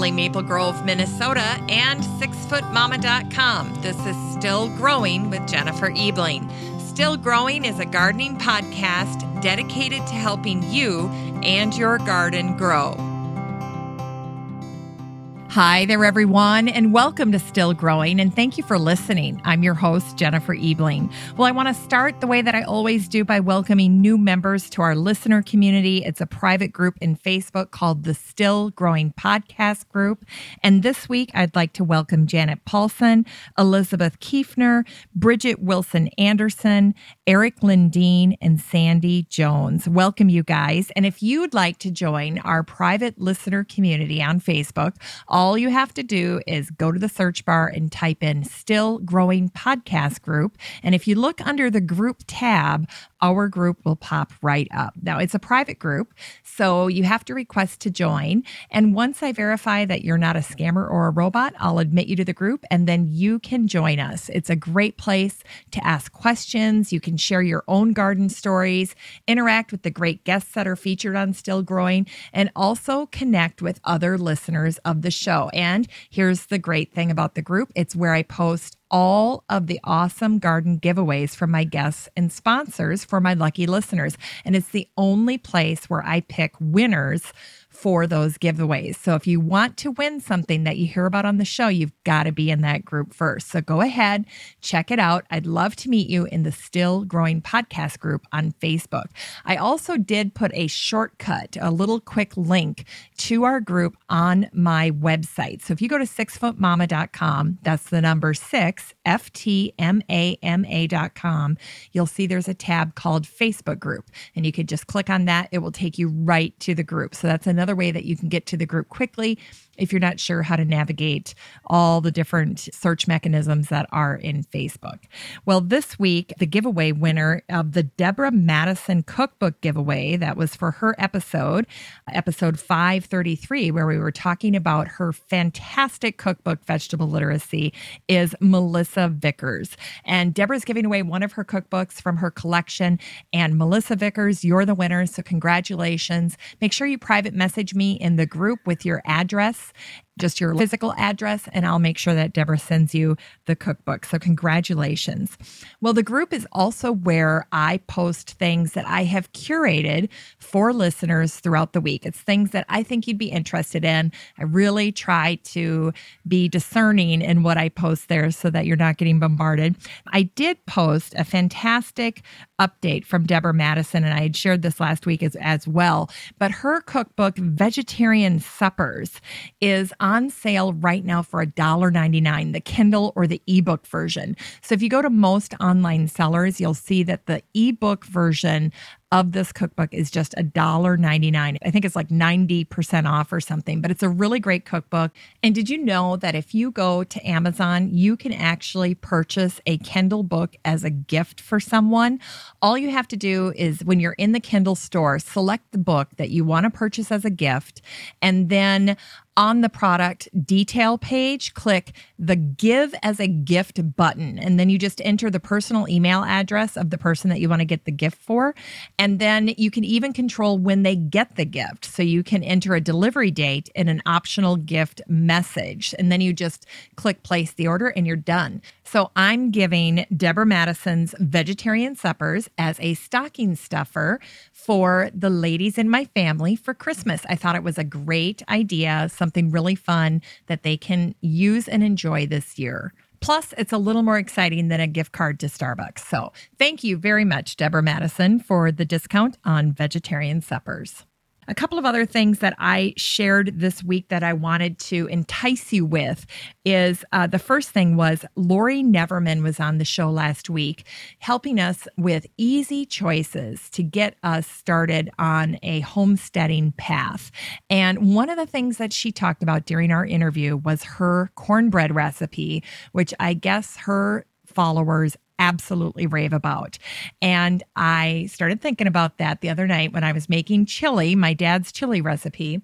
lovely Maple Grove, Minnesota, and sixfootmama.com. This is Still Growing with Jennifer Ebling. Still Growing is a gardening podcast dedicated to helping you and your garden grow. Hi there, everyone, and welcome to Still Growing, and thank you for listening. I'm your host, Jennifer Ebling. Well, I want to start the way that I always do by welcoming new members to our listener community. It's a private group in Facebook called the Still Growing Podcast Group. And this week, I'd like to welcome Janet Paulson, Elizabeth Kiefner, Bridget Wilson Anderson, Eric Lindeen, and Sandy Jones. Welcome, you guys. And if you'd like to join our private listener community on Facebook, all you have to do is go to the search bar and type in Still Growing Podcast Group. And if you look under the group tab, our group will pop right up. Now, it's a private group, so you have to request to join. And once I verify that you're not a scammer or a robot, I'll admit you to the group and then you can join us. It's a great place to ask questions. You can share your own garden stories, interact with the great guests that are featured on Still Growing, and also connect with other listeners of the show. And here's the great thing about the group it's where I post all of the awesome garden giveaways from my guests and sponsors for my lucky listeners. And it's the only place where I pick winners for those giveaways. So if you want to win something that you hear about on the show, you've got to be in that group first. So go ahead, check it out. I'd love to meet you in the Still Growing Podcast group on Facebook. I also did put a shortcut, a little quick link to our group on my website. So if you go to sixfootmama.com, that's the number six, F T M A M A.com, you'll see there's a tab called Facebook group. And you could just click on that. It will take you right to the group. So that's another way that you can get to the group quickly if you're not sure how to navigate all the different search mechanisms that are in Facebook. Well, this week, the giveaway winner of the Deborah Madison cookbook giveaway, that was for her episode, episode 533, where we were talking about her fantastic cookbook, Vegetable Literacy, is Melissa Vickers. And Deborah's giving away one of her cookbooks from her collection. And Melissa Vickers, you're the winner. So, congratulations. Make sure you private message me in the group with your address this just your physical address, and I'll make sure that Deborah sends you the cookbook. So, congratulations. Well, the group is also where I post things that I have curated for listeners throughout the week. It's things that I think you'd be interested in. I really try to be discerning in what I post there so that you're not getting bombarded. I did post a fantastic update from Deborah Madison, and I had shared this last week as, as well. But her cookbook, Vegetarian Suppers, is on sale right now for $1.99, the Kindle or the ebook version. So if you go to most online sellers, you'll see that the ebook version of this cookbook is just $1.99. I think it's like 90% off or something, but it's a really great cookbook. And did you know that if you go to Amazon, you can actually purchase a Kindle book as a gift for someone? All you have to do is when you're in the Kindle store, select the book that you want to purchase as a gift, and then on the product detail page, click the give as a gift button. And then you just enter the personal email address of the person that you want to get the gift for. And then you can even control when they get the gift. So you can enter a delivery date and an optional gift message. And then you just click place the order and you're done. So I'm giving Deborah Madison's Vegetarian Suppers as a stocking stuffer for the ladies in my family for Christmas. I thought it was a great idea, something really fun that they can use and enjoy this year. Plus, it's a little more exciting than a gift card to Starbucks. So, thank you very much, Deborah Madison, for the discount on vegetarian suppers. A couple of other things that I shared this week that I wanted to entice you with is uh, the first thing was Laurie Neverman was on the show last week, helping us with easy choices to get us started on a homesteading path. And one of the things that she talked about during our interview was her cornbread recipe, which I guess her followers absolutely rave about. And I started thinking about that the other night when I was making chili, my dad's chili recipe.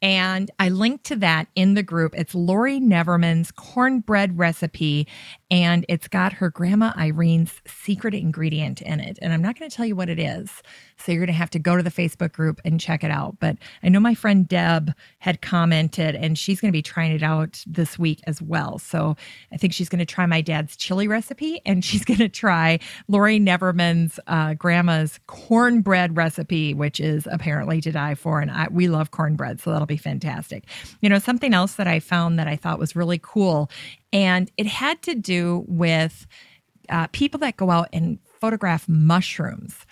And I linked to that in the group. It's Laurie Neverman's cornbread recipe. And it's got her grandma Irene's secret ingredient in it. And I'm not going to tell you what it is. So you're going to have to go to the Facebook group and check it out. But I know my friend Deb had commented and she's going to be trying it out this week as well. So I think she's going to try my dad's chili recipe and she's going to try Laurie Neverman's uh, grandma's cornbread recipe, which is apparently to die for. And I, we love cornbread. So that'll be fantastic. You know, something else that I found that I thought was really cool and it had to do with uh, people that go out and photograph mushrooms.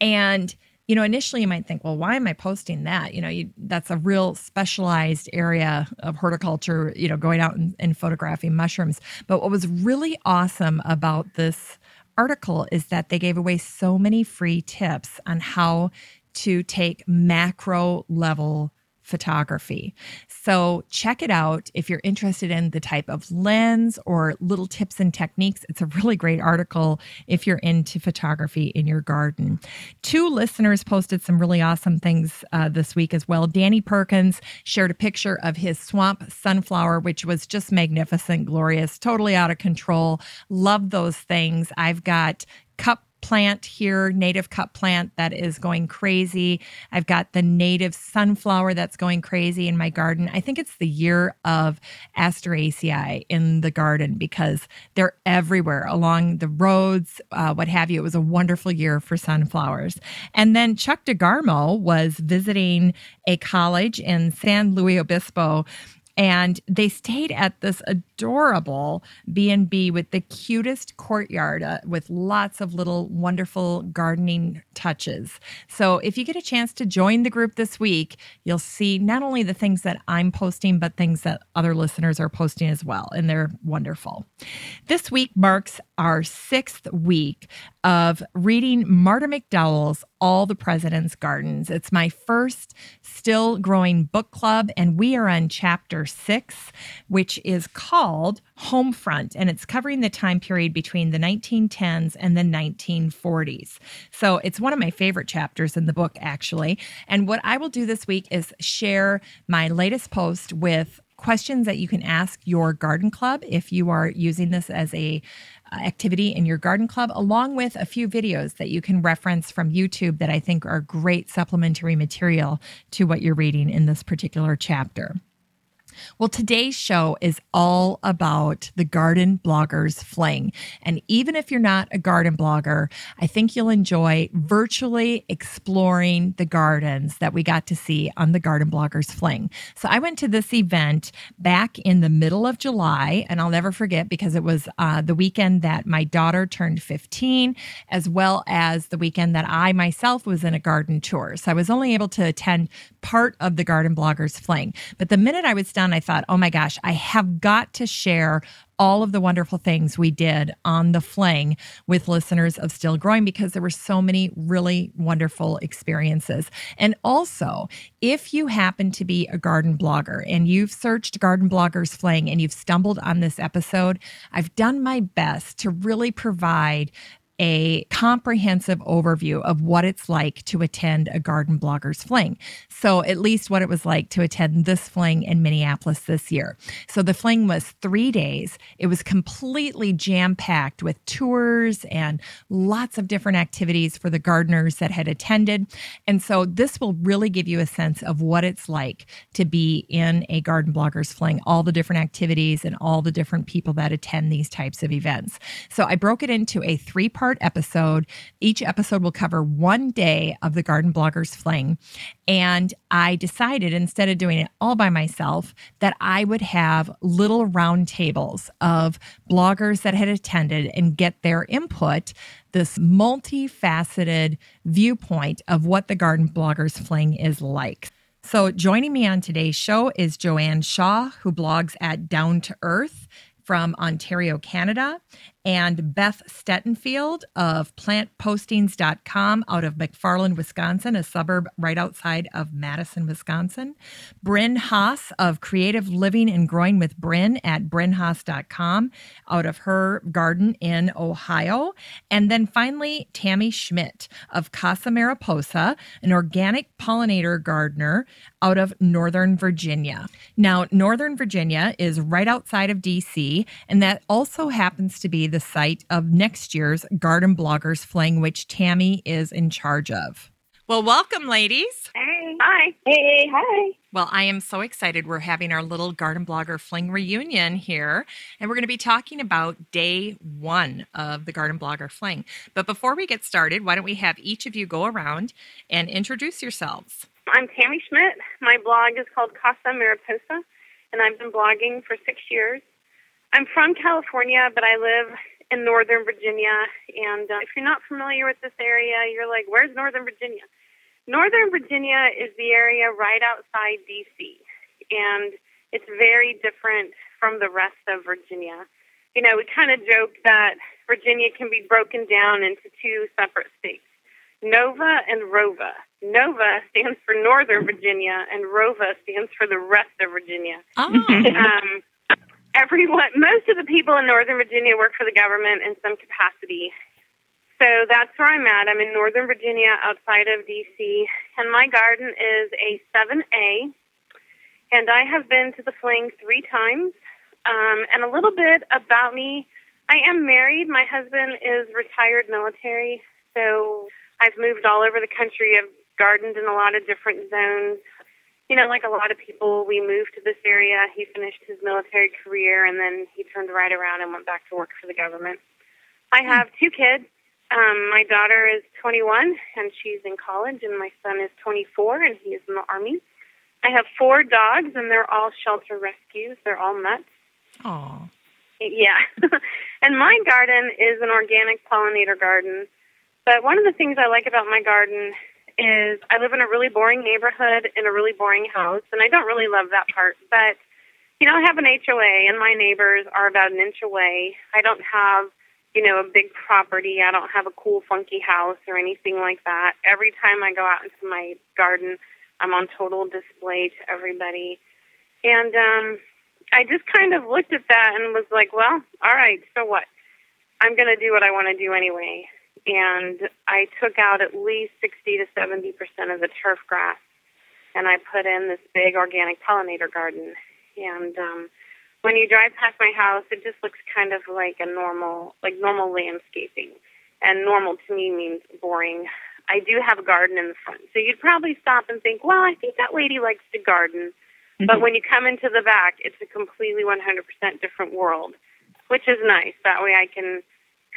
And you know, initially you might think, well, why am I posting that? You know, you, that's a real specialized area of horticulture, you know, going out and, and photographing mushrooms. But what was really awesome about this article is that they gave away so many free tips on how to take macro level photography. So check it out if you're interested in the type of lens or little tips and techniques. It's a really great article if you're into photography in your garden. Two listeners posted some really awesome things uh, this week as well. Danny Perkins shared a picture of his swamp sunflower, which was just magnificent, glorious, totally out of control. Love those things. I've got cup plant here, native cup plant that is going crazy. I've got the native sunflower that's going crazy in my garden. I think it's the year of Asteraceae in the garden because they're everywhere along the roads, uh, what have you. It was a wonderful year for sunflowers. And then Chuck DeGarmo was visiting a college in San Luis Obispo and they stayed at this adorable b&b with the cutest courtyard uh, with lots of little wonderful gardening touches so if you get a chance to join the group this week you'll see not only the things that i'm posting but things that other listeners are posting as well and they're wonderful this week marks our sixth week of reading Marta McDowell's All the President's Gardens. It's my first still growing book club, and we are on chapter six, which is called Homefront, and it's covering the time period between the 1910s and the 1940s. So it's one of my favorite chapters in the book, actually. And what I will do this week is share my latest post with questions that you can ask your garden club if you are using this as a uh, activity in your garden club, along with a few videos that you can reference from YouTube that I think are great supplementary material to what you're reading in this particular chapter. Well, today's show is all about the garden bloggers fling. And even if you're not a garden blogger, I think you'll enjoy virtually exploring the gardens that we got to see on the Garden Bloggers Fling. So I went to this event back in the middle of July, and I'll never forget because it was uh, the weekend that my daughter turned 15, as well as the weekend that I myself was in a garden tour. So I was only able to attend part of the Garden Bloggers Fling. But the minute I was done, I thought, oh my gosh, I have got to share all of the wonderful things we did on the fling with listeners of Still Growing because there were so many really wonderful experiences. And also, if you happen to be a garden blogger and you've searched Garden Bloggers Fling and you've stumbled on this episode, I've done my best to really provide a comprehensive overview of what it's like to attend a garden bloggers fling. So, at least what it was like to attend this fling in Minneapolis this year. So, the fling was three days. It was completely jam packed with tours and lots of different activities for the gardeners that had attended. And so, this will really give you a sense of what it's like to be in a garden bloggers fling, all the different activities and all the different people that attend these types of events. So, I broke it into a three part episode. Each episode will cover one day of the Garden Bloggers Fling. And I decided instead of doing it all by myself, that I would have little round tables of bloggers that had attended and get their input this multifaceted viewpoint of what the Garden Bloggers Fling is like. So, joining me on today's show is Joanne Shaw, who blogs at Down to Earth from Ontario, Canada. And Beth Stettenfield of plantpostings.com out of McFarland, Wisconsin, a suburb right outside of Madison, Wisconsin. Bren Haas of Creative Living and Growing with Bren at brenhaas.com out of her garden in Ohio. And then finally, Tammy Schmidt of Casa Mariposa, an organic pollinator gardener out of Northern Virginia. Now, Northern Virginia is right outside of DC, and that also happens to be the site of next year's Garden Bloggers Fling, which Tammy is in charge of. Well, welcome, ladies. Hey. Hi. Hey, hi. Well, I am so excited. We're having our little Garden Blogger Fling reunion here, and we're going to be talking about day one of the Garden Blogger Fling. But before we get started, why don't we have each of you go around and introduce yourselves? I'm Tammy Schmidt. My blog is called Casa Mariposa, and I've been blogging for six years. I'm from California, but I live in Northern Virginia. And uh, if you're not familiar with this area, you're like, where's Northern Virginia? Northern Virginia is the area right outside D.C., and it's very different from the rest of Virginia. You know, we kind of joke that Virginia can be broken down into two separate states Nova and Rova. Nova stands for Northern Virginia, and Rova stands for the rest of Virginia. Oh. um, everyone, most of the people in Northern Virginia work for the government in some capacity. So that's where I'm at. I'm in Northern Virginia, outside of DC, and my garden is a 7A. And I have been to the Fling three times. Um, and a little bit about me: I am married. My husband is retired military, so I've moved all over the country. I've gardened in a lot of different zones. You know, like a lot of people, we moved to this area. He finished his military career and then he turned right around and went back to work for the government. I hmm. have two kids. Um, my daughter is 21 and she's in college, and my son is 24 and he is in the Army. I have four dogs and they're all shelter rescues. They're all nuts. Aww. Yeah. and my garden is an organic pollinator garden. But one of the things I like about my garden is I live in a really boring neighborhood in a really boring house, and I don't really love that part. But you know, I have an HOA, and my neighbors are about an inch away. I don't have you know a big property. I don't have a cool, funky house or anything like that. Every time I go out into my garden, I'm on total display to everybody, and um, I just kind of looked at that and was like, well, all right, so what? I'm going to do what I want to do anyway and I took out at least 60 to 70 percent of the turf grass, and I put in this big organic pollinator garden. And um, when you drive past my house, it just looks kind of like a normal, like normal landscaping. And normal to me means boring. I do have a garden in the front, so you'd probably stop and think, well, I think that lady likes to garden. Mm-hmm. But when you come into the back, it's a completely 100% different world, which is nice. That way I can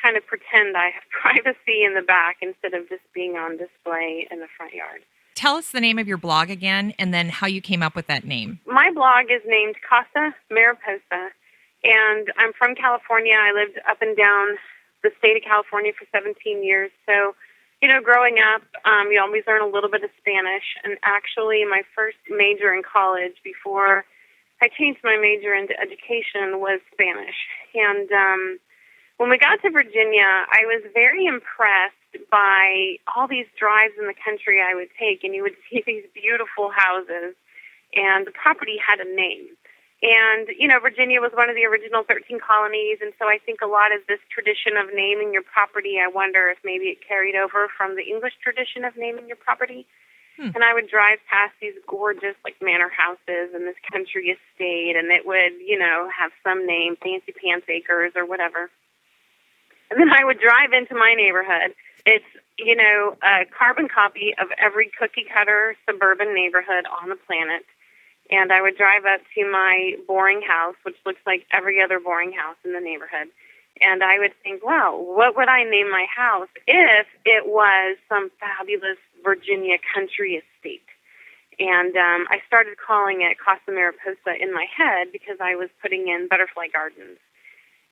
kind of pretend I have privacy in the back instead of just being on display in the front yard. Tell us the name of your blog again and then how you came up with that name. My blog is named Casa Mariposa, and I'm from California. I lived up and down the state of California for 17 years. So, you know, growing up, um, you always learn a little bit of Spanish. And actually, my first major in college before I changed my major into education was Spanish. And um, when we got to Virginia, I was very impressed by all these drives in the country I would take, and you would see these beautiful houses, and the property had a name. And, you know, Virginia was one of the original 13 colonies, and so I think a lot of this tradition of naming your property, I wonder if maybe it carried over from the English tradition of naming your property. Hmm. And I would drive past these gorgeous, like, manor houses and this country estate, and it would, you know, have some name, Fancy Pants Acres or whatever. And then I would drive into my neighborhood. It's, you know, a carbon copy of every cookie cutter suburban neighborhood on the planet. And I would drive up to my boring house, which looks like every other boring house in the neighborhood. And I would think, wow, what would I name my house if it was some fabulous Virginia country estate? And um, I started calling it Casa Mariposa in my head because I was putting in butterfly gardens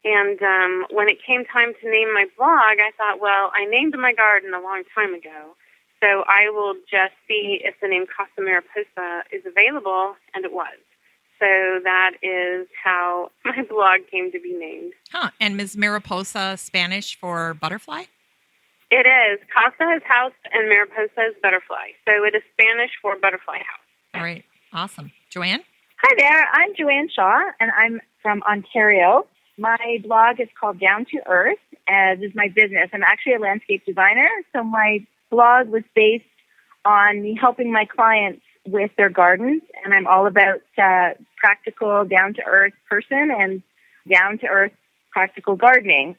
and um, when it came time to name my blog, I thought, well, I named my garden a long time ago, so I will just see if the name Casa Mariposa is available, and it was. So that is how my blog came to be named. Huh. And Ms. Mariposa Spanish for butterfly? It is. Casa is house and Mariposa is butterfly. So it is Spanish for butterfly house. All right. Awesome. Joanne? Hi there. I'm Joanne Shaw, and I'm from Ontario. My blog is called Down to Earth, as is my business. I'm actually a landscape designer, so my blog was based on me helping my clients with their gardens, and I'm all about uh, practical, down to earth person and down to earth practical gardening.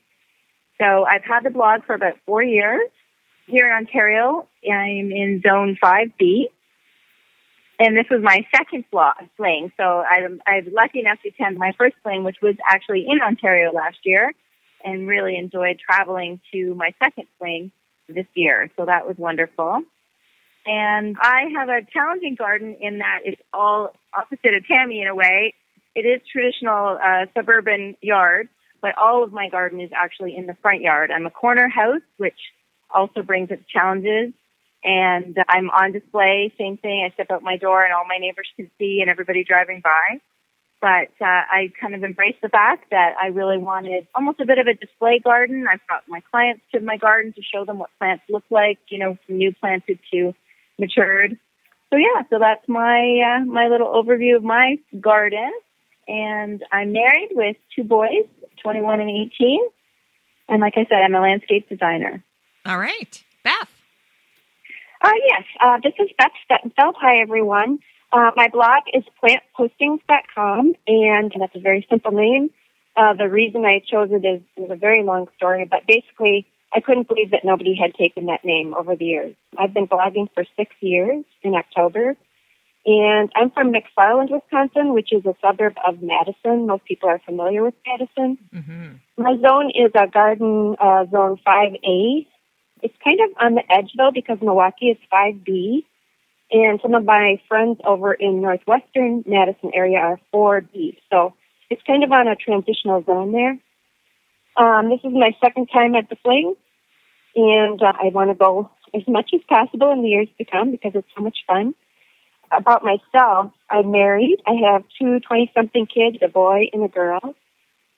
So I've had the blog for about four years. Here in Ontario, I'm in Zone 5B, and this was my second fling. So I'm, I'm lucky enough to attend my first fling, which was actually in Ontario last year, and really enjoyed traveling to my second fling this year. So that was wonderful. And I have a challenging garden in that it's all opposite of Tammy in a way. It is traditional uh, suburban yard, but all of my garden is actually in the front yard. I'm a corner house, which also brings its challenges and I'm on display. Same thing. I step out my door, and all my neighbors can see, and everybody driving by. But uh, I kind of embraced the fact that I really wanted almost a bit of a display garden. I've brought my clients to my garden to show them what plants look like, you know, from new planted to matured. So yeah, so that's my uh, my little overview of my garden. And I'm married with two boys, 21 and 18. And like I said, I'm a landscape designer. All right, Beth. Uh, yes, uh, this is Beth Stettenfeld. Hi, everyone. Uh, my blog is plantpostings.com, and that's a very simple name. Uh, the reason I chose it is, is a very long story, but basically, I couldn't believe that nobody had taken that name over the years. I've been blogging for six years in October, and I'm from McFarland, Wisconsin, which is a suburb of Madison. Most people are familiar with Madison. Mm-hmm. My zone is a garden uh, zone 5A, it's kind of on the edge though because Milwaukee is 5B, and some of my friends over in northwestern Madison area are 4B. So it's kind of on a transitional zone there. Um, this is my second time at the Fling, and uh, I want to go as much as possible in the years to come because it's so much fun. About myself, I'm married. I have two 20 something kids, a boy and a girl.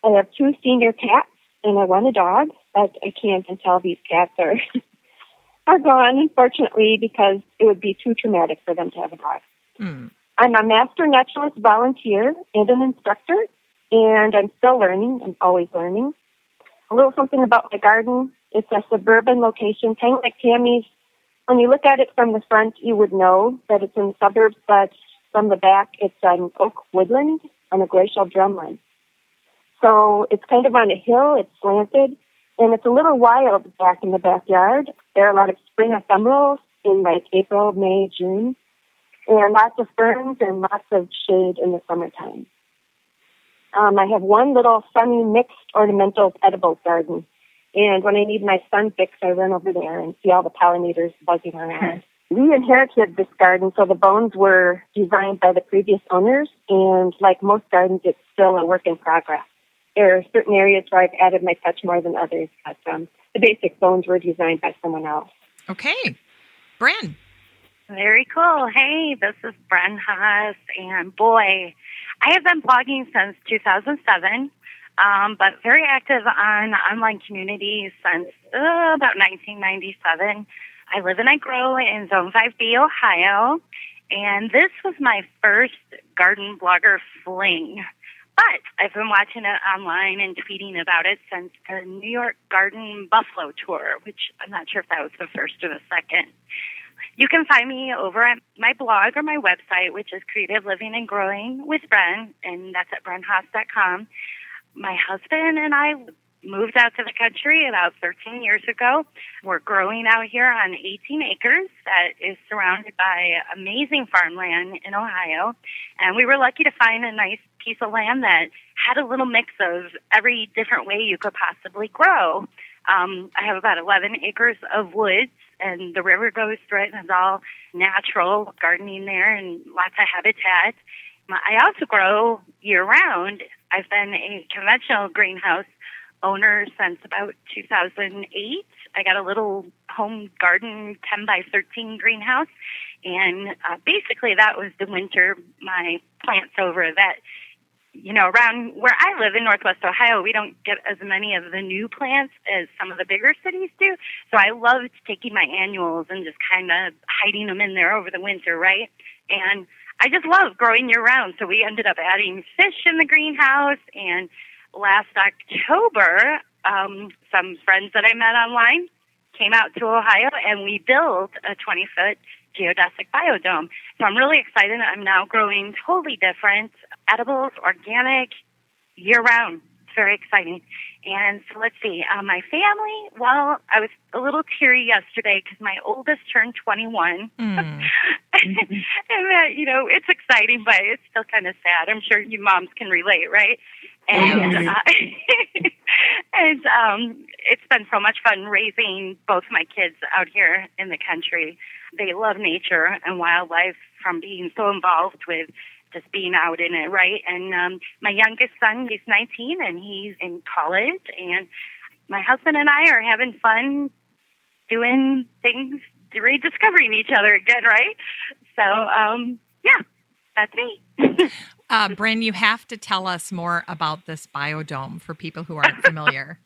I have two senior cats and I want a dog, but I can't until these cats are are gone, unfortunately, because it would be too traumatic for them to have a dog. Mm. I'm a master naturalist volunteer and an instructor, and I'm still learning. I'm always learning. A little something about my garden. It's a suburban location, kind of like Tammy's. When you look at it from the front, you would know that it's in the suburbs, but from the back, it's an oak woodland on a glacial drumlin. So it's kind of on a hill, it's slanted, and it's a little wild back in the backyard. There are a lot of spring ephemerals in like April, May, June, and lots of ferns and lots of shade in the summertime. Um, I have one little sunny mixed ornamental edible garden. And when I need my sun fix, I run over there and see all the pollinators buzzing around. we inherited this garden, so the bones were designed by the previous owners. And like most gardens, it's still a work in progress there are certain areas where I've added my touch more than others, but um, the basic bones were designed by someone else. Okay. Bren. Very cool. Hey, this is Bren Haas, and boy, I have been blogging since 2007, um, but very active on online communities since uh, about 1997. I live and I grow in Zone 5B, Ohio, and this was my first garden blogger fling. But I've been watching it online and tweeting about it since the New York Garden Buffalo tour, which I'm not sure if that was the first or the second. You can find me over at my blog or my website, which is Creative Living and Growing with Bren, and that's at brenhaas.com. My husband and I moved out to the country about 13 years ago. We're growing out here on 18 acres that is surrounded by amazing farmland in Ohio. And we were lucky to find a nice piece of land that had a little mix of every different way you could possibly grow. Um, I have about 11 acres of woods, and the river goes through it, and it's all natural gardening there and lots of habitat. I also grow year round. I've been a conventional greenhouse owner since about 2008. I got a little home garden 10 by 13 greenhouse And uh, basically, that was the winter my plants over that you know, around where I live in Northwest Ohio, we don't get as many of the new plants as some of the bigger cities do. So I loved taking my annuals and just kind of hiding them in there over the winter, right? And I just love growing year round. So we ended up adding fish in the greenhouse. And last October, um, some friends that I met online came out to Ohio and we built a 20 foot geodesic biodome. So I'm really excited. I'm now growing totally different edibles, organic, year round. It's very exciting. And so let's see, uh, my family, well, I was a little teary yesterday because my oldest turned 21. Mm. and, that, you know, it's exciting, but it's still kind of sad. I'm sure you moms can relate, right? And, uh, and um, it's been so much fun raising both my kids out here in the country. They love nature and wildlife from being so involved with just being out in it, right? And um, my youngest son, he's 19 and he's in college, and my husband and I are having fun doing things, rediscovering each other again, right? So, um, yeah, that's me. uh, Bren, you have to tell us more about this biodome for people who aren't familiar.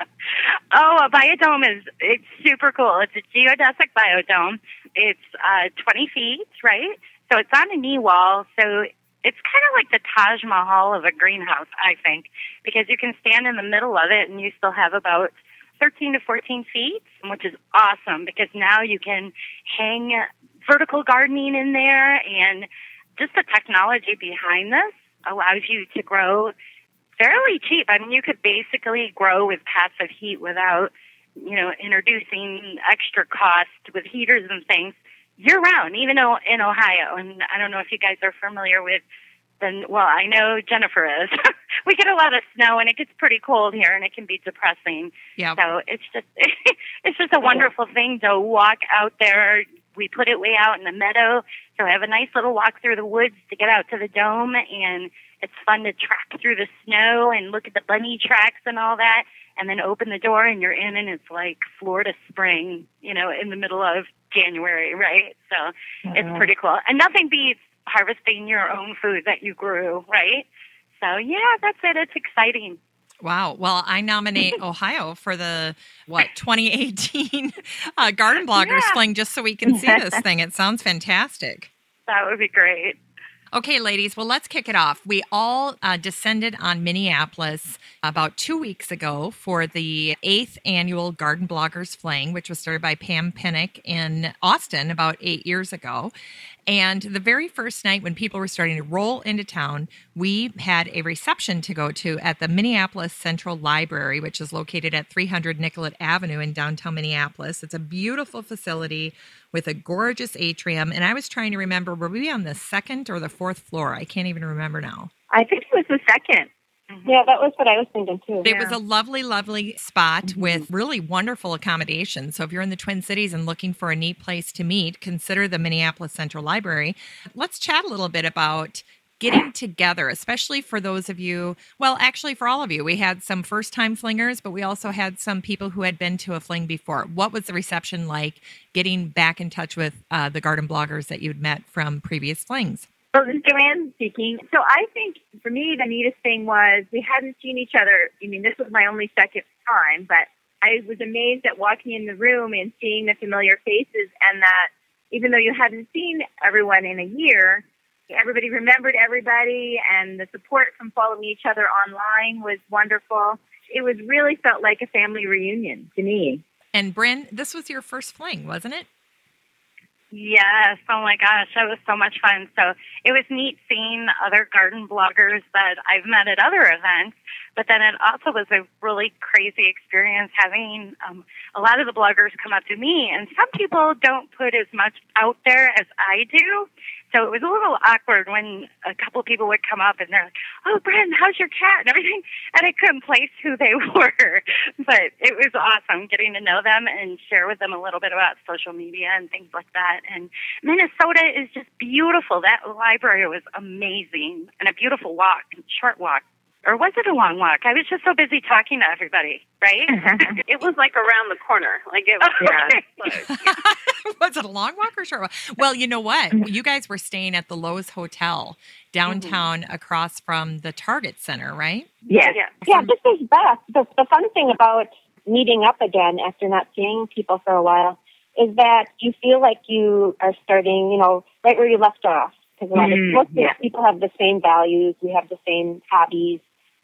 oh, a biodome is it's super cool. It's a geodesic biodome. It's uh, 20 feet, right? So it's on a knee wall. So it's kind of like the Taj Mahal of a greenhouse, I think, because you can stand in the middle of it and you still have about 13 to 14 feet, which is awesome because now you can hang vertical gardening in there and just the technology behind this allows you to grow fairly cheap. I mean, you could basically grow with passive heat without, you know, introducing extra cost with heaters and things year round, even though in Ohio. And I don't know if you guys are familiar with then well, I know Jennifer is. we get a lot of snow and it gets pretty cold here and it can be depressing. Yeah. So it's just it's just a wonderful thing to walk out there. We put it way out in the meadow, so I have a nice little walk through the woods to get out to the dome and it's fun to track through the snow and look at the bunny tracks and all that and then open the door and you're in and it's like Florida spring, you know, in the middle of January, right? So mm-hmm. it's pretty cool. And nothing beats harvesting your own food that you grew, right? So yeah, that's it. It's exciting. Wow. Well, I nominate Ohio for the what 2018 uh, Garden Bloggers yeah. Fling just so we can see this thing. It sounds fantastic. That would be great. Okay, ladies, well, let's kick it off. We all uh, descended on Minneapolis about two weeks ago for the eighth annual Garden Bloggers Fling, which was started by Pam Penick in Austin about eight years ago. And the very first night when people were starting to roll into town, we had a reception to go to at the Minneapolis Central Library, which is located at 300 Nicollet Avenue in downtown Minneapolis. It's a beautiful facility with a gorgeous atrium. And I was trying to remember, were we on the second or the fourth floor? I can't even remember now. I think it was the second. Mm-hmm. Yeah, that was what I was thinking too. It yeah. was a lovely, lovely spot mm-hmm. with really wonderful accommodations. So if you're in the Twin Cities and looking for a neat place to meet, consider the Minneapolis Central Library. Let's chat a little bit about getting together, especially for those of you, well, actually, for all of you. We had some first time flingers, but we also had some people who had been to a fling before. What was the reception like getting back in touch with uh, the garden bloggers that you'd met from previous flings? So this is Joanne speaking. So I think for me the neatest thing was we hadn't seen each other. I mean, this was my only second time, but I was amazed at walking in the room and seeing the familiar faces and that even though you hadn't seen everyone in a year, everybody remembered everybody and the support from following each other online was wonderful. It was really felt like a family reunion to me. And Bren, this was your first fling, wasn't it? Yes. Oh my gosh, that was so much fun. So it was neat seeing other garden bloggers that I've met at other events, but then it also was a really crazy experience having um, a lot of the bloggers come up to me, and some people don't put as much out there as I do. So it was a little awkward when a couple of people would come up and they're like, "Oh, Bren, how's your cat?" and everything, and I couldn't place who they were. but it was awesome getting to know them and share with them a little bit about social media and things like that. And Minnesota is just beautiful. That library was amazing and a beautiful walk, short walk Or was it a long walk? I was just so busy talking to everybody, right? it was like around the corner. Like it was yeah. was it a long walk or short walk? Well, you know what? You guys were staying at the Loews Hotel downtown mm-hmm. across from the Target Center, right? Yeah. Yeah, yeah this is Beth. The, the fun thing about meeting up again after not seeing people for a while is that you feel like you are starting, you know, right where you left off. Because mm, most yeah. people have the same values, we have the same hobbies,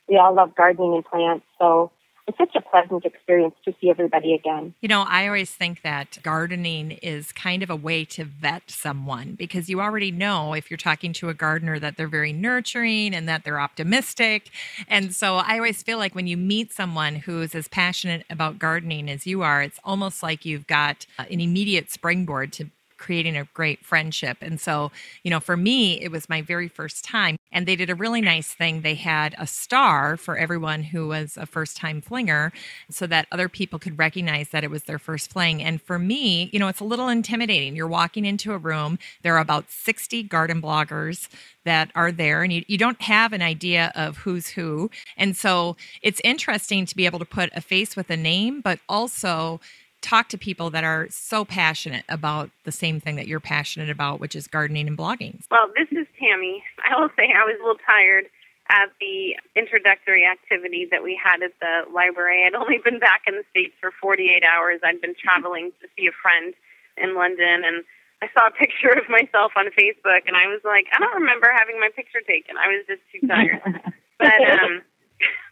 we all love gardening and plants. So it's such a pleasant experience to see everybody again. You know, I always think that gardening is kind of a way to vet someone because you already know if you're talking to a gardener that they're very nurturing and that they're optimistic. And so I always feel like when you meet someone who's as passionate about gardening as you are, it's almost like you've got uh, an immediate springboard to creating a great friendship. And so, you know, for me, it was my very first time. And they did a really nice thing. They had a star for everyone who was a first time flinger so that other people could recognize that it was their first fling. And for me, you know, it's a little intimidating. You're walking into a room, there are about 60 garden bloggers that are there and you, you don't have an idea of who's who. And so it's interesting to be able to put a face with a name, but also talk to people that are so passionate about the same thing that you're passionate about, which is gardening and blogging. Well, this is Tammy. I will say I was a little tired at the introductory activity that we had at the library. I'd only been back in the States for 48 hours. I'd been traveling to see a friend in London and I saw a picture of myself on Facebook and I was like, I don't remember having my picture taken. I was just too tired. but um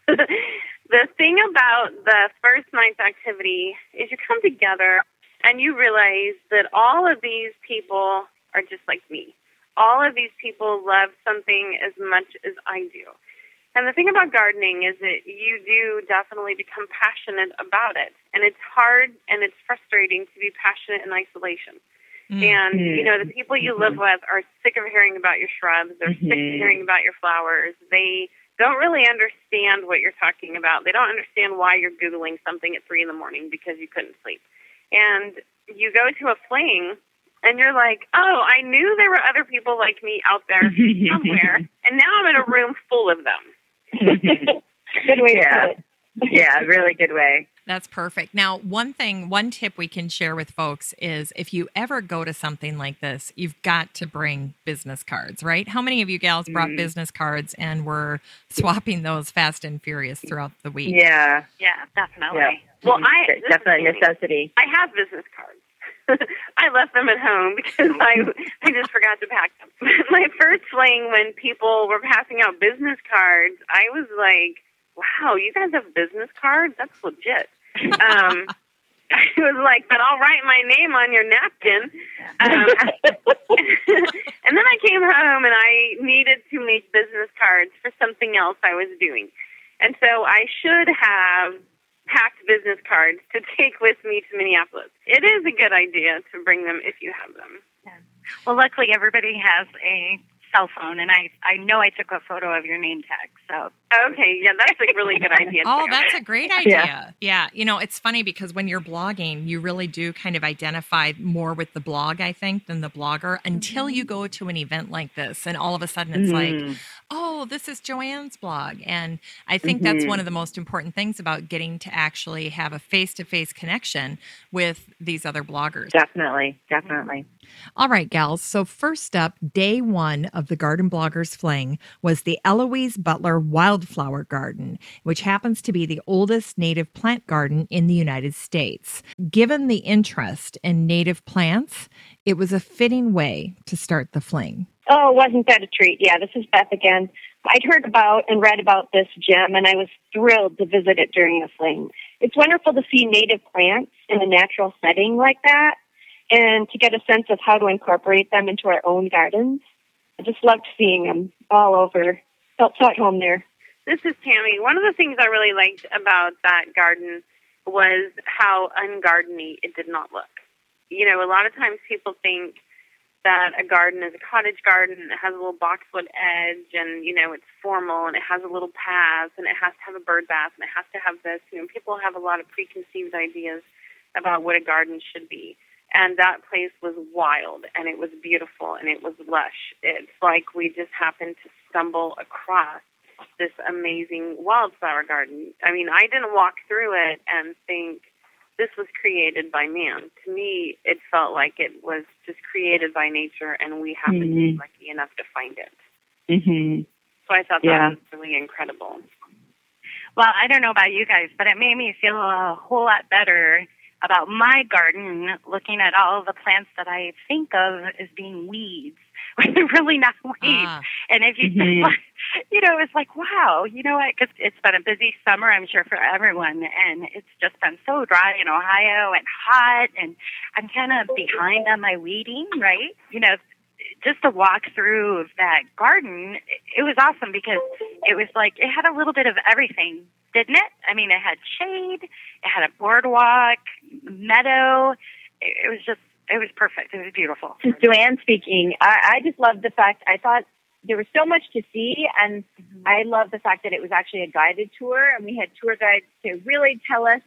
the thing about the first night's activity is you come together and you realize that all of these people are just like me. All of these people love something as much as I do. And the thing about gardening is that you do definitely become passionate about it. And it's hard and it's frustrating to be passionate in isolation. Mm-hmm. And, you know, the people you live mm-hmm. with are sick of hearing about your shrubs. They're mm-hmm. sick of hearing about your flowers. They don't really understand what you're talking about. They don't understand why you're Googling something at three in the morning because you couldn't sleep. And you go to a fling and you're like, oh, I knew there were other people like me out there somewhere. and now I'm in a room full of them. good way to put it. yeah, really good way. That's perfect. Now, one thing, one tip we can share with folks is if you ever go to something like this, you've got to bring business cards, right? How many of you gals brought mm. business cards and were swapping those fast and furious throughout the week? Yeah. Yeah, definitely. Yeah. Well, I definitely necessity. I have business cards. I left them at home because I I just forgot to pack them. My first fling when people were passing out business cards, I was like wow, you guys have business cards? That's legit. Um, I was like, but I'll write my name on your napkin. Um, and then I came home and I needed to make business cards for something else I was doing. And so I should have packed business cards to take with me to Minneapolis. It is a good idea to bring them if you have them. Yeah. Well, luckily everybody has a cell phone, and I I know I took a photo of your name tag. So okay, yeah, that's a really good idea. oh, that's a great idea. Yeah. yeah, you know, it's funny because when you're blogging, you really do kind of identify more with the blog, I think, than the blogger until mm-hmm. you go to an event like this, and all of a sudden it's mm-hmm. like, oh, this is Joanne's blog, and I think mm-hmm. that's one of the most important things about getting to actually have a face-to-face connection with these other bloggers. Definitely, definitely. All right, gals. So, first up, day one of the Garden Bloggers Fling was the Eloise Butler Wildflower Garden, which happens to be the oldest native plant garden in the United States. Given the interest in native plants, it was a fitting way to start the fling. Oh, wasn't that a treat? Yeah, this is Beth again. I'd heard about and read about this gem, and I was thrilled to visit it during the fling. It's wonderful to see native plants in a natural setting like that and to get a sense of how to incorporate them into our own gardens. I just loved seeing them all over. Felt so at home there. This is Tammy. One of the things I really liked about that garden was how ungardeny it did not look. You know, a lot of times people think that a garden is a cottage garden and it has a little boxwood edge and, you know, it's formal and it has a little path and it has to have a bird bath and it has to have this. You know, people have a lot of preconceived ideas about what a garden should be and that place was wild and it was beautiful and it was lush. It's like we just happened to stumble across this amazing wildflower garden. I mean, I didn't walk through it and think this was created by man. To me, it felt like it was just created by nature, and we happened mm-hmm. to be mm-hmm. lucky enough to find it. Mm-hmm. So I thought that was really incredible. Well, I don't know about you guys, but it made me feel a whole lot better about my garden looking at all the plants that I think of as being weeds when they're really not weeds. Ah. And if you mm-hmm. you know, it's like, wow, you know what? Because it's been a busy summer, I'm sure, for everyone. And it's just been so dry in Ohio and hot. And I'm kind of behind on my weeding, right? You know, just to walk through that garden, it was awesome because it was like it had a little bit of everything, didn't it? I mean, it had shade, it had a boardwalk, meadow. It, was just, it was perfect. It was beautiful. Joanne speaking. I, I just loved the fact I thought there was so much to see, and mm-hmm. I love the fact that it was actually a guided tour, and we had tour guides to really tell us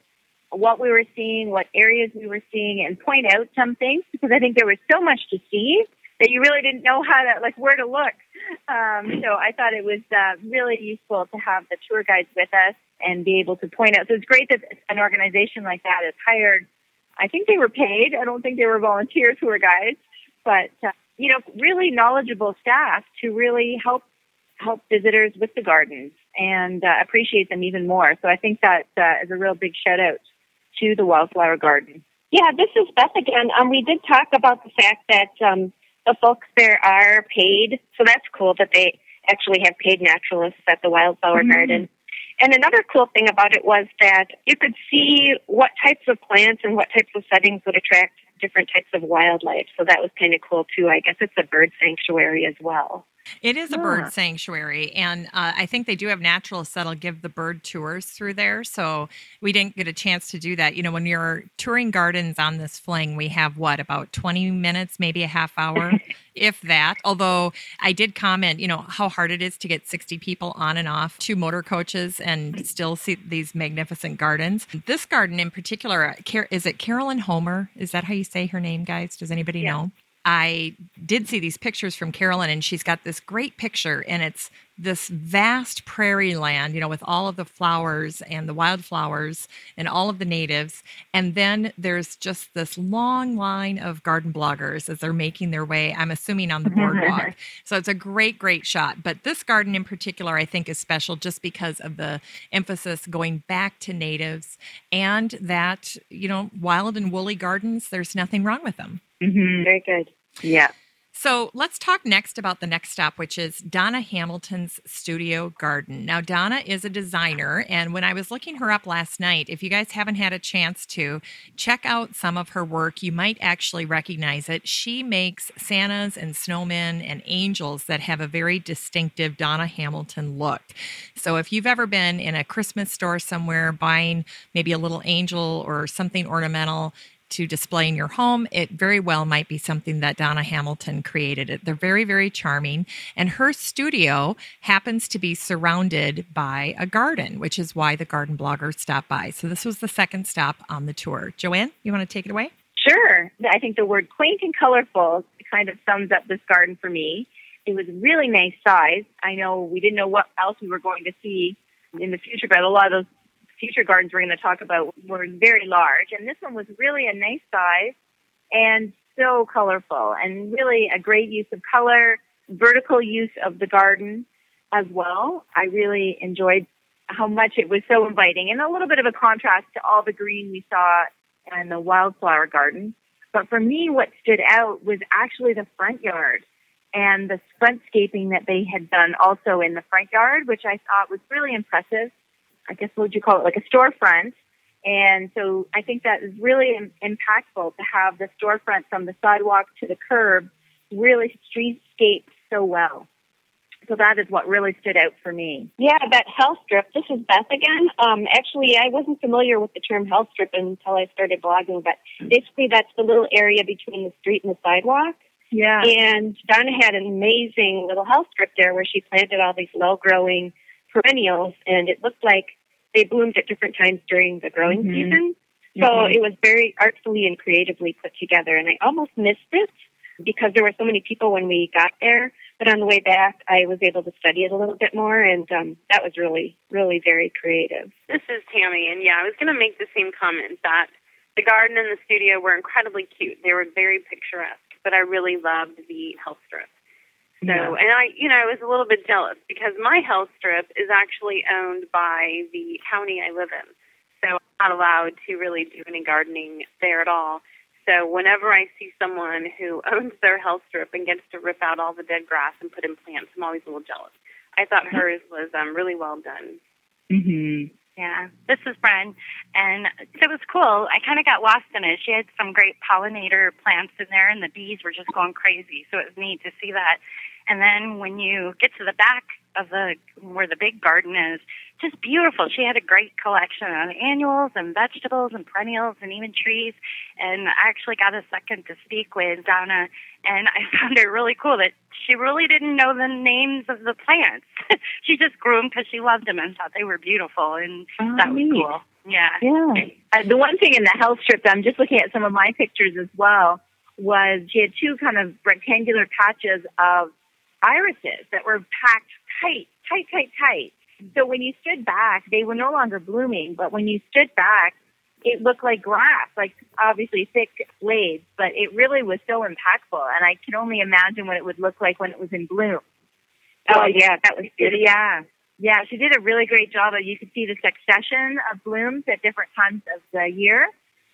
what we were seeing, what areas we were seeing, and point out some things because I think there was so much to see that you really didn't know how to like where to look. Um, so I thought it was uh, really useful to have the tour guides with us and be able to point out. So it's great that an organization like that is hired. I think they were paid. I don't think they were volunteer tour guides, but uh, you know, really knowledgeable staff to really help help visitors with the gardens and uh, appreciate them even more. So I think that uh, is a real big shout out to the Wildflower Garden. Yeah, this is Beth again. Um, we did talk about the fact that um, the folks there are paid, so that's cool that they actually have paid naturalists at the Wildflower mm-hmm. Garden. And another cool thing about it was that you could see what types of plants and what types of settings would attract different types of wildlife. So that was kind of cool too. I guess it's a bird sanctuary as well. It is a bird sanctuary, and uh, I think they do have naturalists that'll give the bird tours through there. So we didn't get a chance to do that. You know, when you're touring gardens on this fling, we have what about 20 minutes, maybe a half hour, if that. Although I did comment, you know, how hard it is to get 60 people on and off two motor coaches and still see these magnificent gardens. This garden in particular, is it Carolyn Homer? Is that how you say her name, guys? Does anybody yeah. know? I did see these pictures from Carolyn, and she's got this great picture, and it's this vast prairie land, you know, with all of the flowers and the wildflowers and all of the natives. And then there's just this long line of garden bloggers as they're making their way, I'm assuming, on the boardwalk. so it's a great, great shot. But this garden in particular, I think, is special just because of the emphasis going back to natives and that, you know, wild and woolly gardens, there's nothing wrong with them. Mm-hmm. Very good. Yeah. So let's talk next about the next stop, which is Donna Hamilton's Studio Garden. Now, Donna is a designer, and when I was looking her up last night, if you guys haven't had a chance to check out some of her work, you might actually recognize it. She makes Santas and snowmen and angels that have a very distinctive Donna Hamilton look. So if you've ever been in a Christmas store somewhere buying maybe a little angel or something ornamental, to display in your home, it very well might be something that Donna Hamilton created. They're very, very charming. And her studio happens to be surrounded by a garden, which is why the garden blogger stopped by. So this was the second stop on the tour. Joanne, you want to take it away? Sure. I think the word quaint and colorful kind of sums up this garden for me. It was really nice size. I know we didn't know what else we were going to see in the future, but a lot of those future gardens we're going to talk about were very large, and this one was really a nice size and so colorful and really a great use of color, vertical use of the garden as well. I really enjoyed how much it was so inviting and a little bit of a contrast to all the green we saw in the wildflower garden. But for me, what stood out was actually the front yard and the frontscaping that they had done also in the front yard, which I thought was really impressive. I guess what would you call it, like a storefront. And so I think that is really impactful to have the storefront from the sidewalk to the curb really streetscape so well. So that is what really stood out for me. Yeah, that hell strip. This is Beth again. Um, actually, I wasn't familiar with the term hell strip until I started blogging, but basically that's the little area between the street and the sidewalk. Yeah. And Donna had an amazing little health strip there where she planted all these low growing perennials, and it looked like they bloomed at different times during the growing mm-hmm. season. So mm-hmm. it was very artfully and creatively put together, and I almost missed it because there were so many people when we got there. But on the way back, I was able to study it a little bit more, and um, that was really, really very creative. This is Tammy, and yeah, I was going to make the same comment that the garden and the studio were incredibly cute. They were very picturesque, but I really loved the hell strip. So, yeah. and I, you know, I was a little bit jealous because my hell strip is actually owned by the county I live in. So I'm not allowed to really do any gardening there at all. So whenever I see someone who owns their hell strip and gets to rip out all the dead grass and put in plants, I'm always a little jealous. I thought mm-hmm. hers was um, really well done. Mhm. Yeah, this is Bren, and it was cool. I kind of got lost in it. She had some great pollinator plants in there, and the bees were just going crazy. So it was neat to see that. And then when you get to the back of the where the big garden is, just beautiful. She had a great collection of annuals and vegetables and perennials and even trees. And I actually got a second to speak with Donna, and I found it really cool that she really didn't know the names of the plants. she just grew them because she loved them and thought they were beautiful, and oh, that was neat. cool. Yeah. Yeah. Uh, the one thing in the hell strip, I'm just looking at some of my pictures as well, was she had two kind of rectangular patches of irises that were packed tight, tight, tight, tight. So when you stood back, they were no longer blooming, but when you stood back, it looked like grass, like obviously thick blades, but it really was so impactful. And I can only imagine what it would look like when it was in bloom. Oh, yeah, that was good. Yeah. Yeah, she did a really great job. Of, You could see the succession of blooms at different times of the year.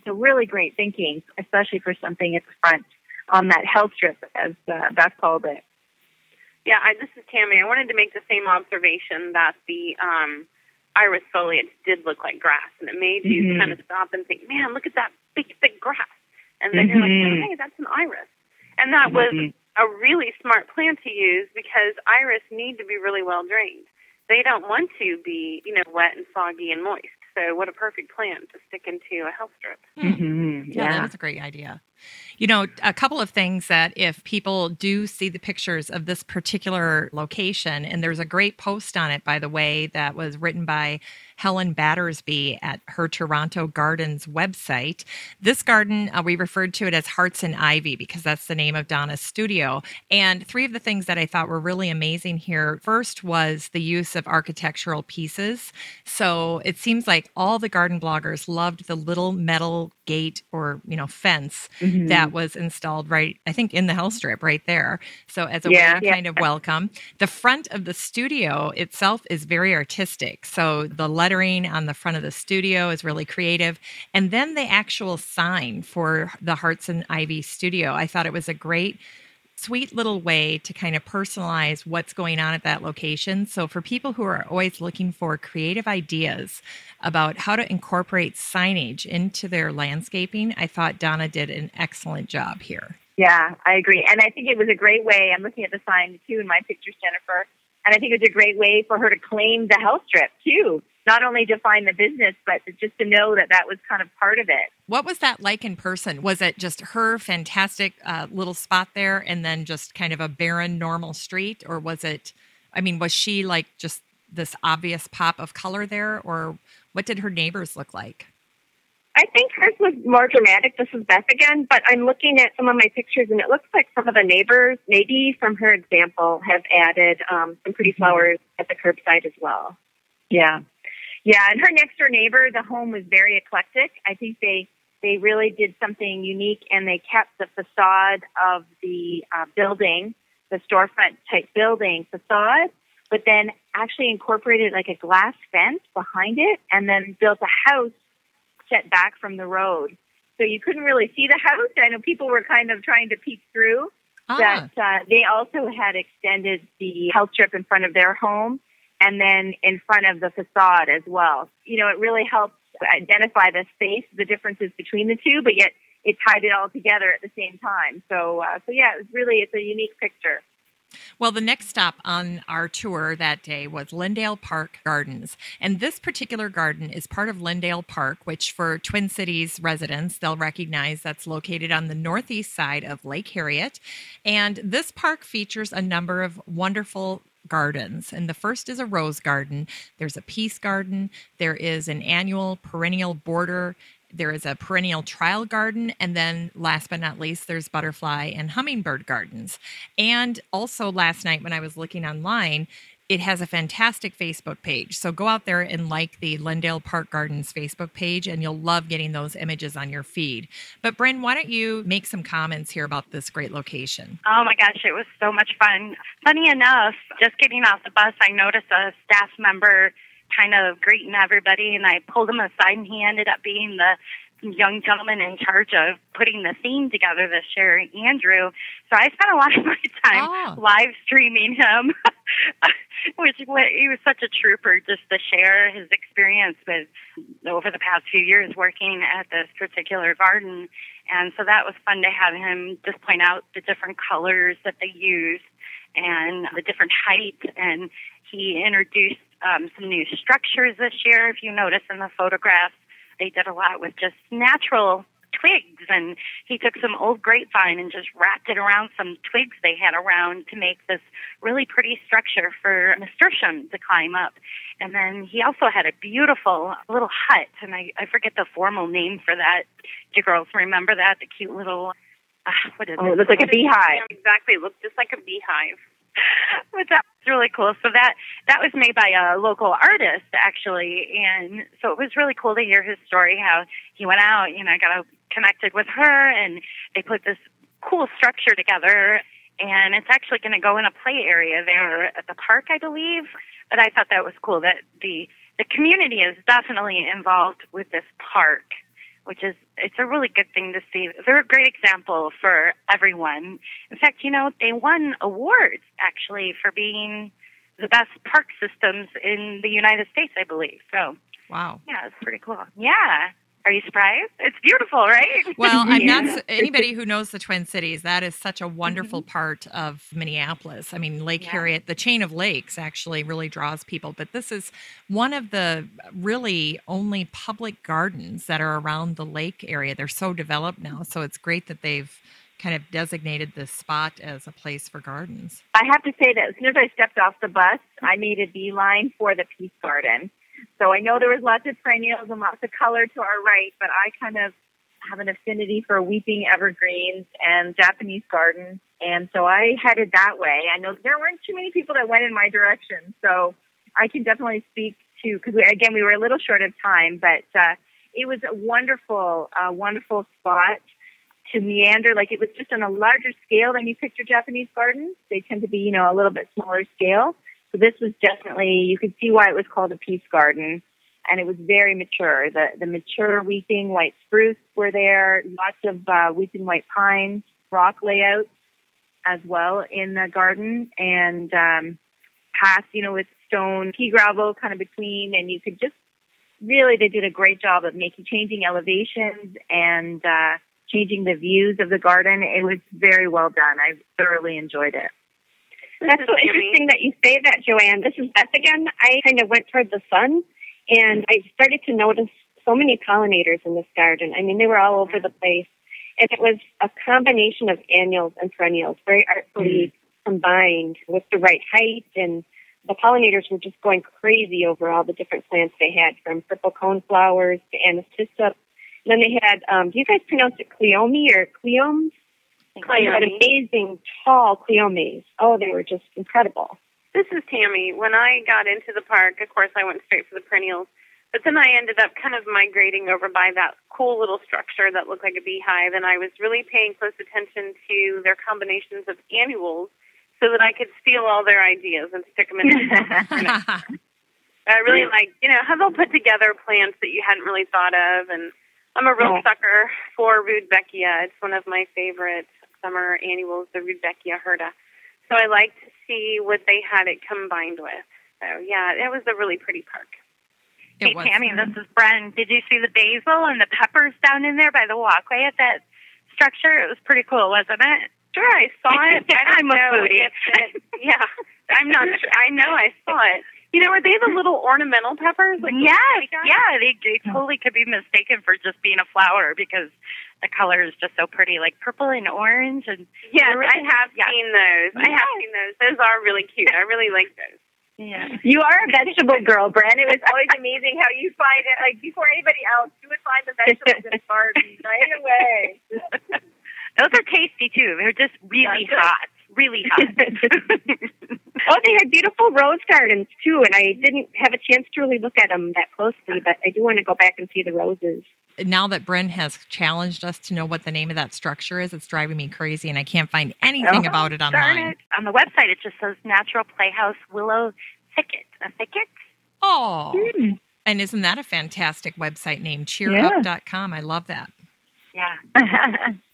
So really great thinking, especially for something at the front on that hell strip, as uh, Beth called it. Yeah, I, this is Tammy. I wanted to make the same observation that the um, iris foliage did look like grass, and it made you Mhm. kind of stop and think, "Man, look at that big, thick grass." And then Mhm. you're like, "Hey, that's an iris," and that was Mhm. a really smart plant to use because iris need to be really well drained. They don't want to be, you know, wet and soggy and moist. So, what a perfect plant to stick into a hell strip. Mhm. Yeah, Yeah. that's a great idea. You know, a couple of things that if people do see the pictures of this particular location, and there's a great post on it, by the way, that was written by Helen Battersby at her Toronto Gardens website. This garden, uh, we referred to it as Hearts and Ivy because that's the name of Donna's studio. And three of the things that I thought were really amazing here first was the use of architectural pieces. So it seems like all the garden bloggers loved the little metal gate or, you know, fence Mhm. that was installed right, I think, in the hell strip right there. So as a Yeah. way to kind of welcome. The front of the studio itself is very artistic. So the lettering on the front of the studio is really creative. And then the actual sign for the Hearts and Ivy studio, I thought it was a great sweet little way to kind of personalize what's going on at that location. So, for people who are always looking for creative ideas about how to incorporate signage into their landscaping, I thought Donna did an excellent job here. Yeah, I agree. And I think it was a great way. I'm looking at the sign too in my pictures, Jennifer. And I think it was a great way for her to claim the hell strip too. Not only to find the business, but just to know that that was kind of part of it. What was that like in person? Was it just her fantastic uh, little spot there and then just kind of a barren, normal street? Or was it, I mean, was she like just this obvious pop of color there? Or what did her neighbors look like? I think hers was more dramatic. This is Beth again, but I'm looking at some of my pictures, and it looks like some of the neighbors, maybe from her example, have added um, some pretty flowers at the curbside as well. Yeah. Yeah, and her next door neighbor, the home was very eclectic. I think they they really did something unique and they kept the facade of the uh, building, the storefront type building facade, but then actually incorporated like a glass fence behind it and then built a house set back from the road. So you couldn't really see the house. I know people were kind of trying to peek through. Ah, That uh, they also had extended the hell strip in front of their home and then in front of the facade as well. You know, it really helps identify the space, the differences between the two, but yet it tied it all together at the same time. So, uh, so yeah, it was really it's a unique picture. Well, the next stop on our tour that day was Lyndale Park Gardens. And this particular garden is part of Lyndale Park, which for Twin Cities residents, they'll recognize that's located on the northeast side of Lake Harriet. And this park features a number of wonderful gardens. And the first is a rose garden, there's a peace garden, there is an annual perennial border There is a perennial trial garden. And then last but not least, there's butterfly and hummingbird gardens. And also last night when I was looking online, it has a fantastic Facebook page. So go out there and like the Lyndale Park Gardens Facebook page, and you'll love getting those images on your feed. But Bren, why don't you make some comments here about this great location? Oh my gosh, it was so much fun. Funny enough, just getting off the bus, I noticed a staff member kind of greeting everybody, and I pulled him aside, and he ended up being the young gentleman in charge of putting the theme together this year, Andrew. So I spent a lot of my time Oh. live streaming him, which he was such a trooper just to share his experience with over the past few years working at this particular garden. And so that was fun to have him just point out the different colors that they use and the different heights. And he introduced um, some new structures this year. If you notice in the photographs, they did a lot with just natural twigs and he took some old grapevine and just wrapped it around some twigs they had around to make this really pretty structure for a nasturtium to climb up. And then he also had a beautiful little hut and I, I forget the formal name for that. Do you girls remember that? The cute little uh, what is Oh, it? it looks like a beehive. Exactly. It looked just like a beehive. but that was really cool. So that that was made by a local artist actually, and so it was really cool to hear his story. How he went out, you know, got connected with her, and they put this cool structure together. And it's actually going to go in a play area there at the park, I believe. But I thought that was cool that the the community is definitely involved with this park which is it's a really good thing to see. They're a great example for everyone. In fact, you know, they won awards actually for being the best park systems in the United States, I believe. So, Wow. yeah, it's pretty cool. Yeah. Are you surprised? It's beautiful, right? Well, I'm not anybody who knows the Twin Cities. That is such a wonderful mm-hmm. part of Minneapolis. I mean, Lake Yeah. Harriet, the chain of lakes, actually really draws people. But this is one of the really only public gardens that are around the lake area. They're so developed now, so it's great that they've kind of designated this spot as a place for gardens. I have to say that as soon as I stepped off the bus, I made a beeline for the peace garden. So I know there was lots of perennials and lots of color to our right, but I kind of have an affinity for weeping evergreens and Japanese gardens. And so I headed that way. I know there weren't too many people that went in my direction. So I can definitely speak to, because again, we were a little short of time, but uh, it was a wonderful, uh, wonderful spot to meander. Like it was just on a larger scale than you picture Japanese gardens. They tend to be, you know, a little bit smaller scale. So this was definitely, you could see why it was called a peace garden. And it was very mature. The, the mature weeping white spruce were there, lots of uh, weeping white pines, rock layouts as well in the garden, and um, paths, you know, with stone pea gravel kind of between. And you could just really, they did a great job of making, changing elevations and, uh, changing the views of the garden. It was very well done. I thoroughly enjoyed it. That's so interesting that you say that, Joanne. This is Beth again. I kind of went toward the sun, and I started to notice so many pollinators in this garden. I mean, they were all over the place, and it was a combination of annuals and perennials, very artfully combined with the right height, and the pollinators were just going crazy over all the different plants they had, from purple cone flowers to amethysta. And then they had, um, do you guys pronounce it cleome or cleomes? They had amazing tall cleomes. Oh, they were just incredible. This is Tammy. When I got into the park, of course, I went straight for the perennials. But then I ended up kind of migrating over by that cool little structure that looked like a beehive, and I was really paying close attention to their combinations of annuals so that I could steal all their ideas and stick them in. My garden. I really like, you know, how they'll put together plants that you hadn't really thought of, and I'm a real Yeah. sucker for Rudbeckia. It's one of my favorite summer annuals, the Rudbeckia hirta. So I like to see what they had it combined with. So yeah, it was a really pretty park. It hey, was. Tammy, this is Bren. Did you see the basil and the peppers down in there by the walkway at that structure? It was pretty cool, wasn't it? Sure, I saw it. I I'm don't a foodie. if it, yeah, I'm not sure. I know I saw it. You know, are they the little ornamental peppers? Like yes, yeah, they, they totally could be mistaken for just being a flower because the color is just so pretty, like purple and orange. And Yes, I really- have yeah. seen those. I have seen those. Those are really cute. I really like those. Yeah. You are a vegetable girl, Bren. It was always amazing how you find it. Like before anybody else, you would find the vegetables in the garden right away. Those are tasty too. They're just really hot. Really hot. oh, they had beautiful rose gardens too, and I didn't have a chance to really look at them that closely, but I do want to go back and see the roses. Now that Bren has challenged us to know what the name of that structure is, it's driving me crazy and I can't find anything Oh, about it online. it. On the website, it just says Natural Playhouse Willow Thicket. A thicket? Oh. Hmm. And isn't that a fantastic website name? Cheerup.com. I love that. Yeah.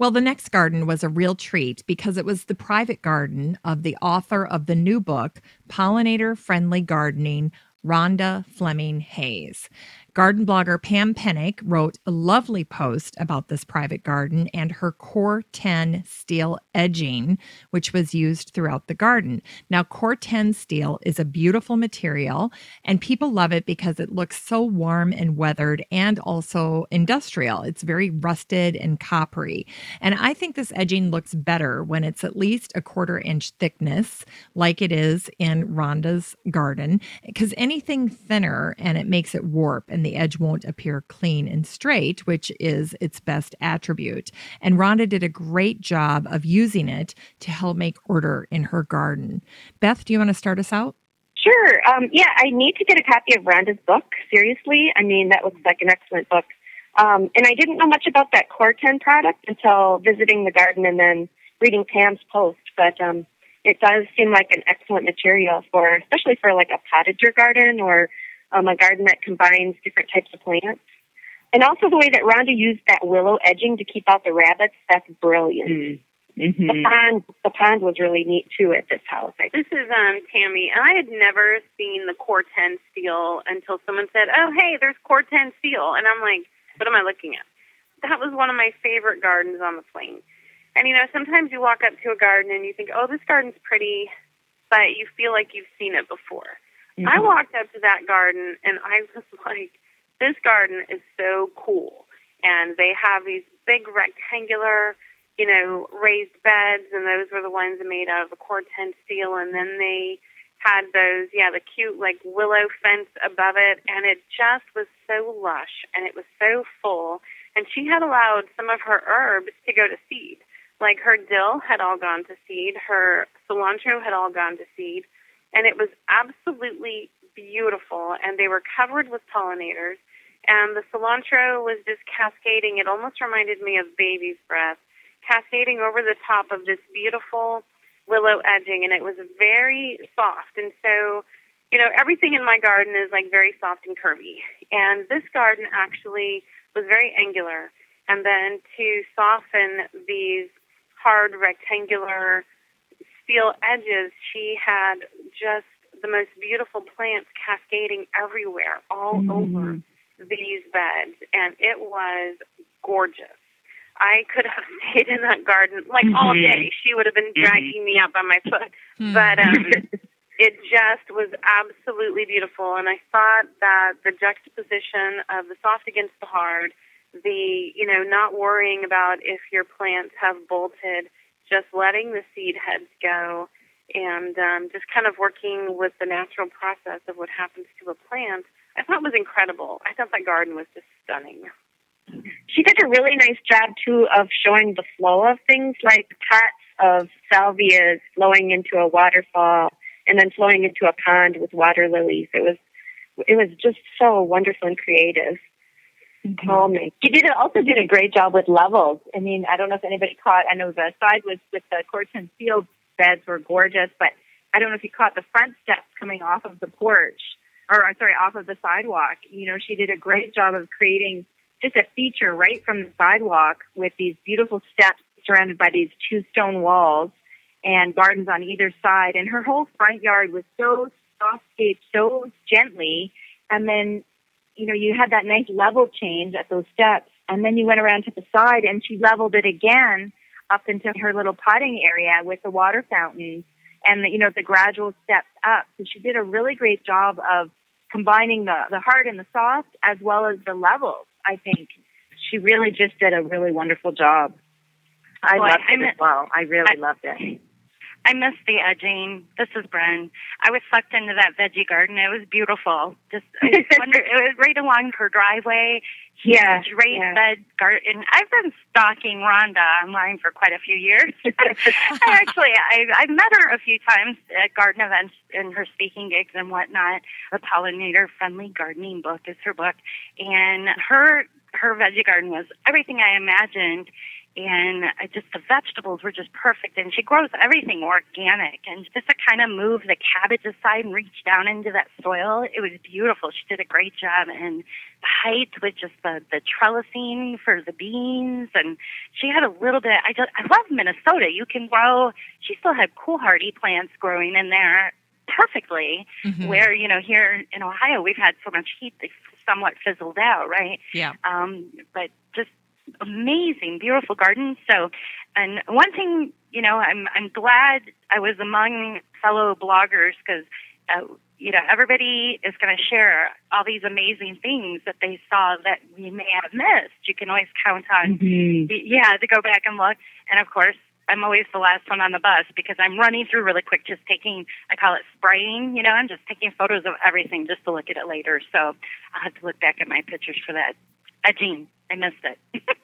Well, the next garden was a real treat because it was the private garden of the author of the new book, Pollinator Friendly Gardening, Rhonda Fleming Hayes. Garden blogger Pam Penick wrote a lovely post about this private garden and her Corten steel edging, which was used throughout the garden. Now, Corten steel is a beautiful material, and people love it because it looks so warm and weathered and also industrial. It's very rusted and coppery. And I think this edging looks better when it's at least a quarter inch thickness, like it is in Rhonda's garden, because anything thinner and it makes it warp and the edge won't appear clean and straight, which is its best attribute. And Rhonda did a great job of using it to help make order in her garden. Beth, do you want to start us out? Sure. Um, yeah, I need to get a copy of Rhonda's book. Seriously, I mean that looks like an excellent book. Um, and I didn't know much about that Corten product until visiting the garden and then reading Pam's post. But um, it does seem like an excellent material for, especially for like a potager garden or um, a garden that combines different types of plants. And also the way that Rhonda used that willow edging to keep out the rabbits, that's brilliant. Mm. The hmm pond, the pond was really neat too at this house. I This is um Tammy, and I had never seen the Core 10 steel until someone said, "Oh, hey, there's Corten steel," and I'm like, "What am I looking at?" That was one of my favorite gardens on the plain. And you know, sometimes you walk up to a garden and you think, "Oh, this garden's pretty," but you feel like you've seen it before. I walked up to that garden and I was like, "This garden is so cool." And they have these big rectangular you know, raised beds, and those were the ones made out of core 10 steel. And then they had those, yeah, the cute like willow fence above it, and it just was so lush and it was so full. And she had allowed some of her herbs to go to seed. Like her dill had all gone to seed, her cilantro had all gone to seed, and it was absolutely beautiful. And they were covered with pollinators. And the cilantro was just cascading. It almost reminded me of baby's breath cascading over the top of this beautiful willow edging and it was very soft and so you know everything in my garden is like very soft and curvy and this garden actually was very angular and then to soften these hard rectangular steel edges she had just the most beautiful plants cascading everywhere all over these beds and it was gorgeous I could have stayed in that garden like all Mhm. day. She would have been dragging me out by my foot. Hmm. But um, it just was absolutely beautiful. And I thought that the juxtaposition of the soft against the hard, the, you know, not worrying about if your plants have bolted, just letting the seed heads go, and um, just kind of working with the natural process of what happens to a plant, I thought was incredible. I thought that garden was just stunning. she did a really nice job too of showing the flow of things like pots of salvias flowing into a waterfall and then flowing into a pond with water lilies. It was it was just so wonderful and creative. Mm-hmm. Calming. She did also did a great job with levels. I mean, I don't know if anybody caught. I know the side was with the Corten field beds were gorgeous, but I don't know if you caught the front steps coming off of the porch, or sorry, off of the sidewalk. You know, she did a great job of creating just a feature right from the sidewalk with these beautiful steps surrounded by these two stone walls and gardens on either side. And her whole front yard was so soft-scaped so gently. And then, you know, you had that nice level change at those steps. And then you went around to the side and she leveled it again up into her little potting area with the water fountain, and, the, you know, the gradual steps up. So she did a really great job of combining the, the hard and the soft as well as the levels, I think. She really just did a really wonderful job. I Well, loved I- it as well. I really loved it. I miss the edging. This is Bren. I was sucked into that veggie garden. It was beautiful. Just I wonder, it was right along her driveway. Yeah, Great yeah. bed garden. I've been stalking Rhonda online for quite a few years. Actually, I, I've met her a few times at garden events and her speaking gigs and whatnot. The Pollinator Friendly Gardening book is her book, and her her veggie garden was everything I imagined. And just the vegetables were just perfect, and she grows everything organic. And just to kind of move the cabbage aside and reach down into that soil, it was beautiful. She did a great job, and the height with just the the trellising for the beans, and she had a little bit. I just I love Minnesota. You can grow. She still had cool hardy plants growing in there perfectly. Mhm. Where you know here in Ohio we've had so much heat they somewhat fizzled out, right? Yeah. Um, but just amazing, beautiful gardens. So, and one thing, you know, I'm I'm glad I was among fellow bloggers because, uh, you know, everybody is going to share all these amazing things that they saw that we may have missed. You can always count on, Mhm. yeah, to go back and look. And of course. I'm always the last one on the bus because I'm running through really quick, just taking, I call it spraying, you know, I'm just taking photos of everything just to look at it later. So I'll have to look back at my pictures for that. Edging, I missed it.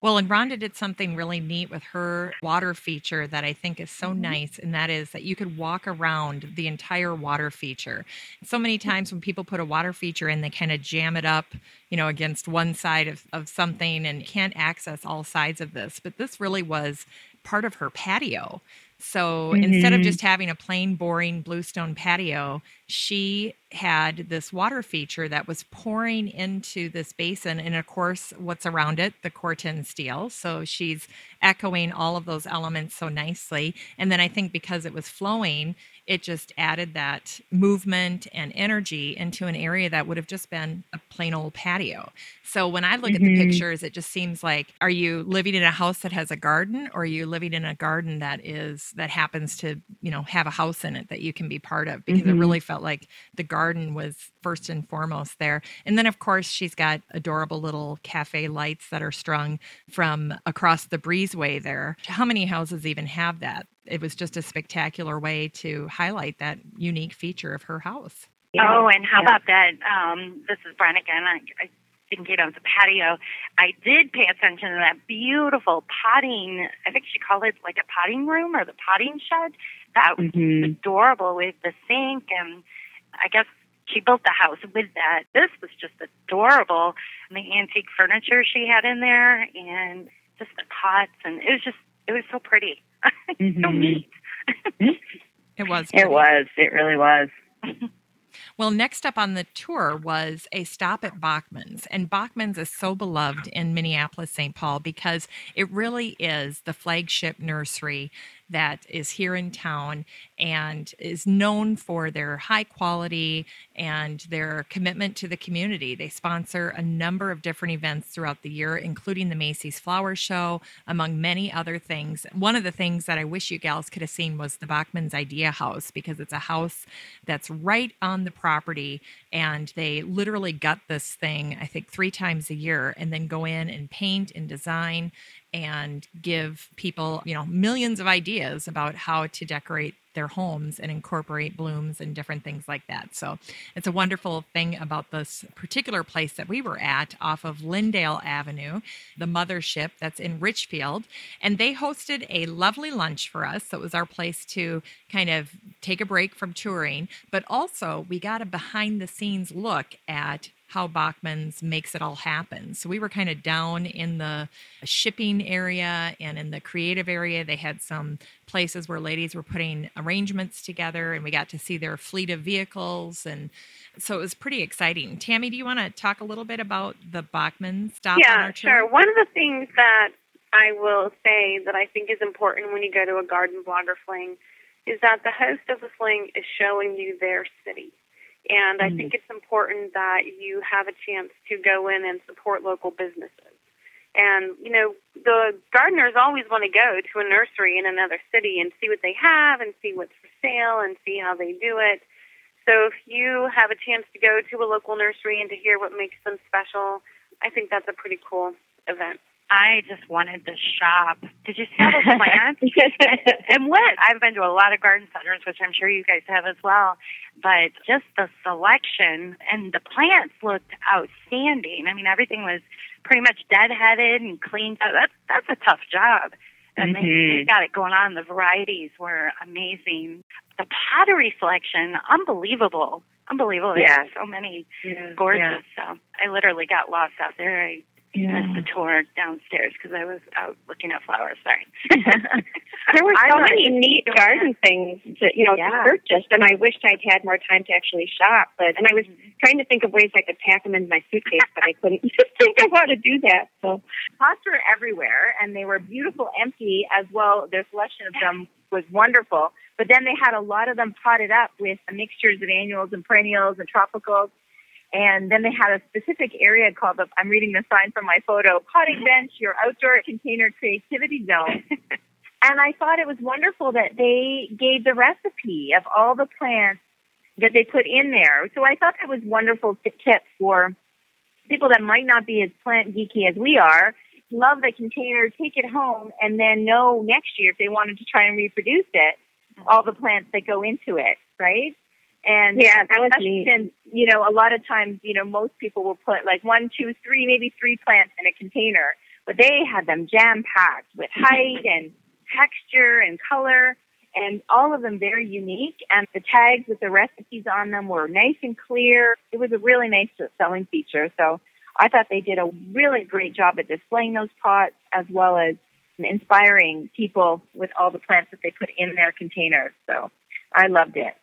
Well, and Rhonda did something really neat with her water feature that I think is Mm-hmm. so nice, and that is that you could walk around the entire water feature. So many times when people put a water feature in, they kind of jam it up, you know, against one side of, of something and can't access all sides of this. But this really was part of her patio. So instead of Mhm. just having a plain, boring bluestone patio, she had this water feature that was pouring into this basin. And of course, what's around it? The Corten steel. So she's echoing all of those elements so nicely. And then I think because it was flowing, it just added that movement and energy into an area that would have just been a plain old patio. So when I look at the Mhm. pictures, it just seems like are you living in a house that has a garden or are you living in a garden that is that happens to, you know, have a house in it that you can be part of because it Mhm. really felt like the garden was first and foremost there. And then of course she's got adorable little cafe lights that are strung from across the breezeway there. How many houses even have that? It was just a spectacular way to highlight that unique feature of her house. Oh, and how Yeah. about that? Um, this is Bren again. I, I didn't get on the patio. I did pay attention to that beautiful potting. I think she called it like a potting room or the potting shed. That was Mhm. adorable with the sink, and I guess she built the house with that. This was just adorable. And the antique furniture she had in there, and just the pots, and it was just it was so pretty, so Mhm. neat. It was. It was. It really was. Well, next up on the tour was a stop at Bachman's. And Bachman's is so beloved in Minneapolis, St. Paul, because it really is the flagship nursery that is here in town and is known for their high quality and their commitment to the community. They sponsor a number of different events throughout the year, including the Macy's Flower Show, among many other things. One of the things that I wish you gals could have seen was the Bachman's Idea House because it's a house that's right on the property and they literally gut this thing, I think, three times a year and then go in and paint and design and give people, you know, millions of ideas about how to decorate their homes and incorporate blooms and different things like that. So it's a wonderful thing about this particular place that we were at off of Lyndale Avenue, the mothership that's in Richfield. And they hosted a lovely lunch for us. So it was our place to kind of take a break from touring, but also we got a behind the scenes look at how Bachman's makes it all happen. So we were kind of down in the shipping area and in the creative area. They had some places where ladies were putting arrangements together and we got to see their fleet of vehicles and so it was pretty exciting. Tammy, do you want to talk a little bit about the Bachman stop on yeah, sure. One of the things that I will say that I think is important when you go to a garden blogger fling is that the host of the fling is showing you their city. And I Mhm. think it's important that you have a chance to go in and support local businesses. And, you know, the gardeners always want to go to a nursery in another city and see what they have and see what's for sale and see how they do it. So if you have a chance to go to a local nursery and to hear what makes them special, I think that's a pretty cool event. I just wanted to shop. Did you see all those plants? and what? I've been to a lot of garden centers, which I'm sure you guys have as well. But just the selection and the plants looked outstanding. I mean, everything was pretty much deadheaded and cleaned up. That's that's a tough job. And mm-hmm. they, they got it going on. The varieties were amazing. The pottery selection, unbelievable. Unbelievable. Yeah. so many yeah. gorgeous. Yeah. So I literally got lost out there. I yeah. the tour downstairs because I was out looking at flowers. Sorry. there were so many neat garden things to you know yeah. to purchase, and I wished I'd had more time to actually shop. But and I was mm-hmm. trying to think of ways I could pack them in my suitcase, but I couldn't just think of how to do that. So pots were everywhere, and they were beautiful, empty as well. Their selection of them was wonderful. But then they had a lot of them potted up with mixtures of annuals and perennials and tropicals. And then they had a specific area called the, I'm reading the sign from my photo, potting bench, your outdoor container creativity zone. and I thought it was wonderful that they gave the recipe of all the plants that they put in there. So I thought that was wonderful tip for people that might not be as plant geeky as we are. Love the container, take it home, and then know next year if they wanted to try and reproduce it, all the plants that go into it, right? And yeah, that was neat. Since, you know, a lot of times, you know, most people will put like one, two, three, maybe three plants in a container, but they had them jam packed with height and texture and color and all of them very unique. And the tags with the recipes on them were nice and clear. It was a really nice selling feature. So I thought they did a really great job at displaying those pots as well as inspiring people with all the plants that they put in their containers. So I loved it.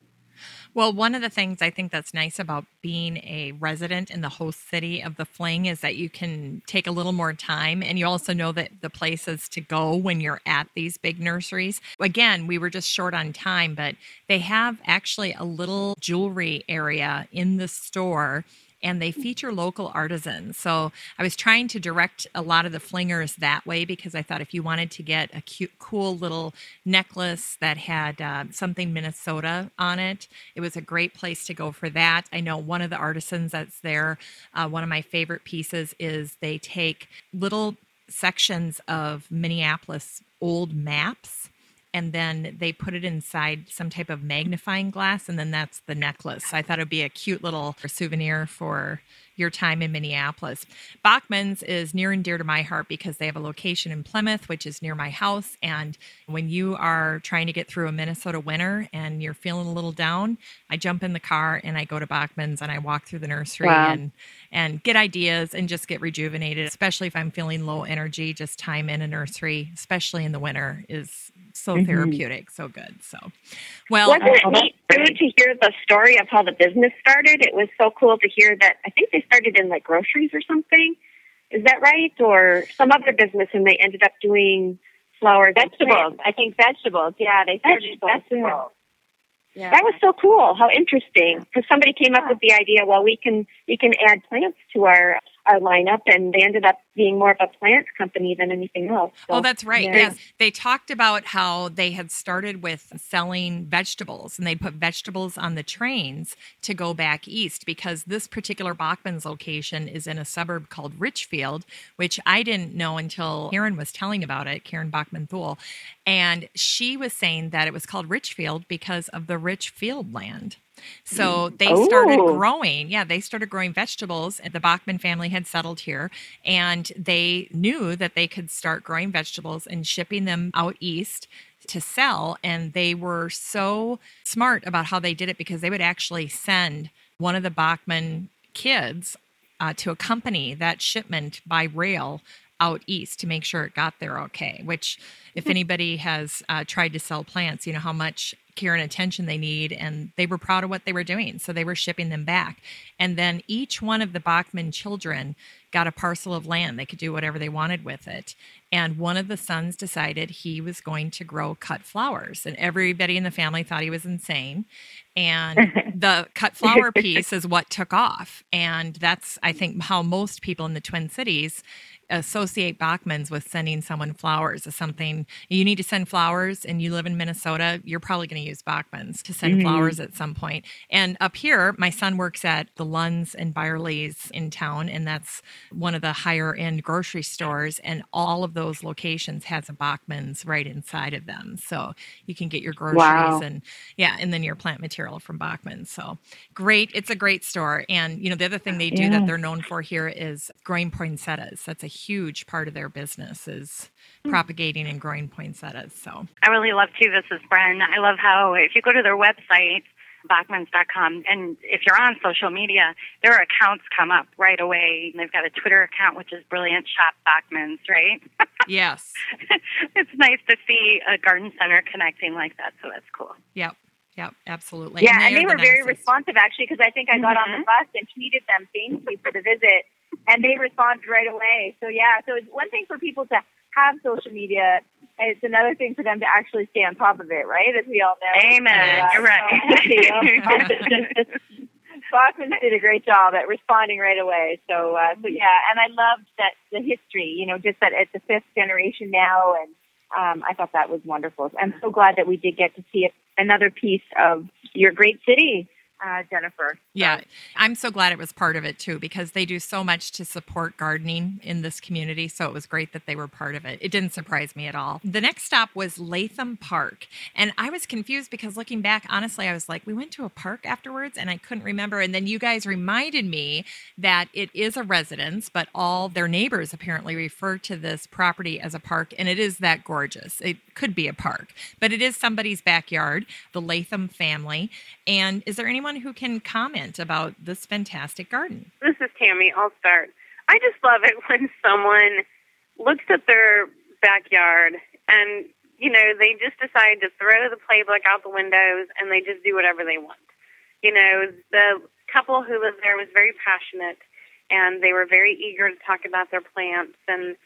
Well, one of the things I think that's nice about being a resident in the host city of the fling is that you can take a little more time and you also know that the places to go when you're at these big nurseries. Again, we were just short on time, but they have actually a little jewelry area in the store and they feature local artisans. So I was trying to direct a lot of the flingers that way because I thought if you wanted to get a cute, cool little necklace that had uh, something Minnesota on it, it was a great place to go for that. I know one of the artisans that's there, uh, one of my favorite pieces is they take little sections of Minneapolis old maps and then they put it inside some type of magnifying glass, and then that's the necklace. I thought it'd be a cute little souvenir for your time in Minneapolis. Bachman's is near and dear to my heart because they have a location in Plymouth, which is near my house. And when you are trying to get through a Minnesota winter and you're feeling a little down, I jump in the car and I go to Bachman's and I walk through the nursery wow. and and get ideas and just get rejuvenated, especially if I'm feeling low energy. Just time in a nursery, especially in the winter, is so mm-hmm. therapeutic, so good. So, well, wasn't it neat too to hear the story of how the business started? It was so cool to hear that. I think they started in like groceries or something. Is that right? Or some other business, and they ended up doing flowers, vegetables. I think vegetables. Yeah, they started vegetables. vegetables. Yeah. That was so cool. How interesting! Because somebody came up with the idea. Well, we can we can add plants to our our lineup, and they ended up being more of a plant company than anything else. So, oh, that's right. Yeah. Yes, they talked about how they had started with selling vegetables, and they put vegetables on the trains to go back east because this particular Bachman's location is in a suburb called Richfield, which I didn't know until Karen was telling about it. Karen Bachman Thull, and she was saying that it was called Richfield because of the rich field land. So they started oh. growing. Yeah, they started growing vegetables. The Bachman family had settled here, and they knew that they could start growing vegetables and shipping them out east to sell. And they were so smart about how they did it because they would actually send one of the Bachman kids uh, to accompany that shipment by rail out east to make sure it got there okay. Which, if hmm. anybody has uh, tried to sell plants, you know how much care and attention they need, and they were proud of what they were doing, so they were shipping them back. And then each one of the Bachman children got a parcel of land; they could do whatever they wanted with it. And one of the sons decided he was going to grow cut flowers. And everybody in the family thought he was insane. And the cut flower piece is what took off. And that's, I think, how most people in the Twin Cities associate Bachman's with sending someone flowers as something you need to send flowers and you live in Minnesota, you're probably going to use Bachman's to send mm-hmm. flowers at some point. And up here, my son works at the Lunds and Byerly's in town, and that's one of the higher end grocery stores. And all of those locations has a Bachman's right inside of them. So you can get your groceries wow. and yeah, and then your plant material from Bachman's. So great. It's a great store. And you know, the other thing they do yeah. that they're known for here is growing poinsettias. That's a huge part of their business is mm. propagating and growing poinsettias. So I really love too. This is Bren. I love how if you go to their website, Bachmans.com, and if you're on social media, their accounts come up right away. They've got a Twitter account which is Brilliant Shop Bachmans, right? Yes. it's nice to see a garden center connecting like that, so that's cool. Yep. Yep, absolutely. Yeah, and they, and they were the very responsive actually because I think I got mm-hmm. on the mm-hmm. bus and tweeted them thank you for the visit and they responded right away. So yeah, so it's one thing for people to have social media. It's another thing for them to actually stay on top of it, right? As we all know. Amen. You're right. Bachman did a great job at responding right away. So, uh, so yeah, and I loved that the history. You know, just that it's the fifth generation now, and um, I thought that was wonderful. I'm so glad that we did get to see another piece of your great city uh, Jennifer. Yeah, I'm so glad it was part of it too because they do so much to support gardening in this community. So it was great that they were part of it. It didn't surprise me at all. The next stop was Latham Park. And I was confused because looking back, honestly, I was like, we went to a park afterwards and I couldn't remember. And then you guys reminded me that it is a residence, but all their neighbors apparently refer to this property as a park. And it is that gorgeous. It could be a park, but it is somebody's backyard, the Latham family. And is there anyone who can comment about this fantastic garden? This is Tammy. I'll start. I just love it when someone looks at their backyard and, you know, they just decide to throw the playbook out the windows and they just do whatever they want. You know, the couple who lived there was very passionate and they were very eager to talk about their plants and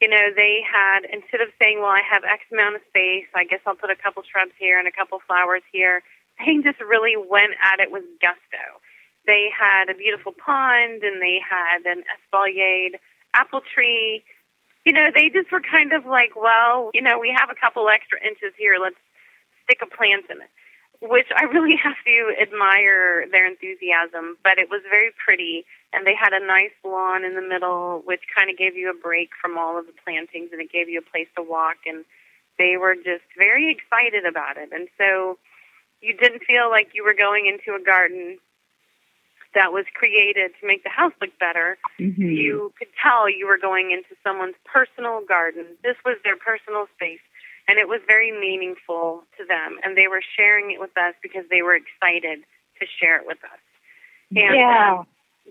you know, they had instead of saying, "Well, I have X amount of space, I guess I'll put a couple shrubs here and a couple flowers here," they just really went at it with gusto. They had a beautiful pond and they had an espaliered apple tree. You know, they just were kind of like, well, you know, we have a couple extra inches here. Let's stick a plant in it, which I really have to admire their enthusiasm. But it was very pretty, and they had a nice lawn in the middle, which kind of gave you a break from all of the plantings, and it gave you a place to walk. And they were just very excited about it. And so you didn't feel like you were going into a garden that was created to make the house look better. Mm-hmm. You could tell you were going into someone's personal garden. This was their personal space, and it was very meaningful to them. And they were sharing it with us because they were excited to share it with us. And yeah.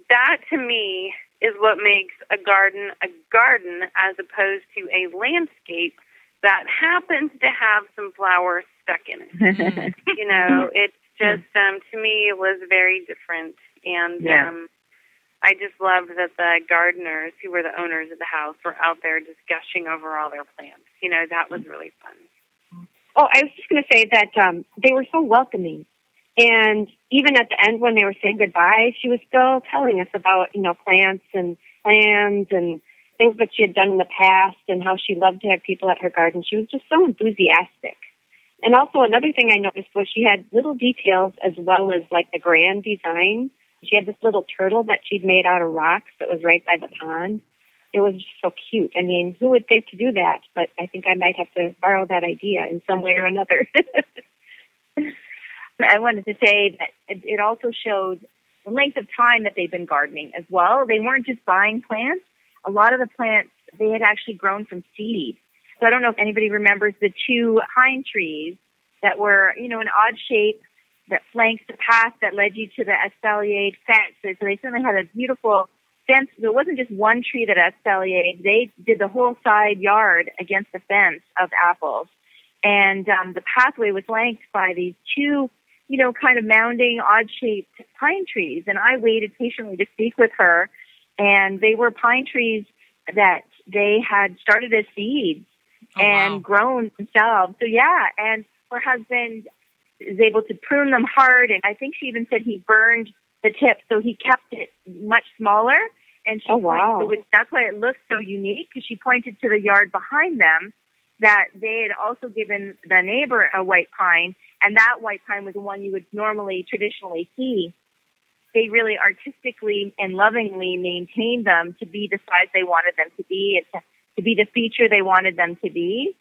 That to me is what makes a garden a garden as opposed to a landscape that happens to have some flowers stuck in it. you know, it's just um to me it was very different and yeah. um I just loved that the gardeners who were the owners of the house were out there just gushing over all their plants. You know, that was really fun. Oh, I was just going to say that um they were so welcoming. And even at the end when they were saying goodbye, she was still telling us about, you know, plants and plans and things that she had done in the past and how she loved to have people at her garden. She was just so enthusiastic. And also another thing I noticed was she had little details as well as like the grand design. She had this little turtle that she'd made out of rocks that was right by the pond. It was just so cute. I mean, who would think to do that? But I think I might have to borrow that idea in some way or another. I wanted to say that it, also showed the length of time that they've been gardening as well. They weren't just buying plants. A lot of the plants they had actually grown from seed. So I don't know if anybody remembers the two pine trees that were, you know, an odd shape that flanked the path that led you to the espaliered fence. So they certainly had a beautiful fence. There wasn't just one tree that espaliered. They did the whole side yard against the fence of apples. And um, the pathway was flanked by these two, you know, kind of mounding, odd-shaped pine trees. And I waited patiently to speak with her. And they were pine trees that they had started as seeds Oh, and wow. grown themselves. So yeah, and her husband is able to prune them hard, and I think she even said he burned the tip, so he kept it much smaller. And she Oh, wow. pointed- that's why it looks so unique because she pointed to the yard behind them that they had also given the neighbor a white pine, and that white pine was the one you would normally traditionally see. They really artistically and lovingly maintained them to be the size they wanted them to be and to, to be the feature they wanted them to be.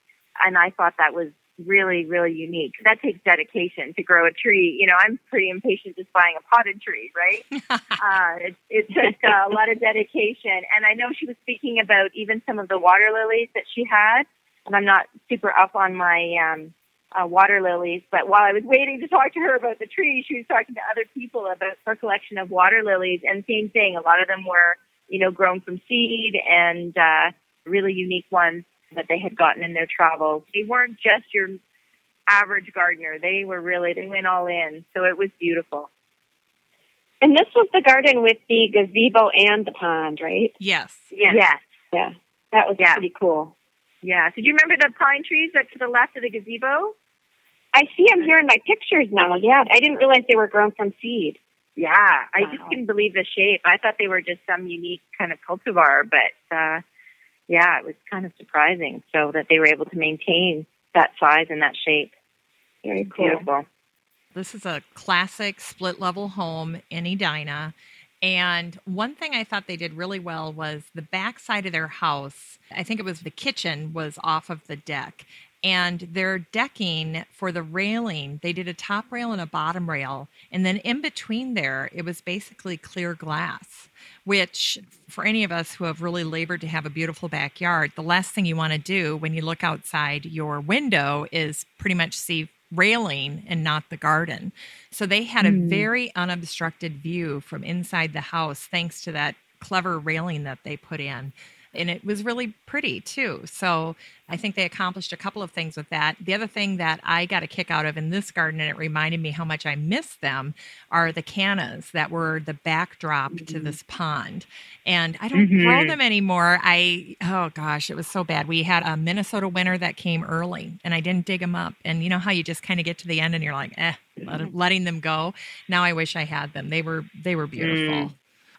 And I thought that was really, really unique. That takes dedication to grow a tree. You know, I'm pretty impatient just buying a potted tree, right? uh, it, it took uh, a lot of dedication. And I know she was speaking about even some of the water lilies that she had. And I'm not super up on my um, uh, water lilies, but while I was waiting to talk to her about the tree, she was talking to other people about her collection of water lilies. And same thing, a lot of them were, you know, grown from seed and uh, really unique ones that they had gotten in their travels. They weren't just your average gardener. They were really, they went all in. So it was beautiful. And this was the garden with the gazebo and the pond, right? yes. Yes. Yes. Yeah. That was Yeah. pretty cool. Yeah. So do you remember the pine trees that to the left of the gazebo? I see them here in my pictures now. Yeah, I didn't realize they were grown from seed. Yeah, I just couldn't believe the shape. I thought they were just some unique kind of cultivar, but uh, yeah, it was kind of surprising. So that they were able to maintain that size and that shape. Very cool. Beautiful. This is a classic split level home in Edina. And one thing I thought they did really well was the back side of their house. I think it was the kitchen was off of the deck. And their decking for the railing, they did a top rail and a bottom rail. And then in between there, it was basically clear glass, which for any of us who have really labored to have a beautiful backyard, the last thing you want to do when you look outside your window is pretty much see railing and not the garden. So they had a hmm. very unobstructed view from inside the house thanks to that clever railing that they put in. And it was really pretty too. So I think they accomplished a couple of things with that. The other thing that I got a kick out of in this garden, and it reminded me how much I miss them, are the cannas that were the backdrop to this pond. And I don't grow Mhm. them anymore. I, oh gosh, it was so bad. We had a Minnesota winter that came early and I didn't dig them up. And you know how you just kind of get to the end and you're like, eh, letting them go. Now I wish I had them. They were, they were beautiful.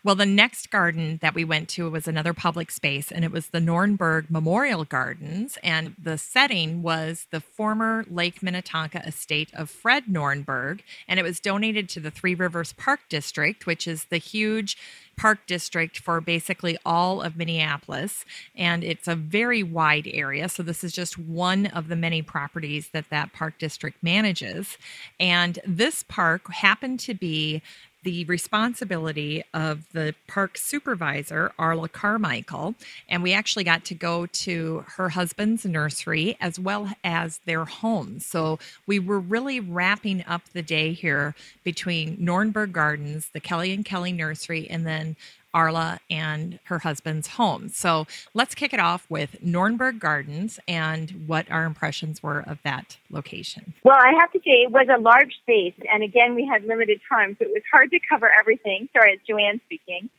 Well, the next garden that we went to was another public space, and it was the Noerenberg Memorial Gardens. And the setting was the former Lake Minnetonka estate of Fred Noerenberg, and it was donated to the Three Rivers Park District, which is the huge park district for basically all of Minneapolis. And it's a very wide area. So, this is just one of the many properties that that park district manages. And this park happened to be the responsibility of the park supervisor, Arla Carmichael. And we actually got to go to her husband's nursery as well as their home. So we were really wrapping up the day here between Noerenberg Gardens, the Kelly and Kelly Nursery, and then Arla and her husband's home. So let's kick it off with Noerenberg Gardens and what our impressions were of that location. Well, I have to say it was a large space, and again, we had limited time, so it was hard to cover everything. Sorry, it's Joanne speaking.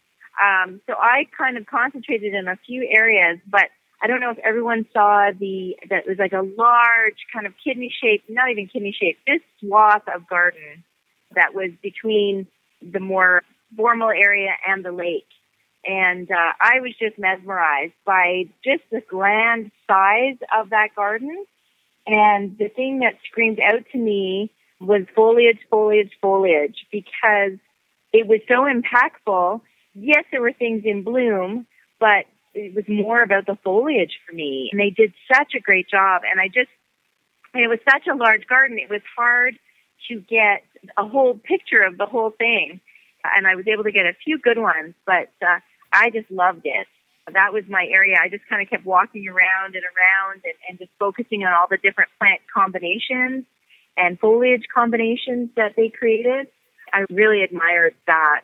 Um, so I kind of concentrated in a few areas, but I don't know if everyone saw the that was like a large kind of kidney shaped, not even kidney shaped, this swath of garden that was between the more formal area and the lake. And uh, I was just mesmerized by just the grand size of that garden. And the thing that screamed out to me was foliage, foliage, foliage, because it was so impactful. Yes, there were things in bloom, but it was more about the foliage for me. And they did such a great job. And I just, it was such a large garden, it was hard to get a whole picture of the whole thing. And I was able to get a few good ones, but uh, I just loved it. That was my area. I just kind of kept walking around and around and, and just focusing on all the different plant combinations and foliage combinations that they created. I really admired that.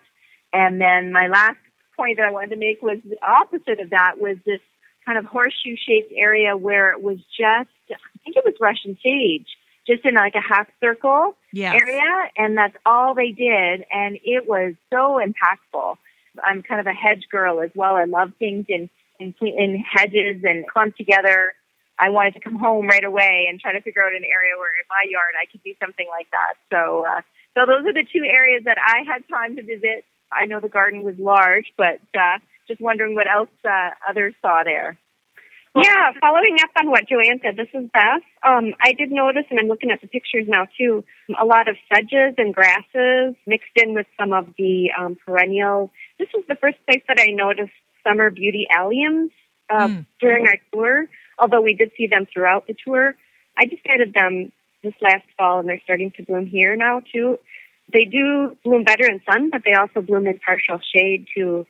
And then my last point that I wanted to make was the opposite of that was this kind of horseshoe shaped area where it was just, I think it was Russian sage, just in like a half circle Yes. area. And that's all they did. And it was so impactful. I'm kind of a hedge girl as well. I love things in and, and hedges and clumped together. I wanted to come home right away and try to figure out an area where in my yard I could do something like that. So, uh, so those are the two areas that I had time to visit. I know the garden was large, but uh, just wondering what else uh, others saw there. Yeah, following up on what Joanne said, this is Beth. Um, I did notice, and I'm looking at the pictures now too, a lot of sedges and grasses mixed in with some of the um, perennials. This was the first place that I noticed summer beauty alliums uh, mm. during our tour, although we did see them throughout the tour. I just added them this last fall, and they're starting to bloom here now too. They do bloom better in sun, but they also bloom in partial shade too.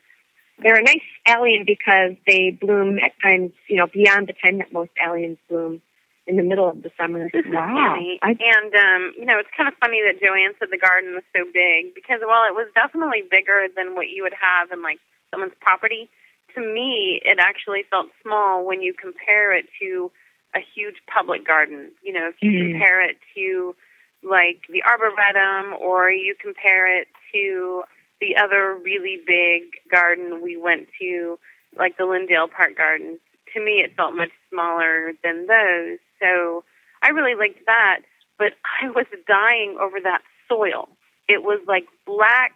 They're a nice allium because they bloom at times, you know, beyond the time that most alliums bloom in the middle of the summer. Wow. and, um, you know, it's kind of funny that Joanne said the garden was so big because while it was definitely bigger than what you would have in, like, someone's property, to me, it actually felt small when you compare it to a huge public garden. You know, if you mm-hmm. compare it to, like, the Arboretum or you compare it to the other really big garden we went to, like the Lyndale Park Garden, to me it felt much smaller than those. So I really liked that, but I was dying over that soil. It was like black,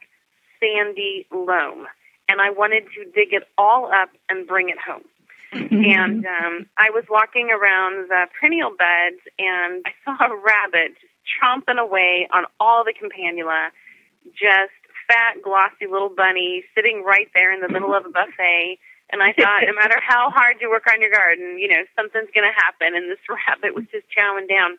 sandy loam, and I wanted to dig it all up and bring it home. and um, I was walking around the perennial beds, and I saw a rabbit just chomping away on all the campanula, just fat, glossy little bunny sitting right there in the middle of a buffet. And I thought, no matter how hard you work on your garden, you know, something's going to happen. And this rabbit was just chowing down.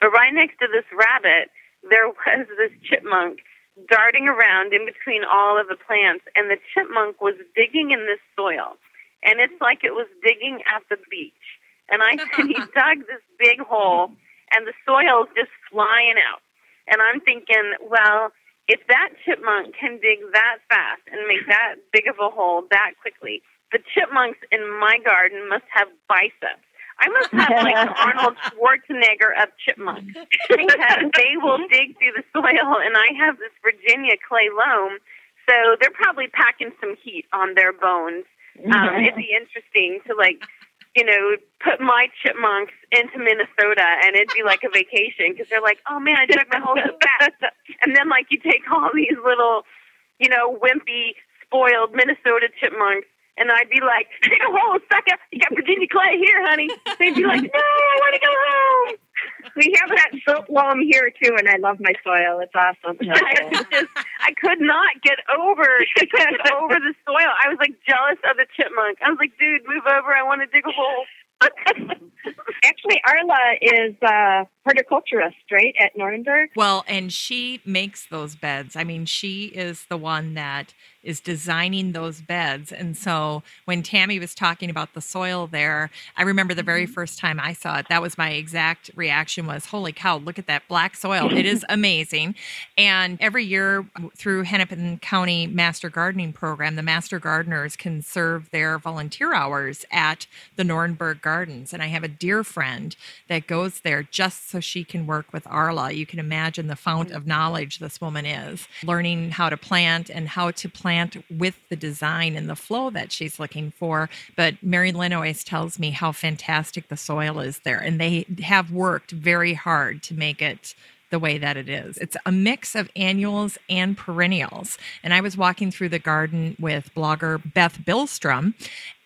But right next to this rabbit, there was this chipmunk darting around in between all of the plants. And the chipmunk was digging in this soil. And it's like it was digging at the beach. And I said, he dug this big hole, and the soil's just flying out. And I'm thinking, well, if that chipmunk can dig that fast and make that big of a hole that quickly, the chipmunks in my garden must have biceps. I must have like Arnold Schwarzenegger of chipmunks because they will dig through the soil, and I have this Virginia clay loam, so they're probably packing some heat on their bones. Um, it'd be interesting to like you know, put my chipmunks into Minnesota and it'd be like a vacation because they're like, oh man, I took my whole fast. And then like you take all these little, you know, wimpy, spoiled Minnesota chipmunks and I'd be like, dig a hole, sucker. You got Virginia clay here, honey. They'd be like, no, I want to go home. We have that silt loam here too, and I love my soil. It's awesome. I just, I could not get over, get over the soil. I was like jealous of the chipmunk. I was like, dude, move over. I want to dig a hole. Actually, Arla is a horticulturist, right, at Noerenberg? Well, and she makes those beds. I mean, she is the one that is designing those beds. And so when Tammy was talking about the soil there, I remember the very mm-hmm. first time I saw it, that was my exact reaction was, holy cow, look at that black soil. It is amazing. And every year through Hennepin County Master Gardening Program, the Master Gardeners can serve their volunteer hours at the Noerenberg Gardens. And I have a dear friend that goes there just so she can work with Arla. You can imagine the fount of knowledge this woman is, learning how to plant and how to plant with the design and the flow that she's looking for. But Mary Lynn always tells me how fantastic the soil is there. And they have worked very hard to make it the way that it is. It's a mix of annuals and perennials. And I was walking through the garden with blogger Beth Billstrom,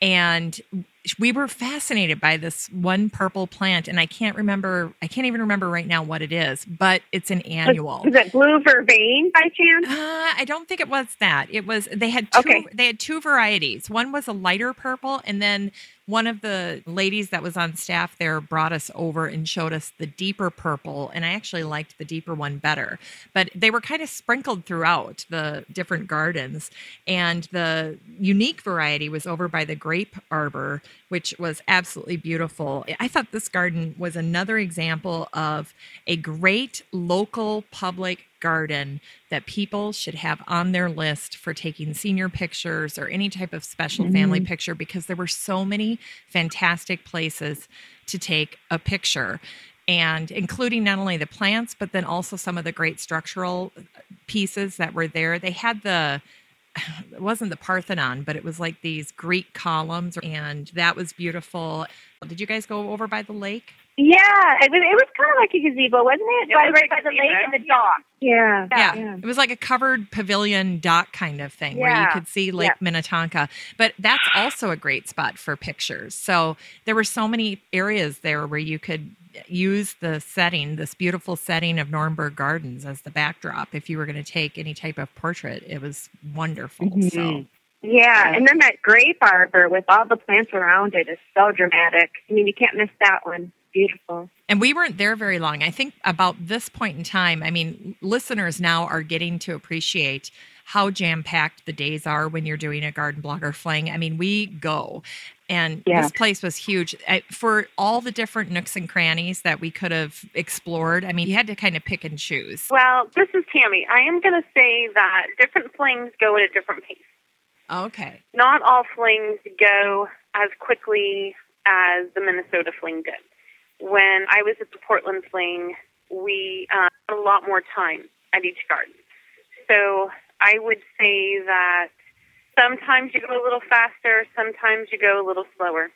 and we were fascinated by this one purple plant and i can't remember i can't even remember right now what it is but it's an annual. is it blue vervain by chance? Uh, i don't think it was that. It was they had two okay. they had two varieties. One was a lighter purple and then one of the ladies that was on staff there brought us over and showed us the deeper purple and i actually liked the deeper one better. But they were kind of sprinkled throughout the different gardens and the unique variety was over by the grape arbor which was absolutely beautiful. I thought this garden was another example of a great local public garden that people should have on their list for taking senior pictures or any type of special mm-hmm. family picture because there were so many fantastic places to take a picture and including not only the plants but then also some of the great structural pieces that were there they had the it wasn't the Parthenon, but it was like these Greek columns, and that was beautiful. Did you guys go over by the lake? Yeah, it was, it was kind of like a gazebo, wasn't it? It by, was right by the gazebo, lake and the dock. Yeah. Yeah. yeah. It was like a covered pavilion dock kind of thing where you could see Lake Minnetonka. But that's also a great spot for pictures. So there were so many areas there where you could use the setting, this beautiful setting of Noerenberg Gardens as the backdrop. If you were going to take any type of portrait, it was wonderful. So Mhm. Yeah, and then that grape arbor with all the plants around it is so dramatic. I mean, you can't miss that one. Beautiful. And we weren't there very long. I think about this point in time, I mean, listeners now are getting to appreciate how jam packed the days are when you're doing a garden blogger fling. I mean, we go. And Yeah. this place was huge I, for all the different nooks and crannies that we could have explored. I mean, you had to kind of pick and choose. Well, this is Tammy. I am going to say that different flings go at a different pace. Okay. Not all flings go as quickly as the Minnesota fling did. When I was at the Portland fling, we uh, had a lot more time at each garden. So I would say that sometimes you go a little faster, sometimes you go a little slower.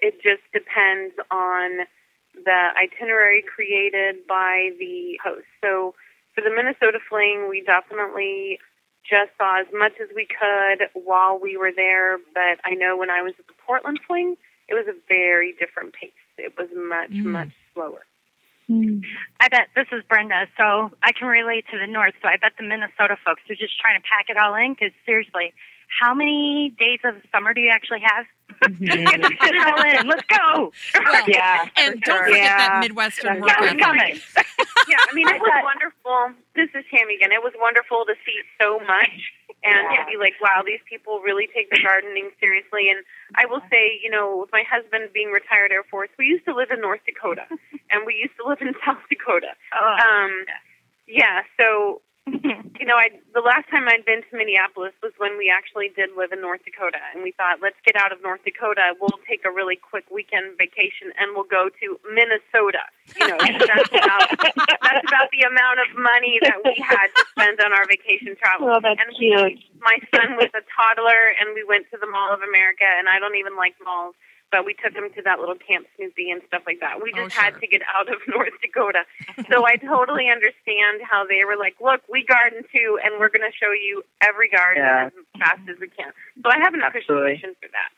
It just depends on the itinerary created by the host. So for the Minnesota fling, we definitely just saw as much as we could while we were there. But I know when I was at the Portland fling, it was a very different pace. It was much, Mm. much slower. I bet this is Brenda, so I can relate to the north. So I bet the Minnesota folks are just trying to pack it all in. Because seriously, how many days of summer do you actually have? Get to fit it all in. Let's go. Well, Yeah. and for don't sure. forget that Midwestern Yeah, work Yeah, ethic. coming. yeah, I mean, it was wonderful. This is Tammy again. It was wonderful to see so much and Yeah. be like, wow, these people really take the gardening seriously. And I will say, you know, with my husband being retired Air Force, we used to live in North Dakota and we used to live in South Dakota. Oh, Um, yeah, so you know, I the last time I'd been to Minneapolis was when we actually did live in North Dakota, and we thought, let's get out of North Dakota. We'll take a really quick weekend vacation, and we'll go to Minnesota. You know, that's about that's about the amount of money that we had to spend on our vacation travel. Oh, that's and cute. my son was a toddler, and we went to the Mall of America, and I don't even like malls. But we took him to that little Camp Snoopy and stuff like that. We Oh, just had sure. to get out of North Dakota. So I totally understand how they were like, look, we garden too, and we're going to show you every garden Yeah. as fast as we can. So I have an Absolutely. appreciation for that.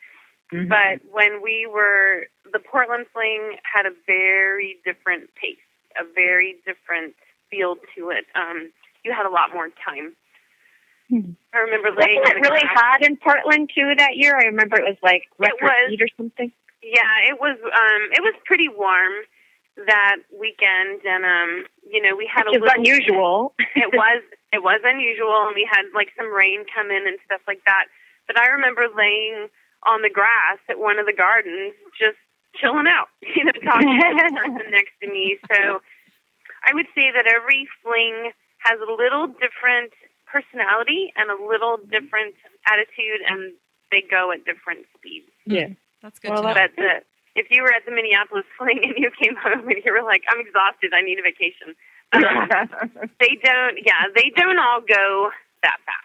Mhm. But when we were, the Portland Fling had a very different pace, a very different feel to it. Um, you had a lot more time. I remember laying Wasn't it really hot in Portland too that year? I remember it was like record was. heat or something. Yeah, it was. Um, it was pretty warm that weekend, and um, you know, we had Which a little. unusual. it was it was unusual, and we had like some rain come in and stuff like that. But I remember laying on the grass at one of the gardens, just chilling out, you know, talking to the person next to me. So I would say that every fling has a little different personality and a little different attitude, and they go at different speeds. Yeah. That's good Well, to know. But the, if you were at the Minneapolis fling and you came home and you were like, "I'm exhausted, I need a vacation," they don't. Yeah, they don't all go that fast.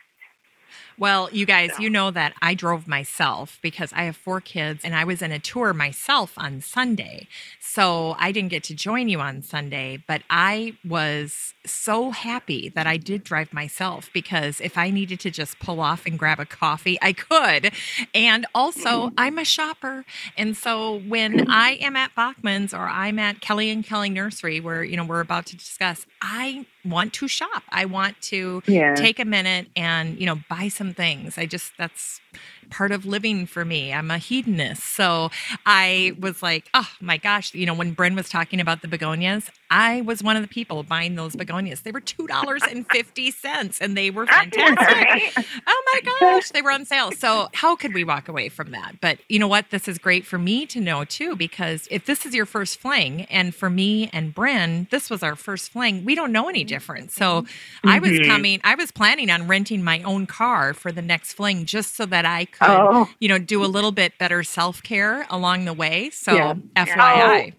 Well, you guys, So. you know that I drove myself because I have four kids and I was in a tour myself on Sunday. So I didn't get to join you on Sunday, but I was so happy that I did drive myself because if I needed to just pull off and grab a coffee, I could. And also, I'm a shopper. And so when I am at Bachman's or I'm at Kelly and Kelly Nursery, where, you know, we're about to discuss, I want to shop. I want to Yeah. take a minute and you know buy some things i just that's part of living for me. I'm a hedonist. So i was like oh my gosh you know when Bren was talking about the begonias i was one of the people buying those begonias. They were $2.50 and they were fantastic. Oh my gosh they were on sale. So how could we walk away from that? But you know what? This is great for me to know too because if this is your first fling and for me and Bren this was our first fling we don't know any different so I was Mhm. coming I was planning on renting my own car for the next fling just so that I could Oh. you know do a little bit better self-care along the way so Yeah. FYI oh,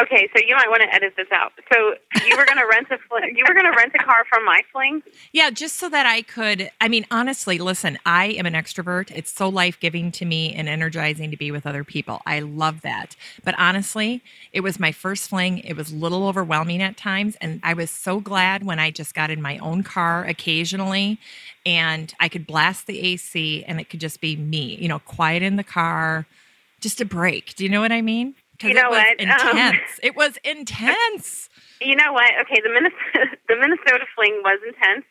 Okay, so you might want to edit this out. So you were going to rent a fling, you were going to rent a car from my fling. Yeah, just so that I could. I mean, honestly, listen, I am an extrovert. It's so life giving to me and energizing to be with other people. I love that. But honestly, it was my first fling. It was a little overwhelming at times. And I was so glad when I just got in my own car occasionally and I could blast the AC and it could just be me, you know, quiet in the car, just a break. Do you know what I mean? 'Cause You know it was what? Um, Intense. it was intense. You know what? Okay, the Minnesota, the Minnesota fling was intense.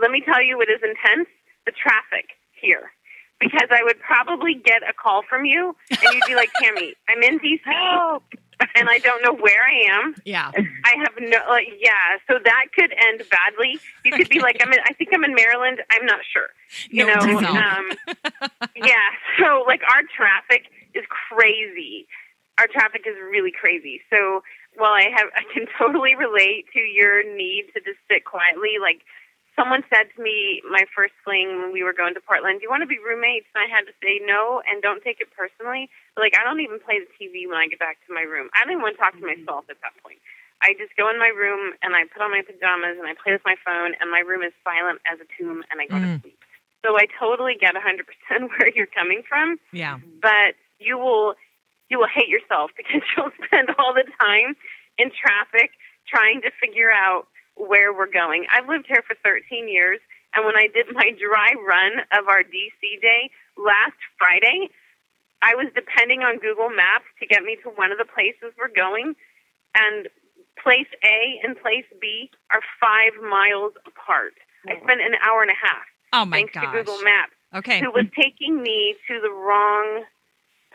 Let me tell you what is intense: the traffic here. Because I would probably get a call from you, and you'd be like, "Tammy, I'm in DC, and I don't know where I am. Yeah. I have no, like, yeah. So that could end badly. You could be like, I'm in, I think I'm in Maryland. I'm not sure. You No, know, no. um, yeah. So like our traffic is crazy. Our traffic is really crazy. So while I have, I can totally relate to your need to just sit quietly. Like someone said to me, my first fling when we were going to Portland, "Do you want to be roommates?" And I had to say no and don't take it personally. But, like I don't even play the TV when I get back to my room. I don't even want to talk to myself at that point. I just go in my room and I put on my pajamas and I play with my phone and my room is silent as a tomb and I go to Mm. sleep. So I totally get 100% where you're coming from, Yeah. but you will you will hate yourself because you'll spend all the time in traffic trying to figure out where we're going. I've lived here for 13 years and when I did my dry run of our DC day last Friday, I was depending on Google Maps to get me to one of the places we're going and place A and place B are five miles apart. I spent an hour and a half Oh my thanks gosh. to Google Maps, Okay. who was taking me to the wrong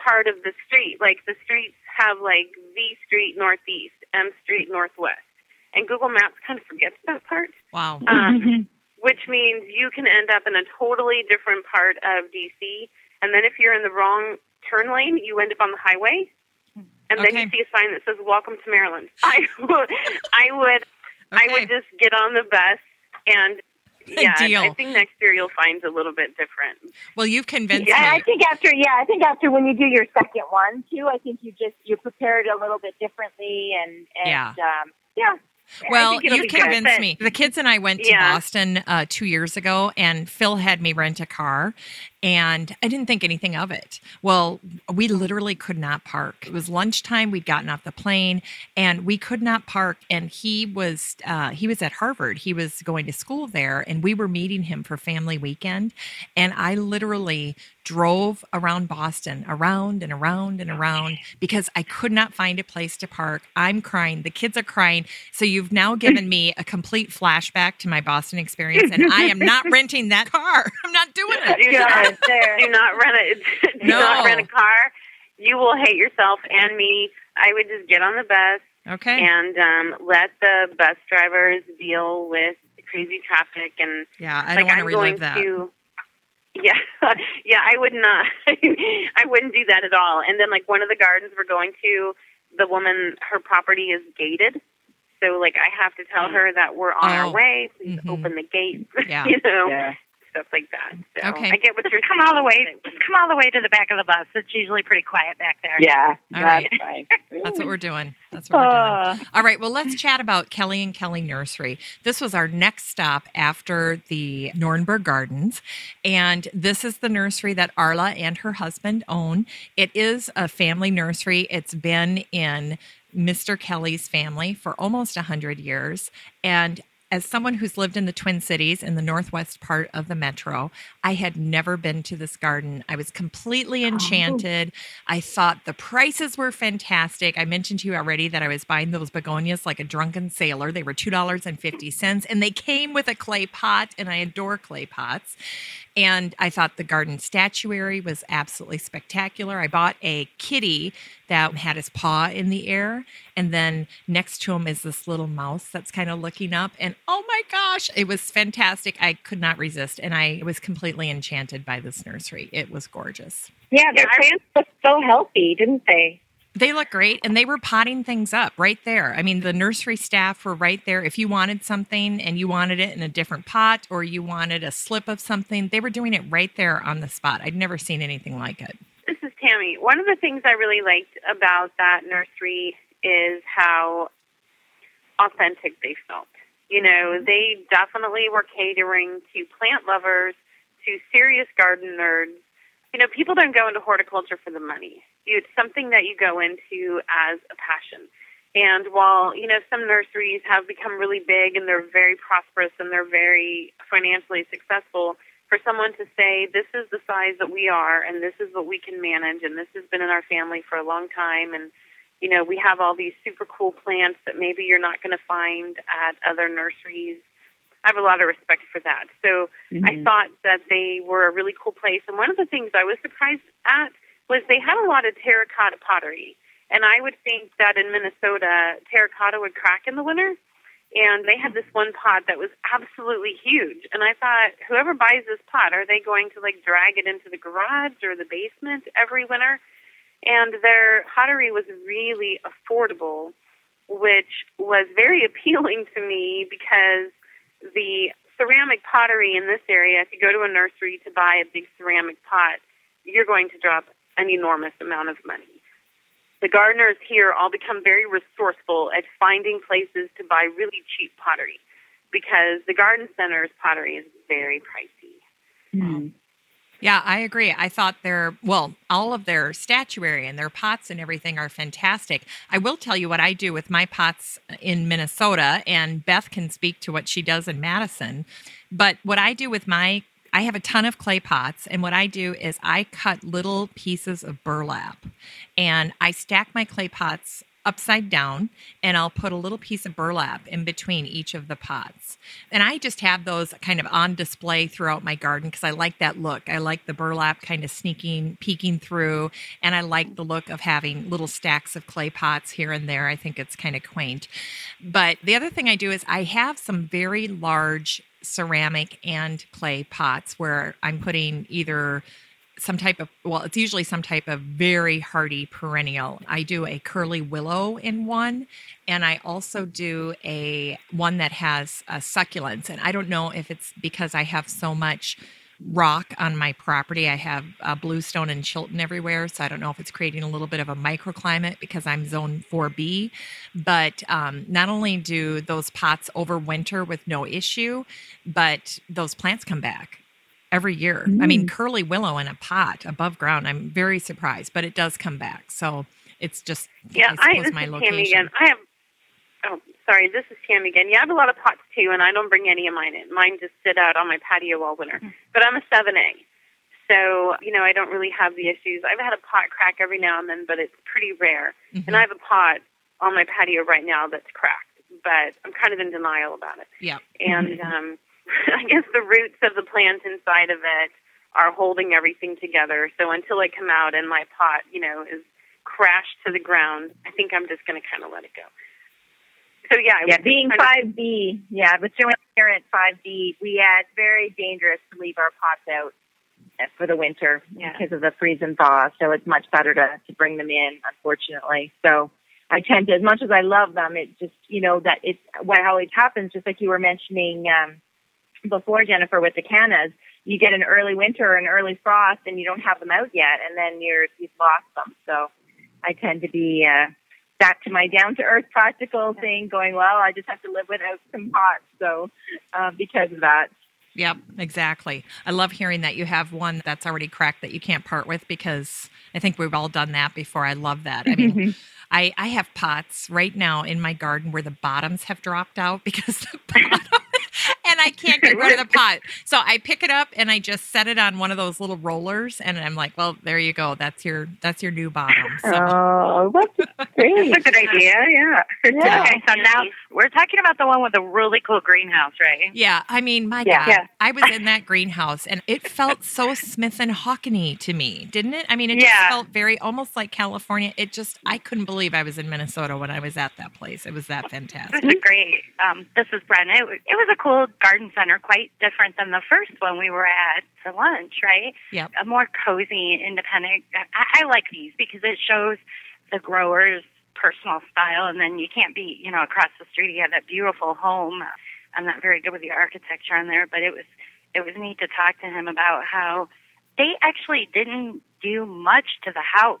part of the street. Like the streets have like V Street Northeast, M Street Northwest, and Google Maps kind of forgets that part. Wow. Um, which means you can end up in a totally different part of DC. And then if you're in the wrong turn lane, you end up on the highway. And then Okay. you see a sign that says "Welcome to Maryland." I would, I would, I would just get on the bus and yeah. Deal. I think next year you'll find a little bit different. Well, you've convinced Yeah, I think after, yeah, I think after when you do your second one too, I think you just you prepare it a little bit differently, and and Yeah. um, yeah. Well, you've good. convinced But- me. The kids and I went to Yeah. Boston uh, two years ago, and Phil had me rent a car, and I didn't think anything of it. Well, we literally could not park. It was lunchtime. We'd gotten off the plane, and we could not park. And he was uh, he was at Harvard. He was going to school there, and we were meeting him for family weekend. And I literally drove around Boston, around and around and around, because I could not find a place to park. I'm crying. The kids are crying. So you've now given me a complete flashback to my Boston experience, and I am not renting that car. I'm not doing it. Do not, there. do not rent a do No. not rent a car. You will hate yourself and me. I would just get on the bus Okay. and um, let the bus drivers deal with crazy traffic and Yeah, I don't want to I'm relive that. to yeah yeah i would not i wouldn't do that at all and then like one of the gardens we're going to the woman her property is gated so like i have to tell her that we're on Oh. our way please Mhm. open the gate Yeah. you know Yeah. Stuff like that so Okay. i get what you're Come saying. all the way. Just come all the way to the back of the bus. It's usually pretty quiet back there. Yeah, All that's right. That's what we're doing. That's what we're doing. Uh, All right. Well, let's chat about Kelly and Kelly Nursery. This was our next stop after the Noerenberg Gardens. And this is the nursery that Arla and her husband own. It is a family nursery. It's been in Mr. Kelly's family for almost 100 years. And as someone who's lived in the Twin Cities in the northwest part of the metro, I had never been to this garden. I was completely oh. enchanted. I thought the prices were fantastic. I mentioned to you already that I was buying those begonias like a drunken sailor. They were $2.50 and they came with a clay pot, and I adore clay pots. And I thought the garden statuary was absolutely spectacular. I bought a kitty that had his paw in the air. And then next to him is this little mouse that's kind of looking up. And oh my gosh, it was fantastic. I could not resist. And I was completely enchanted by this nursery. It was gorgeous. Yeah, their plants look so healthy, didn't they? They look great and they were potting things up right there. I mean, the nursery staff were right there. If you wanted something and you wanted it in a different pot or you wanted a slip of something, they were doing it right there on the spot. I'd never seen anything like it. Tammy one of the things i really liked about that nursery is how authentic they felt. You know, mm-hmm. they definitely were catering to plant lovers, to serious garden nerds. You know, people don't go into horticulture for the money. It's something that you go into as a passion. And while, you know, some nurseries have become really big and they're very prosperous and they're very financially successful, for someone to say, this is the size that we are and this is what we can manage and this has been in our family for a long time and you know, we have all these super cool plants that maybe you're not going to find at other nurseries. I have a lot of respect for that. So mm-hmm. I thought that they were a really cool place. And one of the things I was surprised at was they had a lot of terracotta pottery. And I would think that in Minnesota, terracotta would crack in the winter. And they had this one pot that was absolutely huge. And I thought, whoever buys this pot, are they going to like drag it into the garage or the basement every winter? and their pottery was really affordable, which was very appealing to me because the ceramic pottery in this area, if you go to a nursery to buy a big ceramic pot, you're going to drop an enormous amount of money. The gardeners here all become very resourceful at finding places to buy really cheap pottery because the garden center's pottery is very pricey. Mm. Yeah, I agree. I thought their, well, all of their statuary and their pots and everything are fantastic. I will tell you what I do with my pots in Minnesota, and Beth can speak to what she does in Madison. But what I do with my I have a ton of clay pots, and what I do is I cut little pieces of burlap and I stack my clay pots upside down and I'll put a little piece of burlap in between each of the pots. And I just have those kind of on display throughout my garden because I like that look. I like the burlap kind of sneaking, peeking through, and I like the look of having little stacks of clay pots here and there. I think it's kind of quaint. But the other thing I do is I have some very large ceramic and clay pots where I'm putting either some type of well it's usually some type of very hardy perennial. I do a curly willow in one and i also do a one that has a succulents. And i don't know if it's because i have so much rock on my property i have a bluestone and chilton everywhere so i don't know if it's creating a little bit of a microclimate because i'm zone 4b but um, not only do those pots overwinter with no issue but those plants come back every year. Mm. I mean, mm. curly willow in a pot above ground. I'm very surprised, but it does come back. So it's just yeah. I, I this my is location. Tammy again. I have. Oh, sorry. This is Tammy again. Yeah, I have a lot of pots too, and I don't bring any of mine in. Mine just sit out on my patio all winter. Mm. But I'm a seven A. So, you know, I don't really have the issues. I've had a pot crack every now and then, but it's pretty rare. Mm-hmm. And I have a pot on my patio right now that's cracked, but I'm kind of in denial about it. Yeah. And um I guess the roots of the plant inside of it are holding everything together. So until I come out and my pot, you know, is crashed to the ground, I think I'm just going to kind of let it go. So yeah, yeah, being five B, yeah, with Joanne here at five B, we yeah, it's very dangerous to leave our pots out for the winter yeah. because of the freeze and thaw. So it's much better to to bring them in, unfortunately. So I tend to, as much as I love them, it just you know that it's what always happens. Just like you were mentioning, um, before, Jennifer, with the cannas, you get an early winter or an early frost and you don't have them out yet, and then you're you've lost them. So I tend to be uh, back to my down to earth practical thing, going well. I just have to live without some pots. So uh, because of that. Yep, exactly. I love hearing that you have one that's already cracked that you can't part with because I think we've all done that before. I love that. I mean, I, I have pots right now in my garden where the bottoms have dropped out because the bottom and I can't get rid of the pot. So I pick it up and I just set it on one of those little rollers, and I'm like, "Well, there you go. That's your that's your new bottom." So. Oh, that's great! that's a good idea. Yeah. yeah. Okay, so now we're talking about the one with the really cool greenhouse, right? Yeah. I mean, my yeah. God, yeah. I was in that greenhouse, and it felt so Smith and Hawken-y to me, didn't it? I mean, it just felt very almost like California. It just I couldn't believe I was in Minnesota when I was at that place. It was that fantastic. It was great. Um, this is Brenna. It, it was a cool garden center, quite different than the first one we were at for lunch, right? Yeah. A more cozy, independent. I, I like these because it shows the growers' personal style, and then you can't be, you know, across the street. You have that beautiful home. I'm not very good with the architecture on there, but it was it was neat to talk to him about how they actually didn't do much to the house.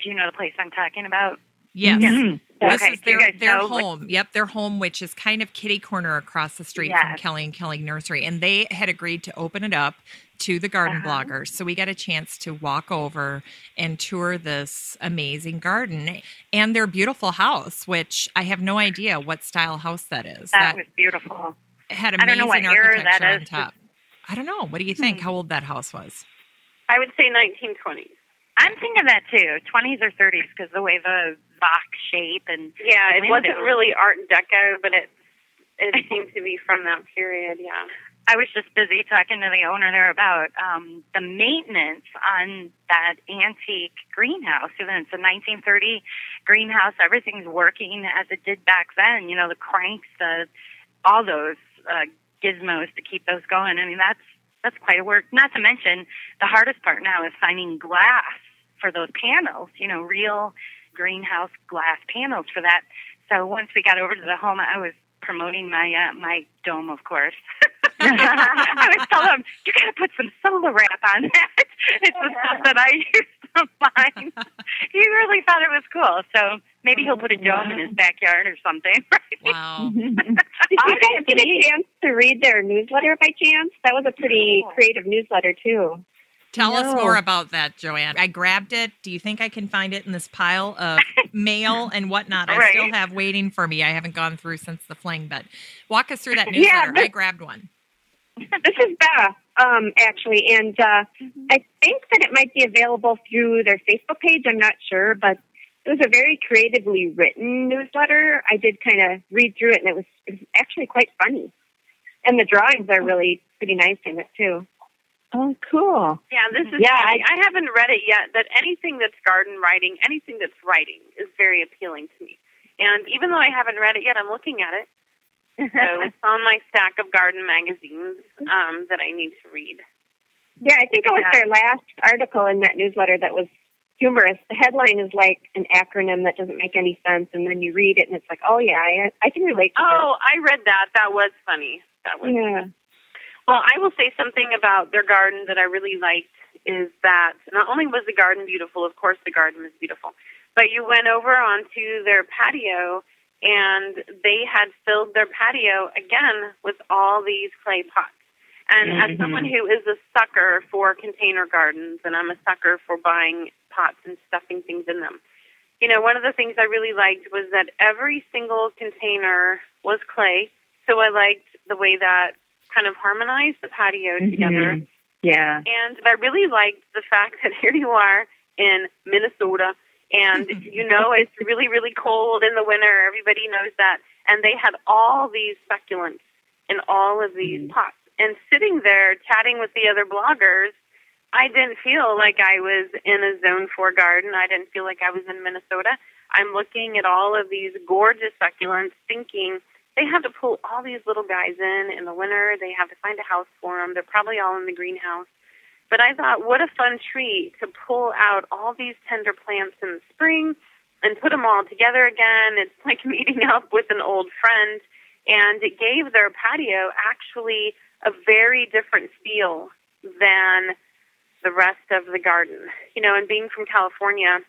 Do you know the place I'm talking about? Yes. Mhm. This Okay, is do you their, their know what- home. Yep, their home, which is kind of kitty corner across the street from Kelly and Kelly Nursery. And they had agreed to open it up to the garden Uh-huh. bloggers. So we got a chance to walk over and tour this amazing garden and their beautiful house, which I have no idea what style house that is. That was beautiful. It had I don't know amazing what era architecture that on top. I don't know. What do you think? Hmm. How old that house was? I would say 1920s. I'm thinking that too, 20s or 30s, because the way the box shape and Yeah, it wasn't really Art Deco, but it it seemed to be from that period. Yeah. I was just busy talking to the owner there about um, the maintenance on that antique greenhouse. Even it's a 1930 greenhouse, everything's working as it did back then. You know, the cranks, the all those uh, gizmos to keep those going. I mean, that's that's quite a work. Not to mention the hardest part now is finding glass for those panels. You know, real greenhouse glass panels for that. So once we got over to the home, I was promoting my uh, my dome, of course. I was telling him, you got to put some solar wrap on that. It's the stuff that I use for mine. He really thought it was cool. So maybe he'll put a dome in his backyard or something. Wow. Did you guys get a chance to read their newsletter by chance? That was a pretty creative newsletter too. Tell us more about that, Joanne. I grabbed it. Do you think I can find it in this pile of mail and whatnot I still have waiting for me? I haven't gone through since the fling, but walk us through that Yeah, newsletter. but- I grabbed one. This is Beth, um, actually, and uh, I think that it might be available through their Facebook page. I'm not sure, but it was a very creatively written newsletter. I did kind of read through it, and it was, it was actually quite funny. And the drawings are really pretty nice in it too. Oh, cool. Yeah, this is. Yeah, I, I haven't read it yet, but anything that's garden writing, anything that's writing, is very appealing to me. And even though I haven't read it yet, I'm looking at it. So it's on my stack of garden magazines um, that I need to read. Yeah, I think it was their last article in that newsletter that was humorous. The headline is like an acronym that doesn't make any sense, and then you read it, and it's like, oh yeah, I, I can relate to Oh, I read that. That was funny. That was. Yeah. Well, I will say something about their garden that I really liked is that not only was the garden beautiful, of course the garden was beautiful, but you went over onto their patio and they had filled their patio again with all these clay pots. And as Mhm. someone who is a sucker for container gardens, and I'm a sucker for buying pots and stuffing things in them, you know, one of the things I really liked was that every single container was clay. So I liked the way that kind of harmonized the patio together. Mhm. Yeah. And I really liked the fact that here you are in Minnesota, and you know it's really, really cold in the winter. Everybody knows that. And they had all these succulents in all of these pots. And sitting there chatting with the other bloggers, I didn't feel like I was in a zone four garden. I didn't feel like I was in Minnesota. I'm looking at all of these gorgeous succulents, thinking they have to pull all these little guys in in the winter. They have to find a house for them. They're probably all in the greenhouse. But I thought, what a fun treat to pull out all these tender plants in the spring and put them all together again. It's like meeting up with an old friend. And it gave their patio actually a very different feel than the rest of the garden. You know, and being from California,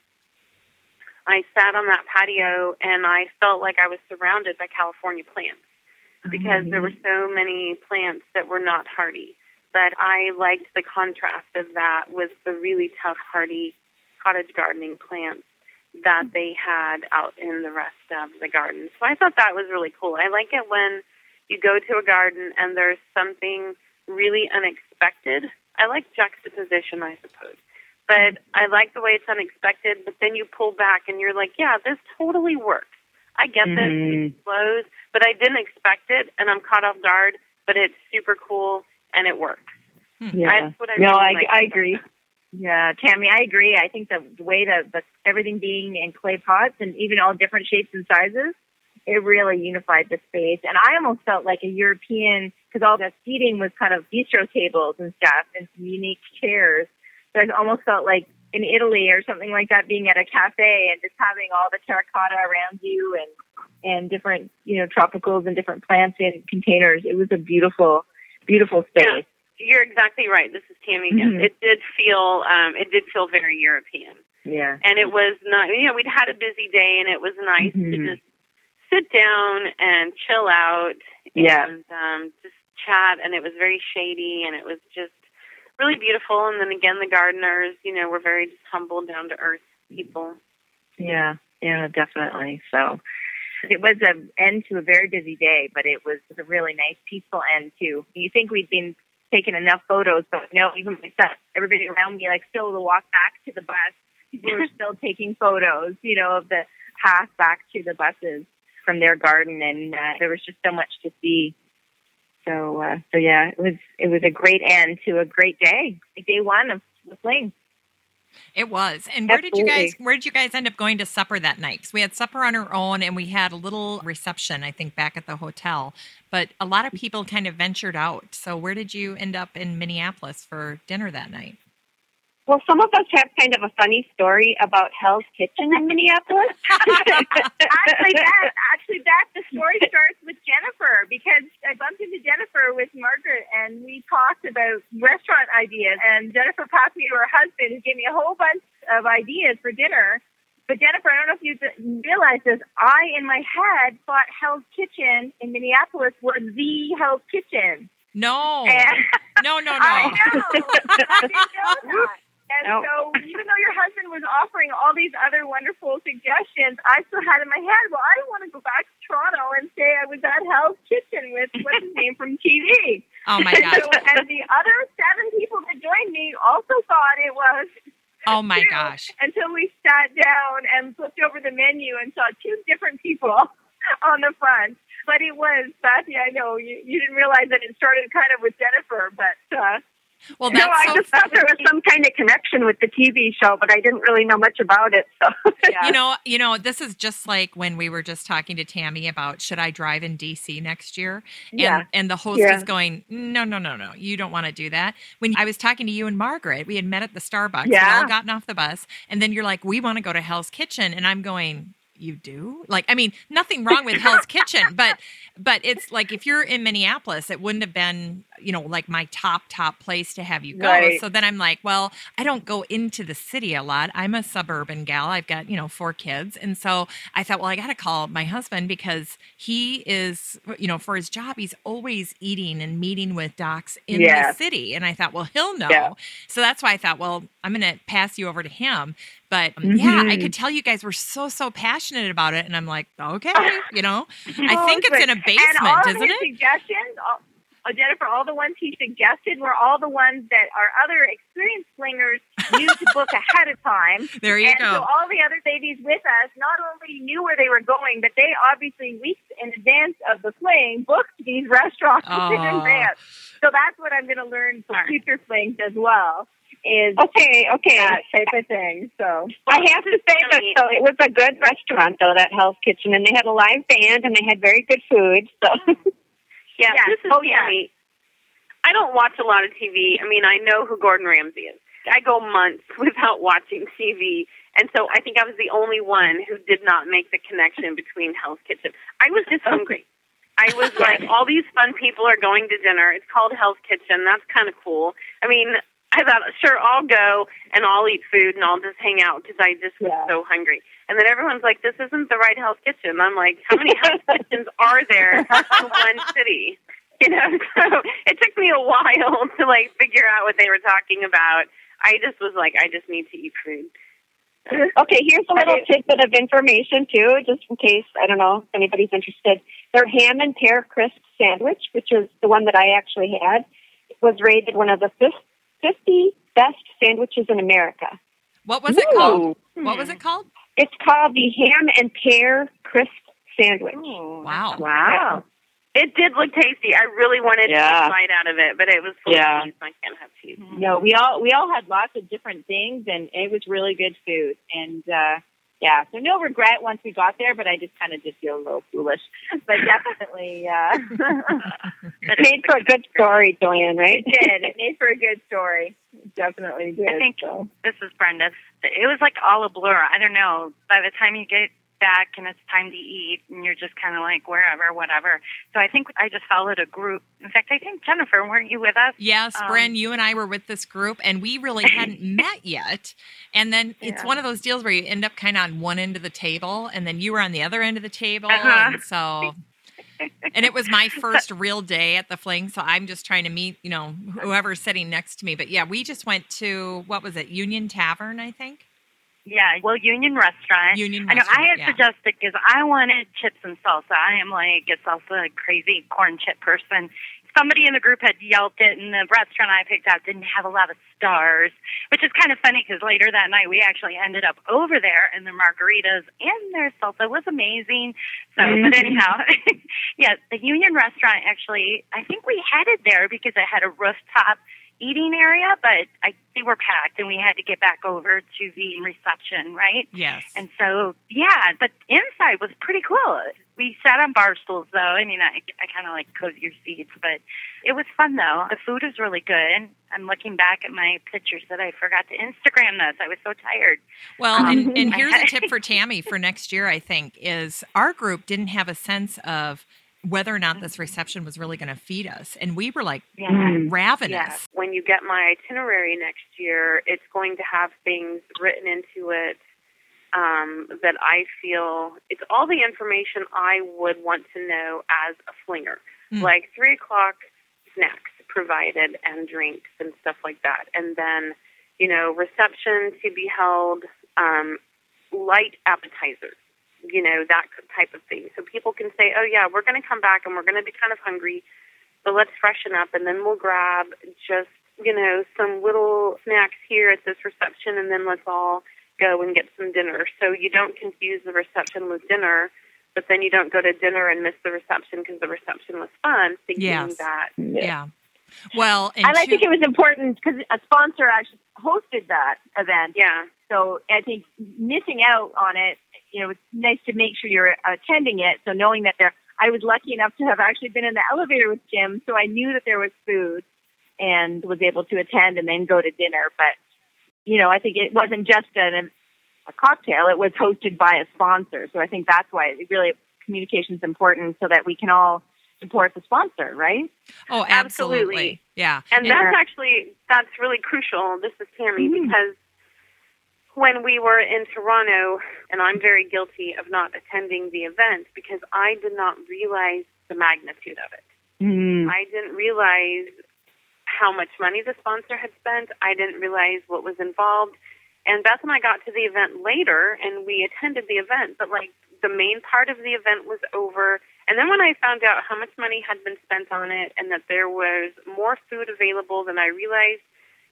I sat on that patio and I felt like I was surrounded by California plants because there were mm-hmm. so many plants that were not hardy. But I liked the contrast of that with the really tough, hardy cottage gardening plants that they had out in the rest of the garden. So I thought that was really cool. I like it when you go to a garden and there's something really unexpected. I like juxtaposition, I suppose. But I like the way it's unexpected, but then you pull back and you're like, yeah, this totally works. I get this. Mhm. It flows, but I didn't expect it and I'm caught off guard, but it's super cool and it works. Yeah. That's what I No, really I, like I about agree. Yeah, Tammy, I agree. I think the, the way that the, everything being in clay pots and even all different shapes and sizes, it really unified the space. And I almost felt like a European, because all the seating was kind of bistro tables and stuff and some unique chairs. So I almost felt like in Italy or something like that, being at a cafe and just having all the terracotta around you and and different you know tropicals and different plants in containers. It was a beautiful, beautiful Yeah. space. You're exactly right. This is Tammy again. Mhm. It did feel um, it did feel very European. Yeah. and it was not. You know, we'd had a busy day, and it was nice to Mhm. just sit down and chill out Yeah. and um, just chat. And it was very shady, and it was just really beautiful. And then again, the gardeners, you know, were very just humble, down to earth people. Yeah. Yeah, definitely. So it was an end to a very busy day, but it was a really nice, peaceful end too. You think we'd been taking enough photos, but no, even myself, everybody around me, like still the walk back to the bus, people were still taking photos, you know, of the path back to the buses from their garden, and uh, there was just so much to see. So, uh, so yeah, it was it was a great end to a great day, day one of the fling. It was. And where did you guys where did you guys end up going to supper that night? Because we had supper on our own and we had a little reception, I think, back at the hotel. But a lot of people kind of ventured out. So where did you end up in Minneapolis for dinner that night? Well, some of us have kind of a funny story about Hell's Kitchen in Minneapolis. actually, that actually that the story starts with Jennifer because I bumped into Jennifer with Margaret and we talked about restaurant ideas. And Jennifer passed me to her husband, who gave me a whole bunch of ideas for dinner. But Jennifer, I don't know if you realize this. I, in my head, thought Hell's Kitchen in Minneapolis was the Hell's Kitchen. No. And No, no, I no. know. I didn't know that. And Nope. so, even though your husband was offering all these other wonderful suggestions, I still had in my head, well, I don't want to go back to Toronto and say I was at Hell's Kitchen with what's his name from TV. Oh my gosh. so, and the other seven people that joined me also thought it was. Oh my too, gosh. Until we sat down and looked over the menu and saw two different people on the front. But it was, Bethany, I know you, you didn't realize that it started kind of with Jennifer, but uh, Well, no, I so just thought there was some kind of connection with the TV show, but I didn't really know much about it. So yeah. You know, you know, this is just like when we were just talking to Tammy about should I drive in DC next year? And Yeah. and the host Yeah. is going, No, no, no, no. You don't want to do that. When I was talking to you and Margaret, we had met at the Starbucks. We'd Yeah. all gotten off the bus, and then you're like, We want to go to Hell's Kitchen. And I'm going, You do? Like, I mean, nothing wrong with Hell's Kitchen, but but it's like if you're in Minneapolis, it wouldn't have been, you know, like my top, top place to have you go. Right. So then I'm like, well, I don't go into the city a lot. I'm a suburban gal. I've got, you know, four kids. And so I thought, well, I got to call my husband because he is, you know, for his job, he's always eating and meeting with docs in Yes. the city. And I thought, well, he'll know. Yeah. So that's why I thought, well, I'm going to pass you over to him. But um, yeah, I could tell you guys were so, so passionate about it. And I'm like, okay, you know, I think it's in a basement, isn't his it? Suggestions, all, oh, Jennifer, all the ones he suggested were all the ones that our other experienced flingers knew to book ahead of time. There you and go. so all the other ladies with us not only knew where they were going, but they obviously weeks in advance of the fling booked these restaurants in Oh. advance. So that's what I'm going to learn for future flings as well. Is okay, okay. that type of thing. So I have to say that so it was a good restaurant though, that Hell's Kitchen, and they had a live band and they had very good food. So Yeah, Yeah. this is Oh, yeah. Tammy. I don't watch a lot of TV. I mean, I know who Gordon Ramsay is. I go months without watching TV, and so I think I was the only one who did not make the connection between Hell's Kitchen. I was just hungry. I was like, all these fun people are going to dinner. It's called Hell's Kitchen. That's kind of cool. I mean, I thought, sure, I'll go and I'll eat food and I'll just hang out because I just was Yeah. so hungry. And then everyone's like, this isn't the right Hell's Kitchen. I'm like, how many Hell's Kitchens are there in one city? You know, so it took me a while to like figure out what they were talking about. I just was like, I just need to eat food. okay, here's a little tidbit of information too, just in case I don't know if anybody's interested. Their ham and pear crisp sandwich, which is the one that I actually had, was rated one of the fif- 50 best sandwiches in America. What was it called? What was it called? It's called the ham and pear crisp sandwich. Wow. wow. It did look tasty. I really wanted Yeah. to bite out of it, but it was full Yeah. of cheese. so I can't have cheese. No, we all we all had lots of different things, and it was really good food. And uh, yeah, so no regret once we got there, but I just kind of did feel a little foolish. But definitely, uh, It made for a good story, Joanne, right? it did. It made for a good story. It definitely did. I think so. this is Brenda. It was like all a blur. I don't know. By the time you get back and it's time to eat and you're just kind of like wherever, whatever. So I think I just followed a group. In fact, I think Jennifer, weren't you with us? Yes, Um, Bren, you and I were with this group and we really hadn't met yet. And then it's Yeah. one of those deals where you end up kind of on one end of the table and then you were on the other end of the table. Uh-huh. And so, and it was my first real day at the fling. So I'm just trying to meet, you know, whoever's sitting next to me. But yeah, we just went to, what was it, Union Tavern, I think? Yeah, well, Union Restaurant. Union I know. I had yeah. suggested because I wanted chips and salsa. I am like a salsa crazy corn chip person. Somebody in the group had yelped it, and the restaurant I picked out didn't have a lot of stars, which is kind of funny because later that night we actually ended up over there, and their margaritas and their salsa was amazing. So, mm-hmm. but anyhow, yeah, the Union Restaurant actually, I think we headed there because it had a rooftop eating area, but I they were packed, and we had to get back over to the reception, right? Yes. And so, yeah, but inside was pretty cool. We sat on bar stools, though. I mean, I, I kind of like cozier seats, but it was fun, though. The food was really good. I'm looking back at my pictures that I forgot to Instagram this. I was so tired. Well, Um, and, and here's a tip for Tammy for next year, I think, is our group didn't have a sense of whether or not this reception was really going to feed us. And we were like Yeah. ravenous. Yeah. when you get my itinerary next year, it's going to have things written into it um, that I feel it's all the information I would want to know as a flinger, Mm. like three o'clock snacks provided and drinks and stuff like that, and then you know reception to be held, um, light appetizers, you know that type of thing, so people can say, oh yeah, we're going to come back and we're going to be kind of hungry but let's freshen up and then we'll grab just you know some little snacks here at this reception and then let's all go and get some dinner so you don't confuse the reception with dinner but then you don't go to dinner and miss the reception because the reception was fun thinking Yes. that Yeah. Well, and, And I two- think it was important because a sponsor actually hosted that event. yeah So I think missing out on it, you know, it's nice to make sure you're attending it. So knowing that there, I was lucky enough to have actually been in the elevator with Jim, so I knew that there was food and was able to attend and then go to dinner. But you know, I think it wasn't just an, a cocktail; it was hosted by a sponsor. So I think that's why it really communication is important, so that we can all support the sponsor, right? oh, absolutely. absolutely. Yeah. And Yeah. that's actually that's really crucial. This is Tammy Mhm. because when we were in Toronto, and I'm very guilty of not attending the event because I did not realize the magnitude of it. Mm. I didn't realize how much money the sponsor had spent. I didn't realize what was involved. And Beth and I got to the event later and we attended the event, but like the main part of the event was over. And then when I found out how much money had been spent on it and that there was more food available than I realized,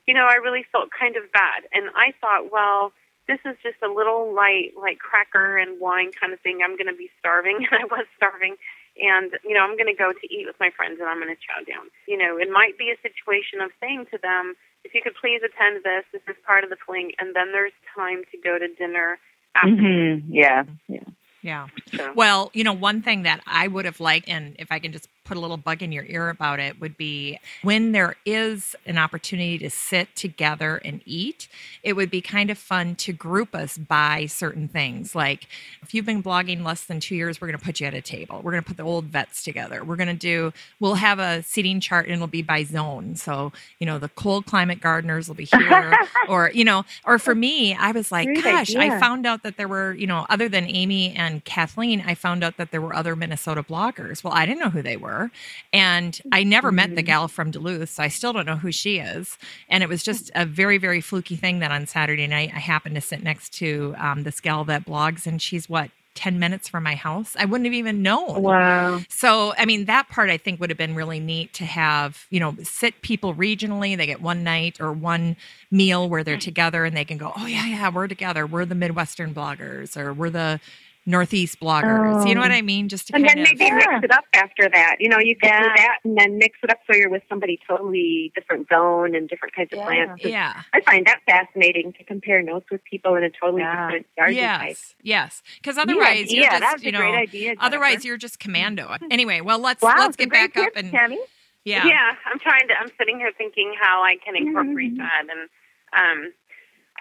you know, I really felt kind of bad. And I thought, well, this is just a little light, like cracker and wine kind of thing. I'm going to be starving. And I was starving. And, you know, I'm going to go to eat with my friends and I'm going to chow down. You know, it might be a situation of saying to them, if you could please attend this, this is part of the fling, and then there's time to go to dinner after. Mm-hmm. Yeah. Yeah. Yeah. So. Well, you know, one thing that I would have liked, and if I can just put a little bug in your ear about it, would be when there is an opportunity to sit together and eat, it would be kind of fun to group us by certain things. Like if you've been blogging less than two years, we're going to put you at a table. We're going to put the old vets together. We're going to do, we'll have a seating chart and it'll be by zone. So, you know, the cold climate gardeners will be here. or, you know, or for me, I was like, Great gosh, I found out that there were, you know, other than Amy and Kathleen, I found out that there were other Minnesota bloggers. Well, I didn't know who they were. And I never met Mm-hmm. the gal from Duluth, so I still don't know who she is. And it was just a very, very fluky thing that on Saturday night I happened to sit next to um, this gal that blogs, and she's what, 10 minutes from my house? I wouldn't have even known. Wow. So, I mean, that part I think would have been really neat to have, you know, sit people regionally. They get one night or one meal where they're together and they can go, oh, yeah, yeah, we're together. We're the Midwestern bloggers or we're the Northeast bloggers. You know what I mean? Just to And kind then of. maybe mix it up after that. You know, you could do that and then mix it up so you're with somebody totally different zone and different kinds of Yeah. plants. 'Cause Yeah. I find that fascinating to compare notes with people in a totally Yeah. different garden type. Yes. Yes. Because otherwise, you're yeah, just, that's you a know, great idea. Jennifer. otherwise you're just commando. Anyway, well, let's wow, let's get great back up and Tammy. yeah. Yeah, I'm trying to. I'm sitting here thinking how I can incorporate that, and um,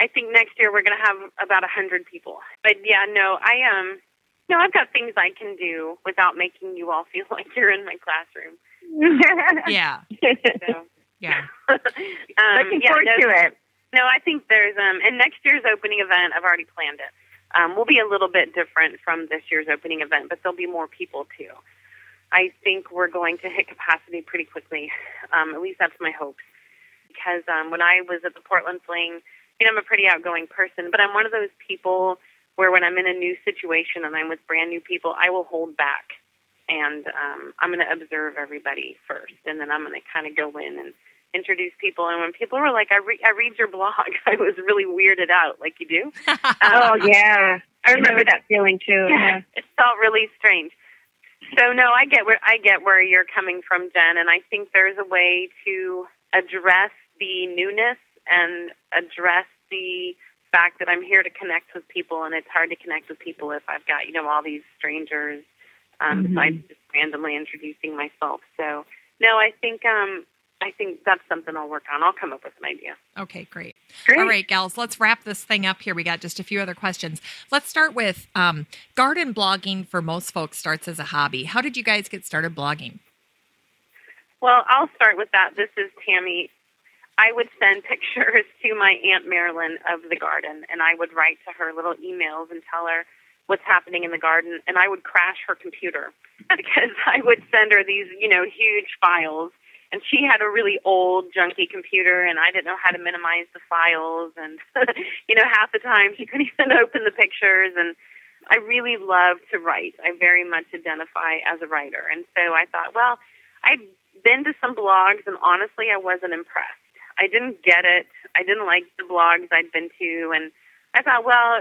I think next year we're going to have about a hundred people. But yeah, no, I um, No, I've got things I can do without making you all feel like you're in my classroom. Yeah. So, Yeah. um, Looking yeah, forward no, to it. No, I think there's um and next year's opening event I've already planned it. Um will be a little bit different from this year's opening event, but there'll be more people too. I think we're going to hit capacity pretty quickly. Um, at least that's my hopes. Because um when I was at the Portland Fling, you know, I'm a pretty outgoing person, but I'm one of those people where when I'm in a new situation and I'm with brand new people, I will hold back and um I'm going to observe everybody first and then I'm going to kind of go in and introduce people. And when people were like, I, re- I read your blog, I was really weirded out, like you do. Oh yeah, I remember that feeling too. Yeah. it felt really strange. So no, I get where I get where you're coming from, Jen, and I think there's a way to address the newness and address the fact that I'm here to connect with people, and it's hard to connect with people if I've got you know all these strangers. Um, Mhm. besides just randomly introducing myself. So no, I think um, I think that's something I'll work on. I'll come up with an idea. Okay, great. Great. All right, gals, let's wrap this thing up here. We got just a few other questions. Let's start with um, garden blogging for most folks starts as a hobby. How did you guys get started blogging? Well, I'll start with that. This is Tammy. I would send pictures to my Aunt Marilyn of the garden, and I would write to her little emails and tell her what's happening in the garden, and I would crash her computer because I would send her these, you know, huge files. And she had a really old, junky computer, and I didn't know how to minimize the files. And, you know, half the time she couldn't even open the pictures. And I really love to write. I very much identify as a writer. And so I thought, well, I'd been to some blogs, and honestly, I wasn't impressed. I didn't get it. I didn't like the blogs I'd been to, and I thought, well,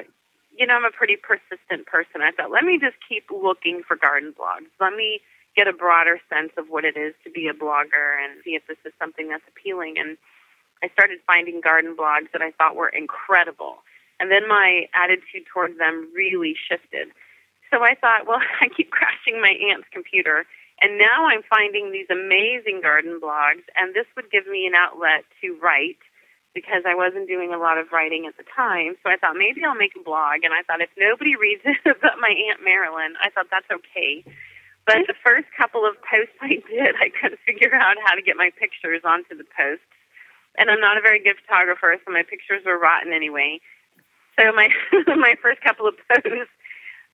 you know, I'm a pretty persistent person. I thought, let me just keep looking for garden blogs. Let me get a broader sense of what it is to be a blogger and see if this is something that's appealing. And I started finding garden blogs that I thought were incredible. And then my attitude towards them really shifted. So I thought, well, I keep crashing my aunt's computer. And now I'm finding these amazing garden blogs, and this would give me an outlet to write because I wasn't doing a lot of writing at the time. So I thought maybe I'll make a blog. And I thought if nobody reads it but my Aunt Marilyn, I thought that's okay. But the first couple of posts I did, I couldn't figure out how to get my pictures onto the posts. And I'm not a very good photographer, so my pictures were rotten anyway. So my my first couple of posts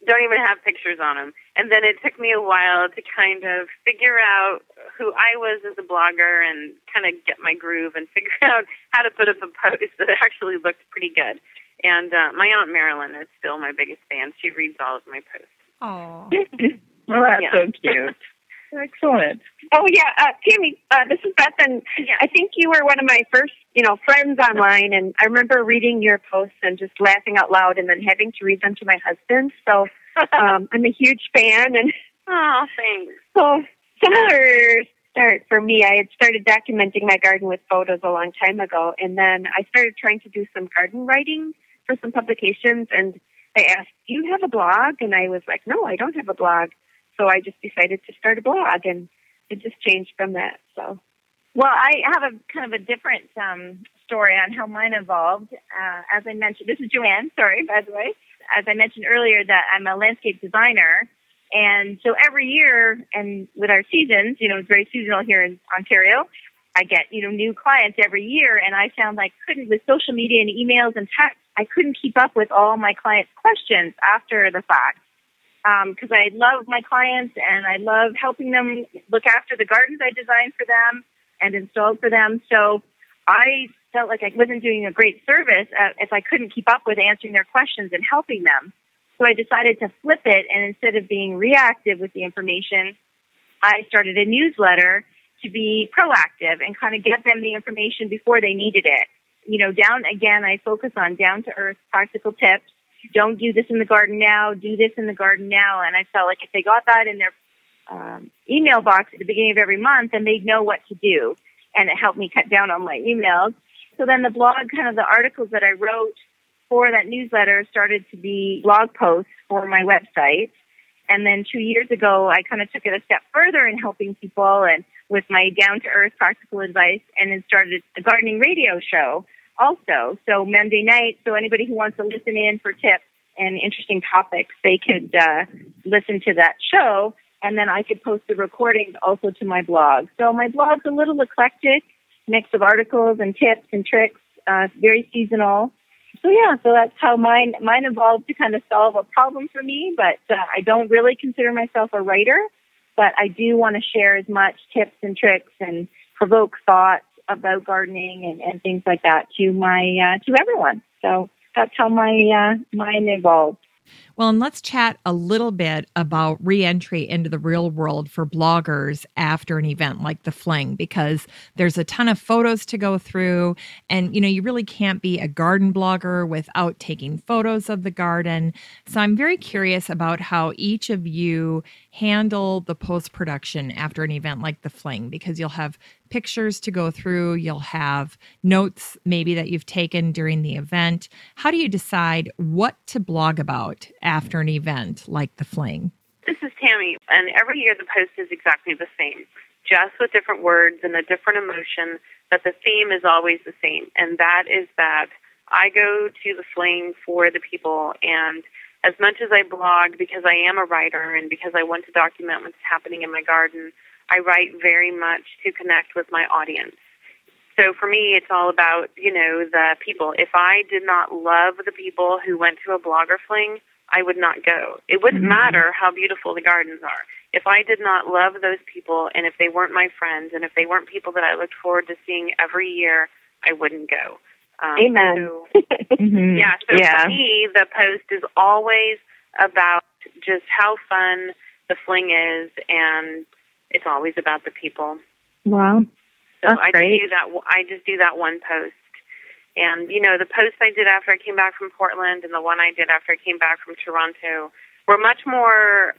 don't even have pictures on them. And then it took me a while to kind of figure out who I was as a blogger and kind of get my groove and figure out how to put up a post that actually looked pretty good. And uh, my aunt Marilyn is still my biggest fan. She reads all of my posts. Oh, Well, that's Yeah. so cute. Excellent. Oh yeah, uh, Tammy, uh, this is Beth, and Yeah. I think you were one of my first, you know, friends online, and I remember reading your posts and just laughing out loud, and then having to read them to my husband. So um, I'm a huge fan, and oh, thanks. so similar start for me. I had started documenting my garden with photos a long time ago, and then I started trying to do some garden writing for some publications, and they asked, "Do you have a blog?" And I was like, "No, I don't have a blog." So I just decided to start a blog, and it just changed from that. So Well, I have a kind of a different um, story on how mine evolved. Uh, as I mentioned, this is Joanne. Sorry, by the way. As I mentioned earlier, that I'm a landscape designer, and so every year, and with our seasons, you know, it's very seasonal here in Ontario. I get you know new clients every year, and I found like couldn't with social media and emails and text, I couldn't keep up with all my clients' questions after the fact because I love my clients and I love helping them look after the gardens I designed for them and installed for them. So I felt like I wasn't doing a great service uh, if I couldn't keep up with answering their questions and helping them. So I decided to flip it and instead of being reactive with the information, I started a newsletter to be proactive and kind of get them the information before they needed it. You know, down again, I focus on down to earth practical tips don't do this in the garden now, do this in the garden now. And I felt like if they got that in their um, email box at the beginning of every month, then they'd know what to do. And it helped me cut down on my emails. So then the blog, kind of the articles that I wrote for that newsletter started to be blog posts for my website. And then two years ago, I kind of took it a step further in helping people and with my down to earth practical advice and then started a gardening radio show also. So Monday night, so anybody who wants to listen in for tips and interesting topics, they could uh, listen to that show, and then I could post the recordings also to my blog. So my blog's a little eclectic, mix of articles and tips and tricks, uh, very seasonal. So yeah, so that's how mine mine evolved to kind of solve a problem for me. But uh, I don't really consider myself a writer, but I do want to share as much tips and tricks and provoke thoughts about gardening and, and things like that to my uh, to everyone. So that's how my uh, mine evolved. Well, and let's chat a little bit about reentry into the real world for bloggers after an event like the Fling, because there's a ton of photos to go through. And, you know, you really can't be a garden blogger without taking photos of the garden. So I'm very curious about how each of you handle the post production after an event like the Fling, because you'll have pictures to go through, you'll have notes maybe that you've taken during the event. How do you decide what to blog about after an event like the Fling? This is Tammy, and every year the post is exactly the same, just with different words and a different emotion, but the theme is always the same, and that is that I go to the Fling for the people, and as much as I blog because I am a writer and because I want to document what's happening in my garden, I write very much to connect with my audience. So for me, it's all about, you know, the people. If I did not love the people who went to a blogger fling, I would not go. It wouldn't mm-hmm. matter how beautiful the gardens are. If I did not love those people and if they weren't my friends and if they weren't people that I looked forward to seeing every year, I wouldn't go. Um, Amen. So, mm-hmm. Yeah. So yeah. for me, the post is always about just how fun the fling is, and it's always about the people. Wow. So That's I great. do that. I just do that one post. And, you know, the posts I did after I came back from Portland and the one I did after I came back from Toronto were much more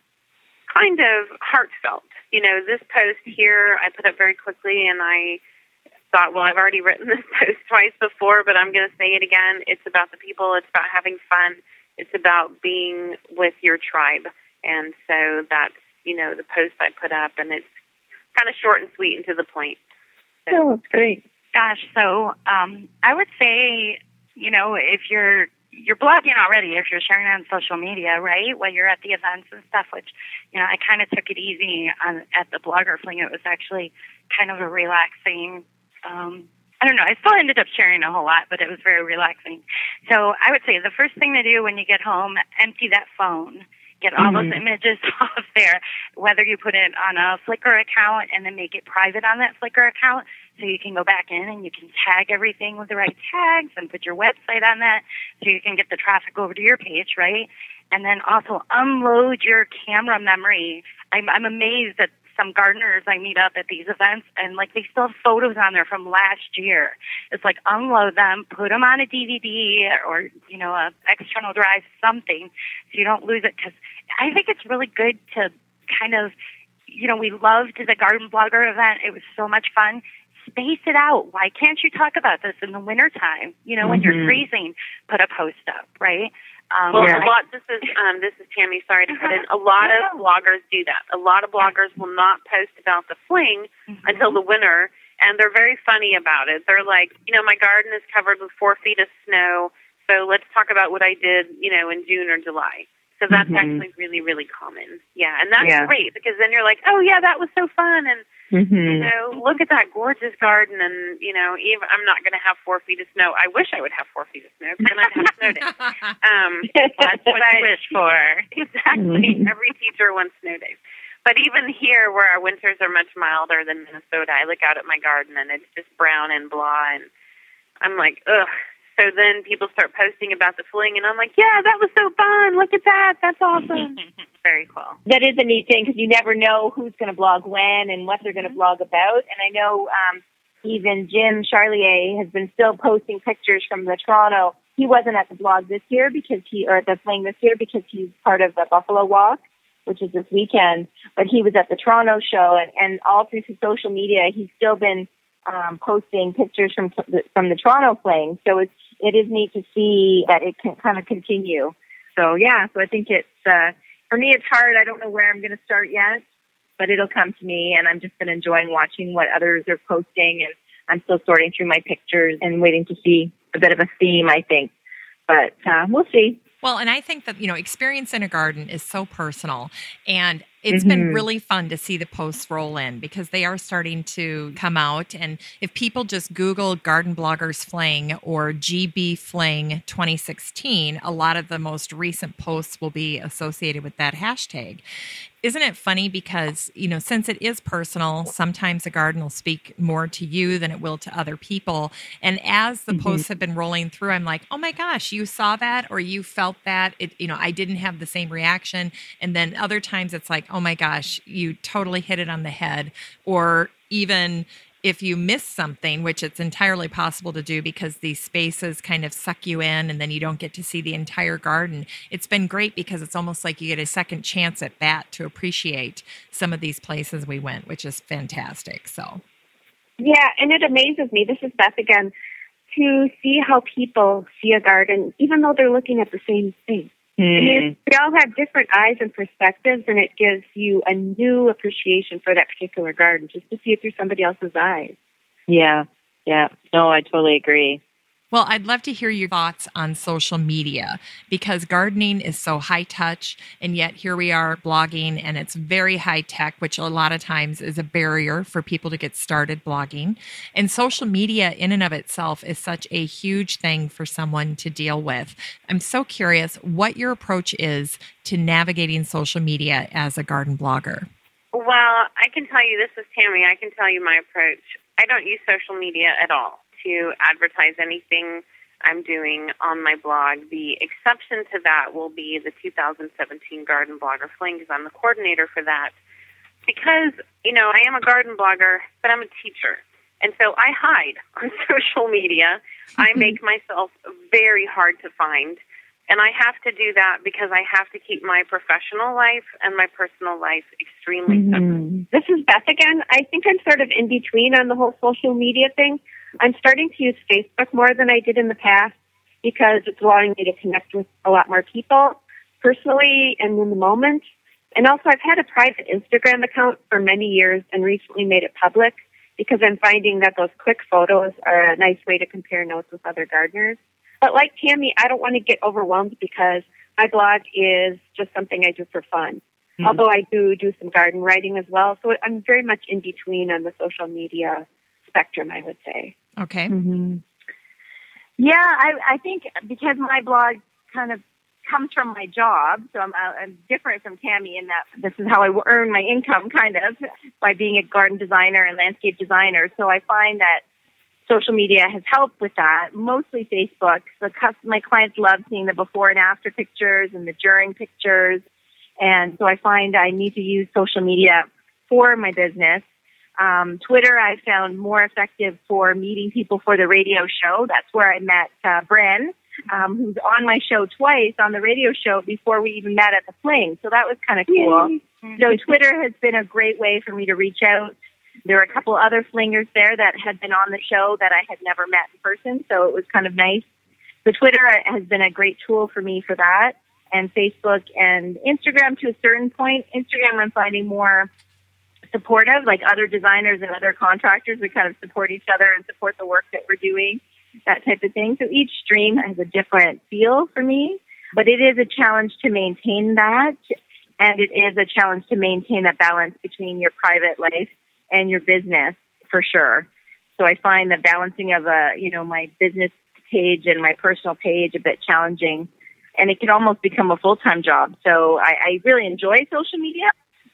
kind of heartfelt. You know, this post here I put up very quickly and I thought, well, I've already written this post twice before, but I'm going to say it again. It's about the people, it's about having fun, it's about being with your tribe. And so that's, you know, the post I put up, and it's kind of short and sweet and to the point. So. Oh, great. Gosh, so um, I would say, you know, if you're you're blogging already, if you're sharing on social media, right? While you're at the events and stuff, which you know, I kind of took it easy on at the blogger fling. It was actually kind of a relaxing. Um, I don't know. I still ended up sharing a whole lot, but it was very relaxing. So I would say the first thing to do when you get home, empty that phone get all mm-hmm. those images off there, whether you put it on a Flickr account and then make it private on that Flickr account so you can go back in and you can tag everything with the right tags and put your website on that so you can get the traffic over to your page, right? And then also unload your camera memory. I'm, I'm amazed that some gardeners I meet up at these events and like they still have photos on there from last year. It's like unload them, put them on a DVD or, you know, a external drive, something so you don't lose it because I think it's really good to kind of, you know, we loved the garden blogger event. It was so much fun space it out. Why can't you talk about this in the wintertime? You know, when mm-hmm. you're freezing, put a post up, right? Um, well, yeah. a lot. This is um, this is Tammy. Sorry to cut in. A lot of bloggers do that. A lot of bloggers will not post about the fling mm-hmm. until the winter, and they're very funny about it. They're like, you know, my garden is covered with four feet of snow, so let's talk about what I did, you know, in June or July. So that's mm-hmm. actually really, really common. Yeah, and that's yeah. great because then you're like, oh yeah, that was so fun, and Mm-hmm. You know, look at that gorgeous garden, and you know, even I'm not going to have four feet of snow. I wish I would have four feet of snow because then I'd have snow days. Um, That's what I wish for. Exactly. Mm-hmm. Every teacher wants snow days. But even here, where our winters are much milder than Minnesota, I look out at my garden and it's just brown and blah, and I'm like, ugh. So then people start posting about the fling, and I'm like, yeah, that was so fun. Look at that. That's awesome. Very cool. That is a neat thing because you never know who's going to blog when and what they're going to mm-hmm. blog about. And I know um, even Jim Charlier has been still posting pictures from the Toronto. He wasn't at the blog this year because he, or at the fling this year because he's part of the Buffalo Walk, which is this weekend. But he was at the Toronto show, and, and all through his social media, he's still been um, posting pictures from the, from the Toronto fling. So it's it is neat to see that it can kind of continue. So yeah, so I think it's uh, for me it's hard. I don't know where I'm going to start yet, but it'll come to me, and I'm just been enjoying watching what others are posting, and I'm still sorting through my pictures and waiting to see a bit of a theme. I think, but uh, we'll see. Well, and I think that, you know, experience in a garden is so personal. And it's mm-hmm. been really fun to see the posts roll in because they are starting to come out. And if people just Google Garden Bloggers Fling or GB Fling 2016, a lot of the most recent posts will be associated with that hashtag isn't it funny because you know since it is personal sometimes a garden will speak more to you than it will to other people. And as the mm-hmm. posts have been rolling through i'm like oh my gosh you saw that or you felt that? It you know i didn't have the same reaction. And then other times it's like oh my gosh you totally hit it on the head. Or even if you miss something, which it's entirely possible to do because these spaces kind of suck you in and then you don't get to see the entire garden, it's been great because it's almost like you get a second chance at bat to appreciate some of these places we went, which is fantastic. So, yeah, and it amazes me. This is Beth again to see how people see a garden, even though they're looking at the same thing. Mm. we all have different eyes and perspectives, and it gives you a new appreciation for that particular garden just to see it through somebody else's eyes. Yeah, yeah. No, I totally agree. Well, I'd love to hear your thoughts on social media because gardening is so high touch, and yet here we are blogging, and it's very high tech, which a lot of times is a barrier for people to get started blogging. And social media, in and of itself, is such a huge thing for someone to deal with. I'm so curious what your approach is to navigating social media as a garden blogger. Well, I can tell you this is Tammy. I can tell you my approach. I don't use social media at all to advertise anything I'm doing on my blog. The exception to that will be the 2017 Garden Blogger Fling because I'm the coordinator for that. Because, you know, I am a garden blogger, but I'm a teacher. And so I hide on social media. I make myself very hard to find. And I have to do that because I have to keep my professional life and my personal life extremely mm-hmm. separate. This is Beth again. I think I'm sort of in between on the whole social media thing. I'm starting to use Facebook more than I did in the past because it's allowing me to connect with a lot more people personally and in the moment. And also, I've had a private Instagram account for many years and recently made it public because I'm finding that those quick photos are a nice way to compare notes with other gardeners. But like Tammy, I don't want to get overwhelmed because my blog is just something I do for fun. Mm-hmm. Although I do do some garden writing as well. So I'm very much in between on the social media spectrum, I would say. Okay. Mm-hmm. Yeah, I, I think because my blog kind of comes from my job, so I'm, I'm different from Tammy in that this is how I earn my income, kind of, by being a garden designer and landscape designer. So I find that social media has helped with that, mostly Facebook. The my clients love seeing the before and after pictures and the during pictures. And so I find I need to use social media for my business um, Twitter, I found more effective for meeting people for the radio show. That's where I met uh, Bren, um, who's on my show twice on the radio show before we even met at the Fling. So that was kind of cool. So Twitter has been a great way for me to reach out. There were a couple other flingers there that had been on the show that I had never met in person, so it was kind of nice. So Twitter has been a great tool for me for that, and Facebook and Instagram to a certain point. Instagram, I'm finding more supportive, like other designers and other contractors. We kind of support each other and support the work that we're doing, that type of thing. So each stream has a different feel for me, but it is a challenge to maintain that. And it is a challenge to maintain that balance between your private life and your business for sure. So I find the balancing of a, you know, my business page and my personal page a bit challenging and it can almost become a full-time job. So I, I really enjoy social media,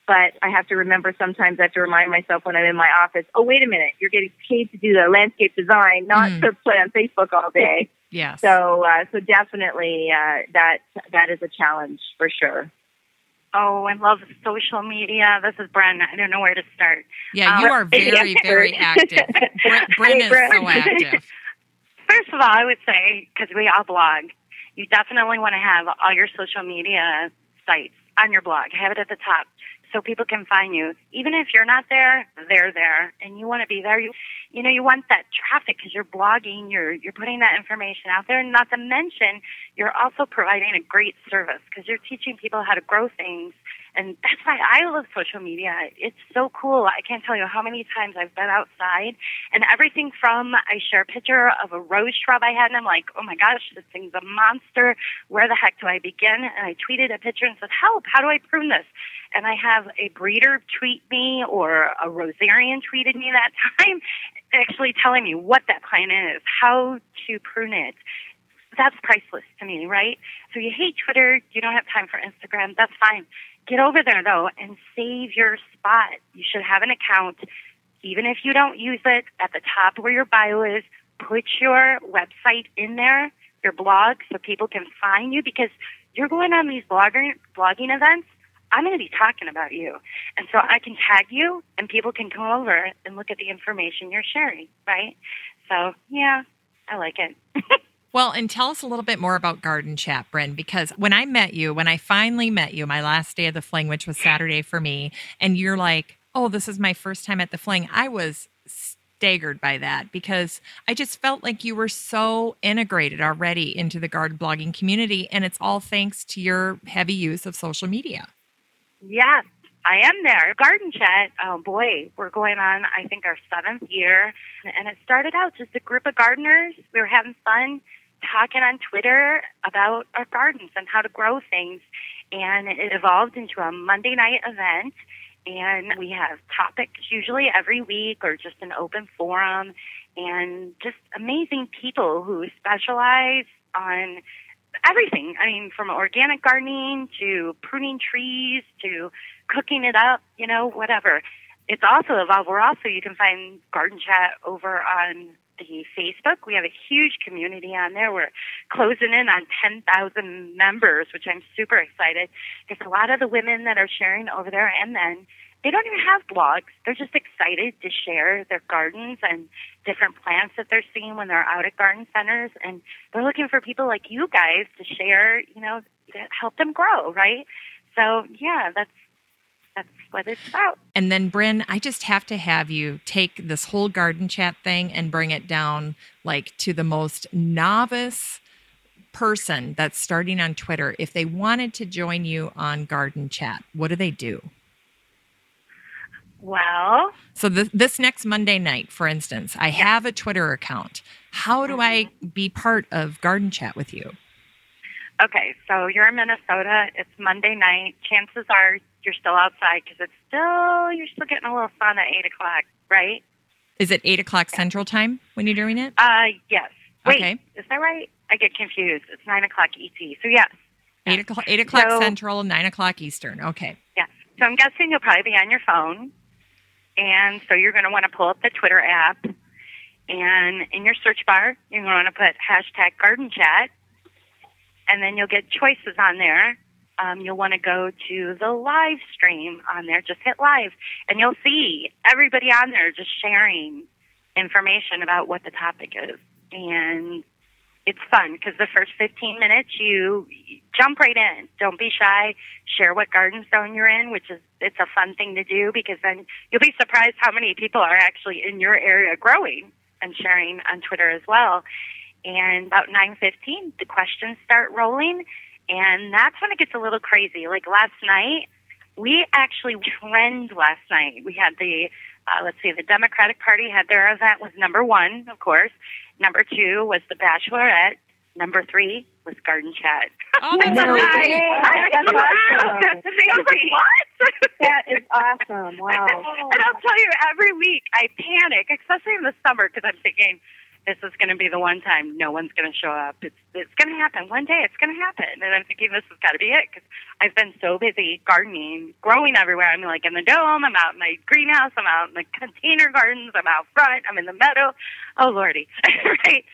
but I have to remember sometimes I have to remind myself when I'm in my office, oh, wait a minute, you're getting paid to do the landscape design, not mm. to play on Facebook all day. Yeah. So, uh, so definitely, uh, that, that is a challenge for sure. Oh, I love social media. This is Bren. I don't know where to start. Yeah, you um, are very, very active. Bren is so active. First of all, I would say, because we all blog, you definitely want to have all your social media sites on your blog. Have it at the top so people can find you. Even if you're not there, they're there, and you want to be there. You, you know, you want that traffic because you're blogging, you're you're putting that information out there. And not to mention, you're also providing a great service because you're teaching people how to grow things And that's why I love social media. It's so cool. I can't tell you how many times I've been outside and everything from I share a picture of a rose shrub I had and I'm like, oh my gosh, this thing's a monster. Where the heck do I begin? And I tweeted a picture and said, help, how do I prune this? And I have a breeder tweet me or a rosarian tweeted me that time actually telling me what that plant is, how to prune it that's priceless to me, right? So you hate Twitter, you don't have time for Instagram, that's fine. Get over there though and save your spot. You should have an account, even if you don't use it, at the top where your bio is, put your website in there, your blog, so people can find you because you're going on these blogging blogging events. I'm going to be talking about you. And so I can tag you and people can come over and look at the information you're sharing, right? So, yeah, I like it. Well, and tell us a little bit more about Garden Chat, Bren, because when I met you, when I finally met you, my last day of the fling, which was Saturday for me, and you're like, oh, this is my first time at the fling, I was staggered by that because I just felt like you were so integrated already into the garden blogging community. And it's all thanks to your heavy use of social media. Yes, I am there. Garden Chat, oh boy, we're going on, I think, our seventh year. And it started out just a group of gardeners. We were having fun talking on Twitter about our gardens and how to grow things. And it evolved into a Monday night event. And we have topics usually every week or just an open forum and just amazing people who specialize on everything. I mean, from organic gardening to pruning trees to cooking it up, you know, whatever. It's also evolved. We're also, you can find Garden Chat over on the Facebook. We have a huge community on there. We're closing in on 10,000 members, which I'm super excited. There's a lot of the women that are sharing over there and men. They don't even have blogs. They're just excited to share their gardens and different plants that they're seeing when they're out at garden centers. And they're looking for people like you guys to share, you know, to help them grow, right? So, yeah, that's that's what it's about. And then, Bren, I just have to have you take this whole garden chat thing and bring it down like to the most novice person that's starting on Twitter. If they wanted to join you on garden chat, what do they do? Well, so this, this next Monday night, for instance, I yeah. have a Twitter account. How do I mm-hmm. be part of garden chat with you? Okay, so you're in Minnesota. It's Monday night. Chances are you're still outside because it's still you're still getting a little sun at eight o'clock, right? Is it eight o'clock Central Time when you're doing it? Uh, yes. Wait, okay. is that right? I get confused. It's nine o'clock ET. So yes. Eight o'clock, eight o'clock so, Central, nine o'clock Eastern. Okay. Yes. So I'm guessing you'll probably be on your phone, and so you're going to want to pull up the Twitter app, and in your search bar, you're going to want to put hashtag Garden Chat, and then you'll get choices on there um, you'll want to go to the live stream on there. Just hit live, and you'll see everybody on there just sharing information about what the topic is. And it's fun because the first 15 minutes you jump right in. Don't be shy. Share what garden zone you're in, which is it's a fun thing to do because then you'll be surprised how many people are actually in your area growing and sharing on Twitter as well. And about 9:15, the questions start rolling and that's when it gets a little crazy. Like last night, we actually trend last night. We had the, uh, let's see, the Democratic Party had their event was number one, of course. Number two was the Bachelorette. Number three was Garden Chat. Oh, that's no, That's awesome. what? that is awesome. Wow. And I'll tell you, every week I panic, especially in the summer, because I'm thinking, this is going to be the one time no one's going to show up. It's it's going to happen one day. It's going to happen, and I'm thinking this has got to be it because I've been so busy gardening, growing everywhere. I'm like in the dome. I'm out in my greenhouse. I'm out in the container gardens. I'm out front. I'm in the meadow. Oh lordy, right?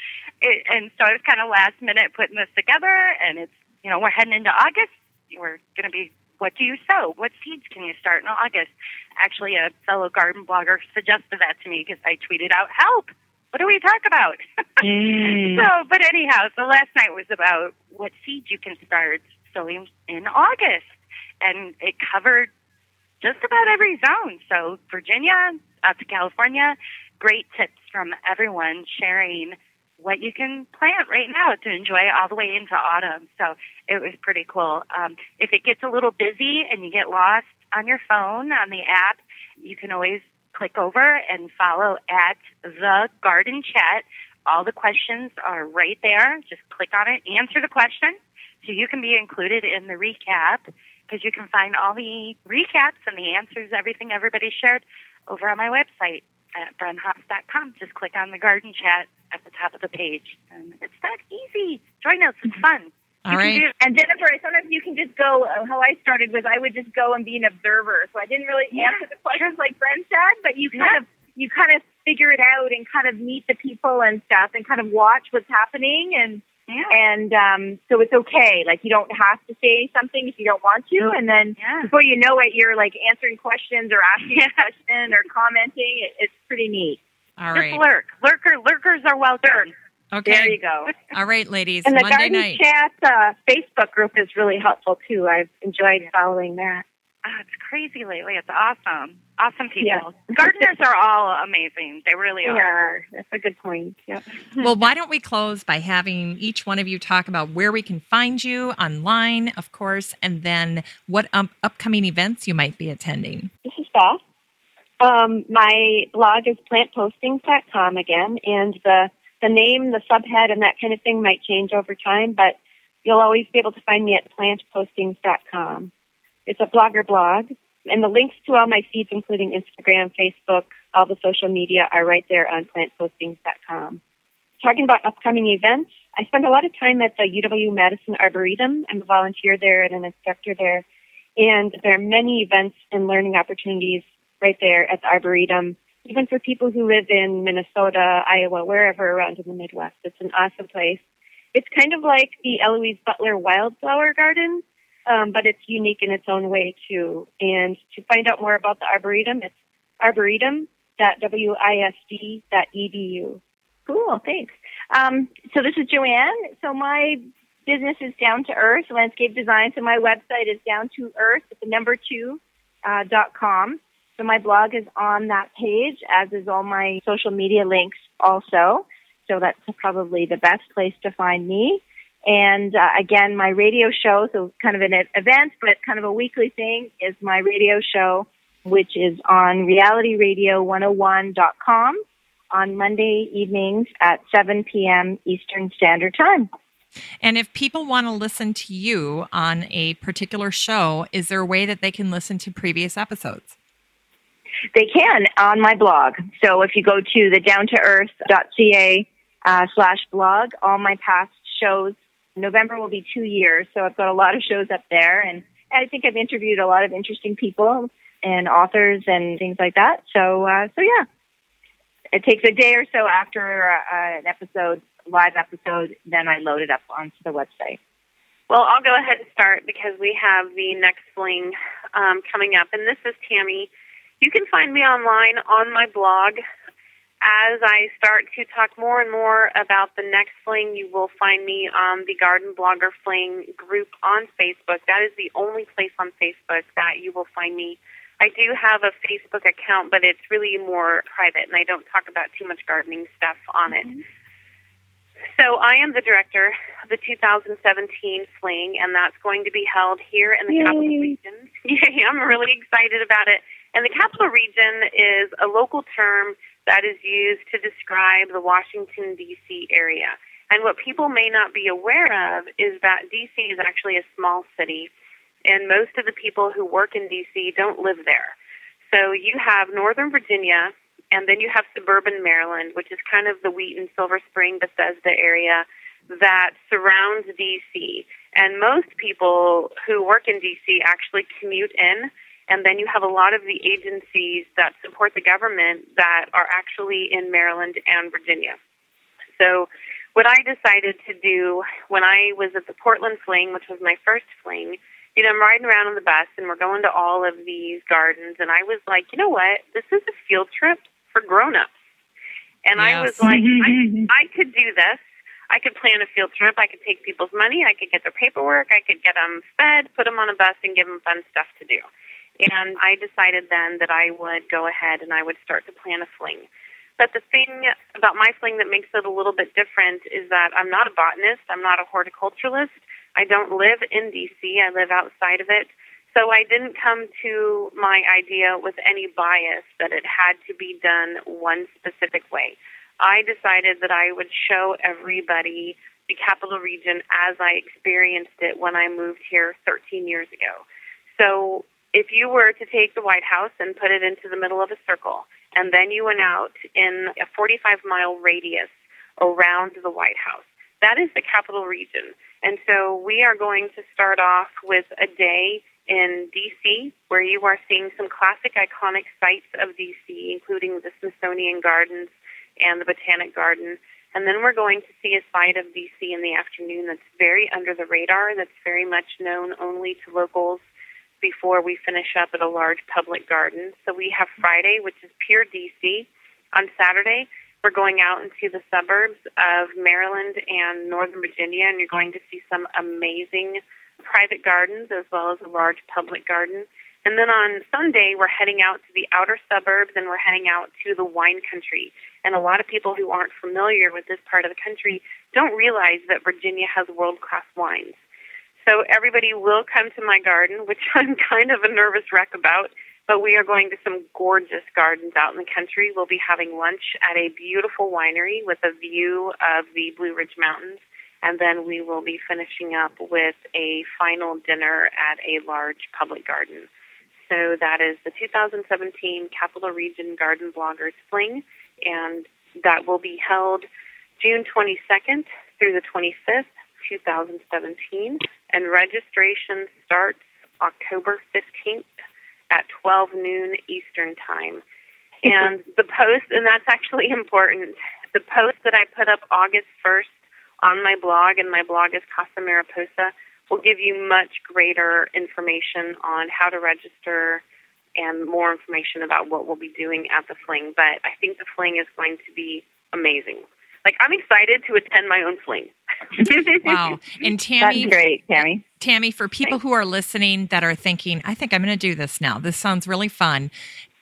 It, and so I was kind of last minute putting this together, and it's you know we're heading into August. We're going to be what do you sow? What seeds can you start in August? Actually, a fellow garden blogger suggested that to me because I tweeted out, "Help! What do we talk about? mm. So, but anyhow, so last night was about what seeds you can start sowing in August, and it covered just about every zone. So Virginia up to California, great tips from everyone sharing what you can plant right now to enjoy all the way into autumn. So it was pretty cool. Um, if it gets a little busy and you get lost on your phone on the app, you can always click over and follow at the garden chat. All the questions are right there. Just click on it, answer the question, so you can be included in the recap because you can find all the recaps and the answers, everything everybody shared over on my website at brenhaas.com. Just click on the garden chat at the top of the page. And it's that easy. Join us. It's fun. All you right. Do, and Jennifer, sometimes you can just go. Uh, how I started was I would just go and be an observer. So I didn't really Yeah. answer the questions like Bren said, but you kind Yeah. of you kind of figure it out and kind of meet the people and stuff and kind of watch what's happening and Yeah. and um so it's okay. Like you don't have to say something if you don't want to, and then Yeah. before you know it, you're like answering questions or asking Yeah. a question or commenting. It, it's pretty neat. All Just right. lurk. Lurker, lurkers are welcome. Okay. There you go. All right, ladies. And the Monday Garden night. Chat uh, Facebook group is really helpful too. I've enjoyed following that. Oh, it's crazy lately. It's awesome. Awesome people. Yeah. Gardeners are all amazing. They really are. Yeah, that's a good point. Yep. Well, why don't we close by having each one of you talk about where we can find you online, of course, and then what um, upcoming events you might be attending. This is Beth. Um, my blog is plantpostings.com again, and the the name, the subhead, and that kind of thing might change over time, but you'll always be able to find me at plantpostings.com. It's a blogger blog, and the links to all my feeds, including Instagram, Facebook, all the social media, are right there on plantpostings.com. Talking about upcoming events, I spend a lot of time at the UW Madison Arboretum. I'm a volunteer there and an instructor there. And there are many events and learning opportunities right there at the Arboretum, even for people who live in Minnesota, Iowa, wherever around in the Midwest. It's an awesome place. It's kind of like the Eloise Butler Wildflower Garden, um, but it's unique in its own way too. And to find out more about the Arboretum, it's arboretum.wisc.edu. Cool, thanks. Um, so this is Joanne. So my business is Down to Earth Landscape Design. So my website is Down to Earth the number two uh, dot com. So my blog is on that page, as is all my social media links also. So that's probably the best place to find me. And uh, again, my radio show, so kind of an event, but kind of a weekly thing, is my radio show, which is on realityradio101.com on Monday evenings at 7 p.m. Eastern Standard Time. And if people want to listen to you on a particular show, is there a way that they can listen to previous episodes? They can on my blog. So if you go to the downtoearth.ca uh, slash blog, all my past shows, November will be two years, so I've got a lot of shows up there, and I think I've interviewed a lot of interesting people and authors and things like that. So, uh, so yeah, it takes a day or so after uh, an episode, live episode, then I load it up onto the website. Well, I'll go ahead and start because we have the next fling um, coming up, and this is Tammy. You can find me online on my blog. As I start to talk more and more about the next fling, you will find me on the Garden Blogger Fling group on Facebook. That is the only place on Facebook that you will find me. I do have a Facebook account, but it's really more private, and I don't talk about too much gardening stuff on it. Mm-hmm. So I am the director of the 2017 Fling, and that's going to be held here in the Yay. Capital Region. Yeah, I'm really excited about it. And the Capital Region is a local term that is used to describe the Washington, D.C. area. And what people may not be aware of is that D.C. is actually a small city, and most of the people who work in D.C. don't live there. So you have Northern Virginia, and then you have suburban Maryland, which is kind of the Wheaton, Silver Spring, Bethesda area that surrounds D.C. And most people who work in D.C. actually commute in, and then you have a lot of the agencies that support the government that are actually in Maryland and Virginia. So, what I decided to do when I was at the Portland Fling, which was my first fling, you know, I'm riding around on the bus and we're going to all of these gardens, and I was like, you know what? This is a field trip for grown-ups. And I was like, I, I could do this. I could plan a field trip. I could take people's money. I could get their paperwork. I could get them fed, put them on a bus, and give them fun stuff to do. And I decided then that I would go ahead and I would start to plan a fling. But the thing about my fling that makes it a little bit different is that I'm not a botanist, I'm not a horticulturalist. I don't live in DC, I live outside of it. So I didn't come to my idea with any bias that it had to be done one specific way. I decided that I would show everybody the capital region as I experienced it when I moved here 13 years ago. So if you were to take the White House and put it into the middle of a circle, and then you went out in a 45 mile radius around the White House, that is the capital region. And so we are going to start off with a day in DC where you are seeing some classic iconic sites of DC, including the Smithsonian Gardens and the Botanic Garden. And then we're going to see a side of DC in the afternoon that's very under the radar, that's very much known only to locals before we finish up at a large public garden. So we have Friday, which is pure DC. On Saturday, we're going out into the suburbs of Maryland and Northern Virginia, and you're going to see some amazing private gardens as well as a large public garden. And then on Sunday, we're heading out to the outer suburbs and we're heading out to the wine country. And a lot of people who aren't familiar with this part of the country don't realize that Virginia has world class wines. So everybody will come to my garden, which I'm kind of a nervous wreck about. But we are going to some gorgeous gardens out in the country. We'll be having lunch at a beautiful winery with a view of the Blue Ridge Mountains. And then we will be finishing up with a final dinner at a large public garden. So that is the 2017 Capital Region Garden Bloggers Fling, and that will be held June 22nd through the 25th 2017, and registration starts October 15th at 12 noon Eastern Time. And the post, and that's actually important, the post that I put up August 1st on my blog, and my blog is Casa Mariposa, will give you much greater information on how to register and more information about what we'll be doing at the fling. But I think the fling is going to be amazing like I'm excited to attend my own fling. wow. And Tammy That's great, Tammy. Tammy, for people Thanks. who are listening that are thinking, I think I'm going to do this now. This sounds really fun.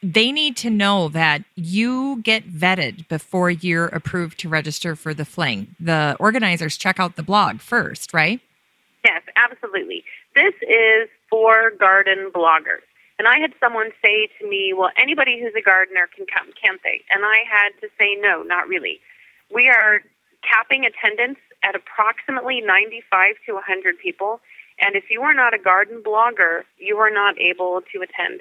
They need to know that you get vetted before you're approved to register for the fling. The organizers check out the blog first, right? Yes, absolutely. This is for garden bloggers. And I had someone say to me, Well, anybody who's a gardener can come, can't they? And I had to say, No, not really we are capping attendance at approximately 95 to 100 people. And if you are not a garden blogger, you are not able to attend.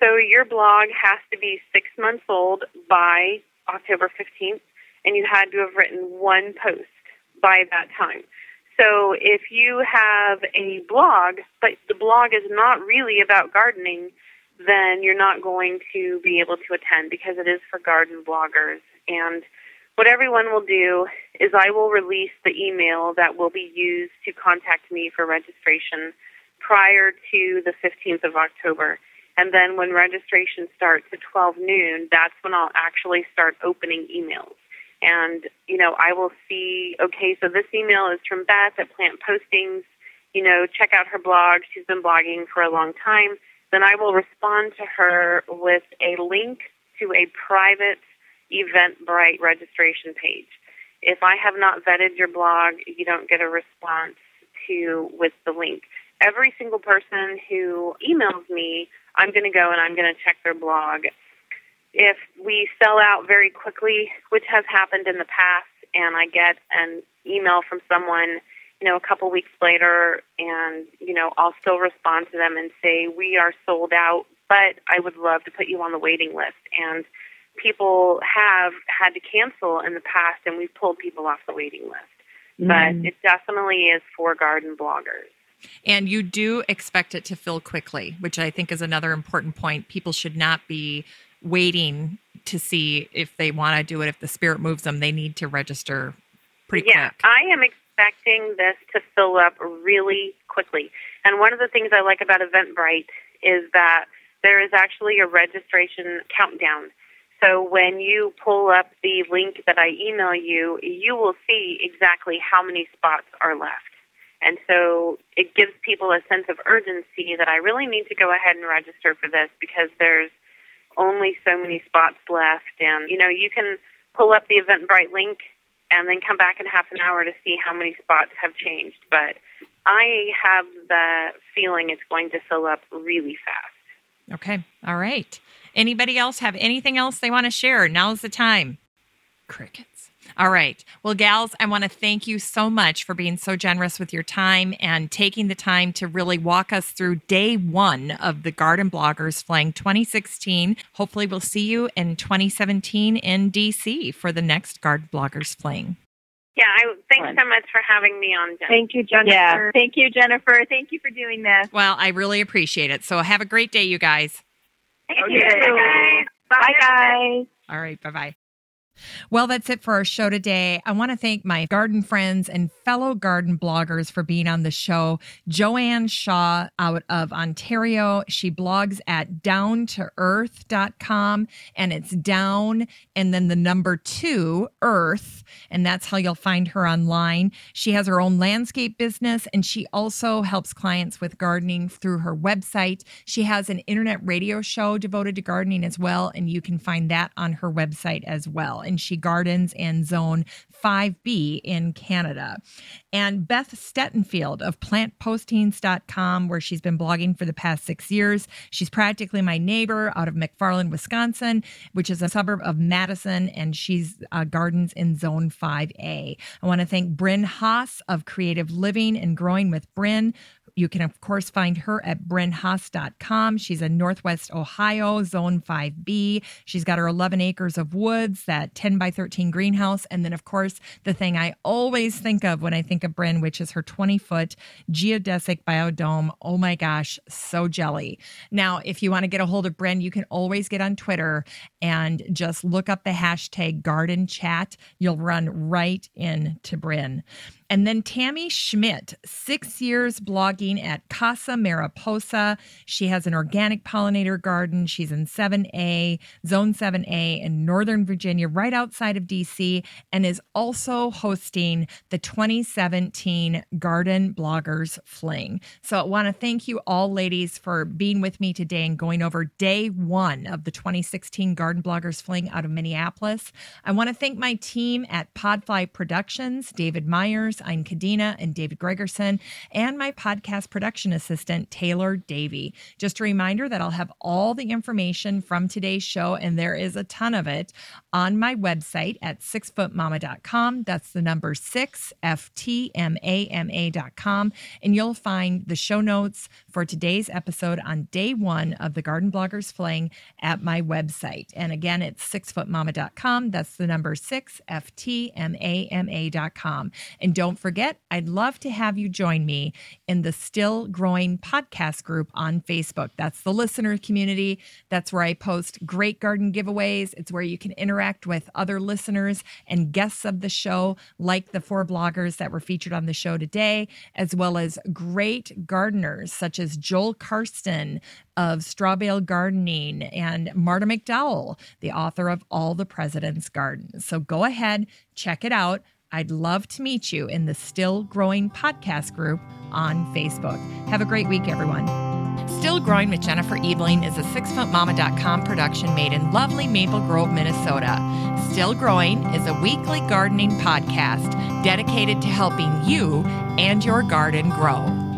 So your blog has to be six months old by October 15th, and you had to have written one post by that time. So if you have a blog, but the blog is not really about gardening, then you're not going to be able to attend because it is for garden bloggers. And what everyone will do is I will release the email that will be used to contact me for registration prior to the 15th of October. And then when registration starts at 12 noon, that's when I'll actually start opening emails. And, you know, I will see, okay, so this email is from Beth at Plant Postings. You know, check out her blog. She's been blogging for a long time. Then I will respond to her with a link to a private Eventbrite registration page. If I have not vetted your blog, you don't get a response to with the link. Every single person who emails me, I'm going to go and I'm going to check their blog. If we sell out very quickly, which has happened in the past, and I get an email from someone, you know, a couple weeks later, and you know, I'll still respond to them and say we are sold out, but I would love to put you on the waiting list. And people have had to cancel in the past, and we've pulled people off the waiting list. Mm. But it definitely is for garden bloggers. And you do expect it to fill quickly, which I think is another important point. People should not be waiting to see if they want to do it. If the spirit moves them, they need to register pretty yeah, quick. I am expecting this to fill up really quickly. And one of the things I like about Eventbrite is that there is actually a registration countdown. So when you pull up the link that I email you, you will see exactly how many spots are left. And so it gives people a sense of urgency that I really need to go ahead and register for this because there's only so many spots left, and you know you can pull up the Eventbrite link and then come back in half an hour to see how many spots have changed. But I have the feeling it's going to fill up really fast. Okay. All right. Anybody else have anything else they want to share? Now's the time. Crickets. All right. Well, gals, I want to thank you so much for being so generous with your time and taking the time to really walk us through day one of the Garden Bloggers Fling 2016. Hopefully, we'll see you in 2017 in DC for the next Garden Bloggers Fling. Yeah, I thanks so much for having me on. Jennifer. Thank you, Jennifer. Yeah. Thank you, Jennifer. Thank you for doing this. Well, I really appreciate it. So, have a great day, you guys. Thank Okay. you. Bye. Bye, guys. All right. Bye bye. Well, that's it for our show today. I want to thank my garden friends and fellow garden bloggers for being on the show. Joanne Shaw out of Ontario. She blogs at downtoearth.com and it's down and then the number two, earth. And that's how you'll find her online. She has her own landscape business and she also helps clients with gardening through her website. She has an internet radio show devoted to gardening as well. And you can find that on her website as well. And she gardens in zone 5B in Canada. And Beth Stetenfeld of plantpostings.com, where she's been blogging for the past six years. She's practically my neighbor out of McFarland, Wisconsin, which is a suburb of Madison, and she's uh, gardens in zone 5A. I want to thank Bren Haas of Creative Living and Growing with Bren. You can, of course, find her at brenhaas.com. She's in Northwest Ohio, Zone 5B. She's got her 11 acres of woods, that 10 by 13 greenhouse. And then, of course, the thing I always think of when I think of Bren, which is her 20 foot geodesic biodome. Oh my gosh, so jelly. Now, if you want to get a hold of Bren, you can always get on Twitter and just look up the hashtag garden chat. You'll run right into Bren. And then Tammy Schmitt, six years blogging at Casa Mariposa. She has an organic pollinator garden. She's in 7A, Zone 7A in Northern Virginia, right outside of DC, and is also hosting the 2017 Garden Bloggers Fling. So I want to thank you all, ladies, for being with me today and going over day one of the 2016 Garden Bloggers Fling out of Minneapolis. I want to thank my team at Podfly Productions, David Myers, I'm Kadena, and David Gregerson, and my podcast production assistant, Taylor Davey. Just a reminder that I'll have all the information from today's show, and there is a ton of it, on my website at sixfootmama.com. That's the number six, F T M A M A.com. And you'll find the show notes for today's episode on day one of the Garden Bloggers Fling at my website. And again, it's sixfootmama.com. That's the number six, F T M A M A.com. And don't forget, I'd love to have you join me in the Still Growing podcast group on Facebook. That's the listener community. That's where I post great garden giveaways. It's where you can interact with other listeners and guests of the show, like the four bloggers that were featured on the show today, as well as great gardeners such as Joel Karsten of Strawbale Gardening and Marta McDowell, the author of All the President's Gardens. So go ahead, check it out. I'd love to meet you in the Still Growing podcast group on Facebook. Have a great week, everyone. Still Growing with Jennifer Ebling is a sixfootmama.com production made in lovely Maple Grove, Minnesota. Still Growing is a weekly gardening podcast dedicated to helping you and your garden grow.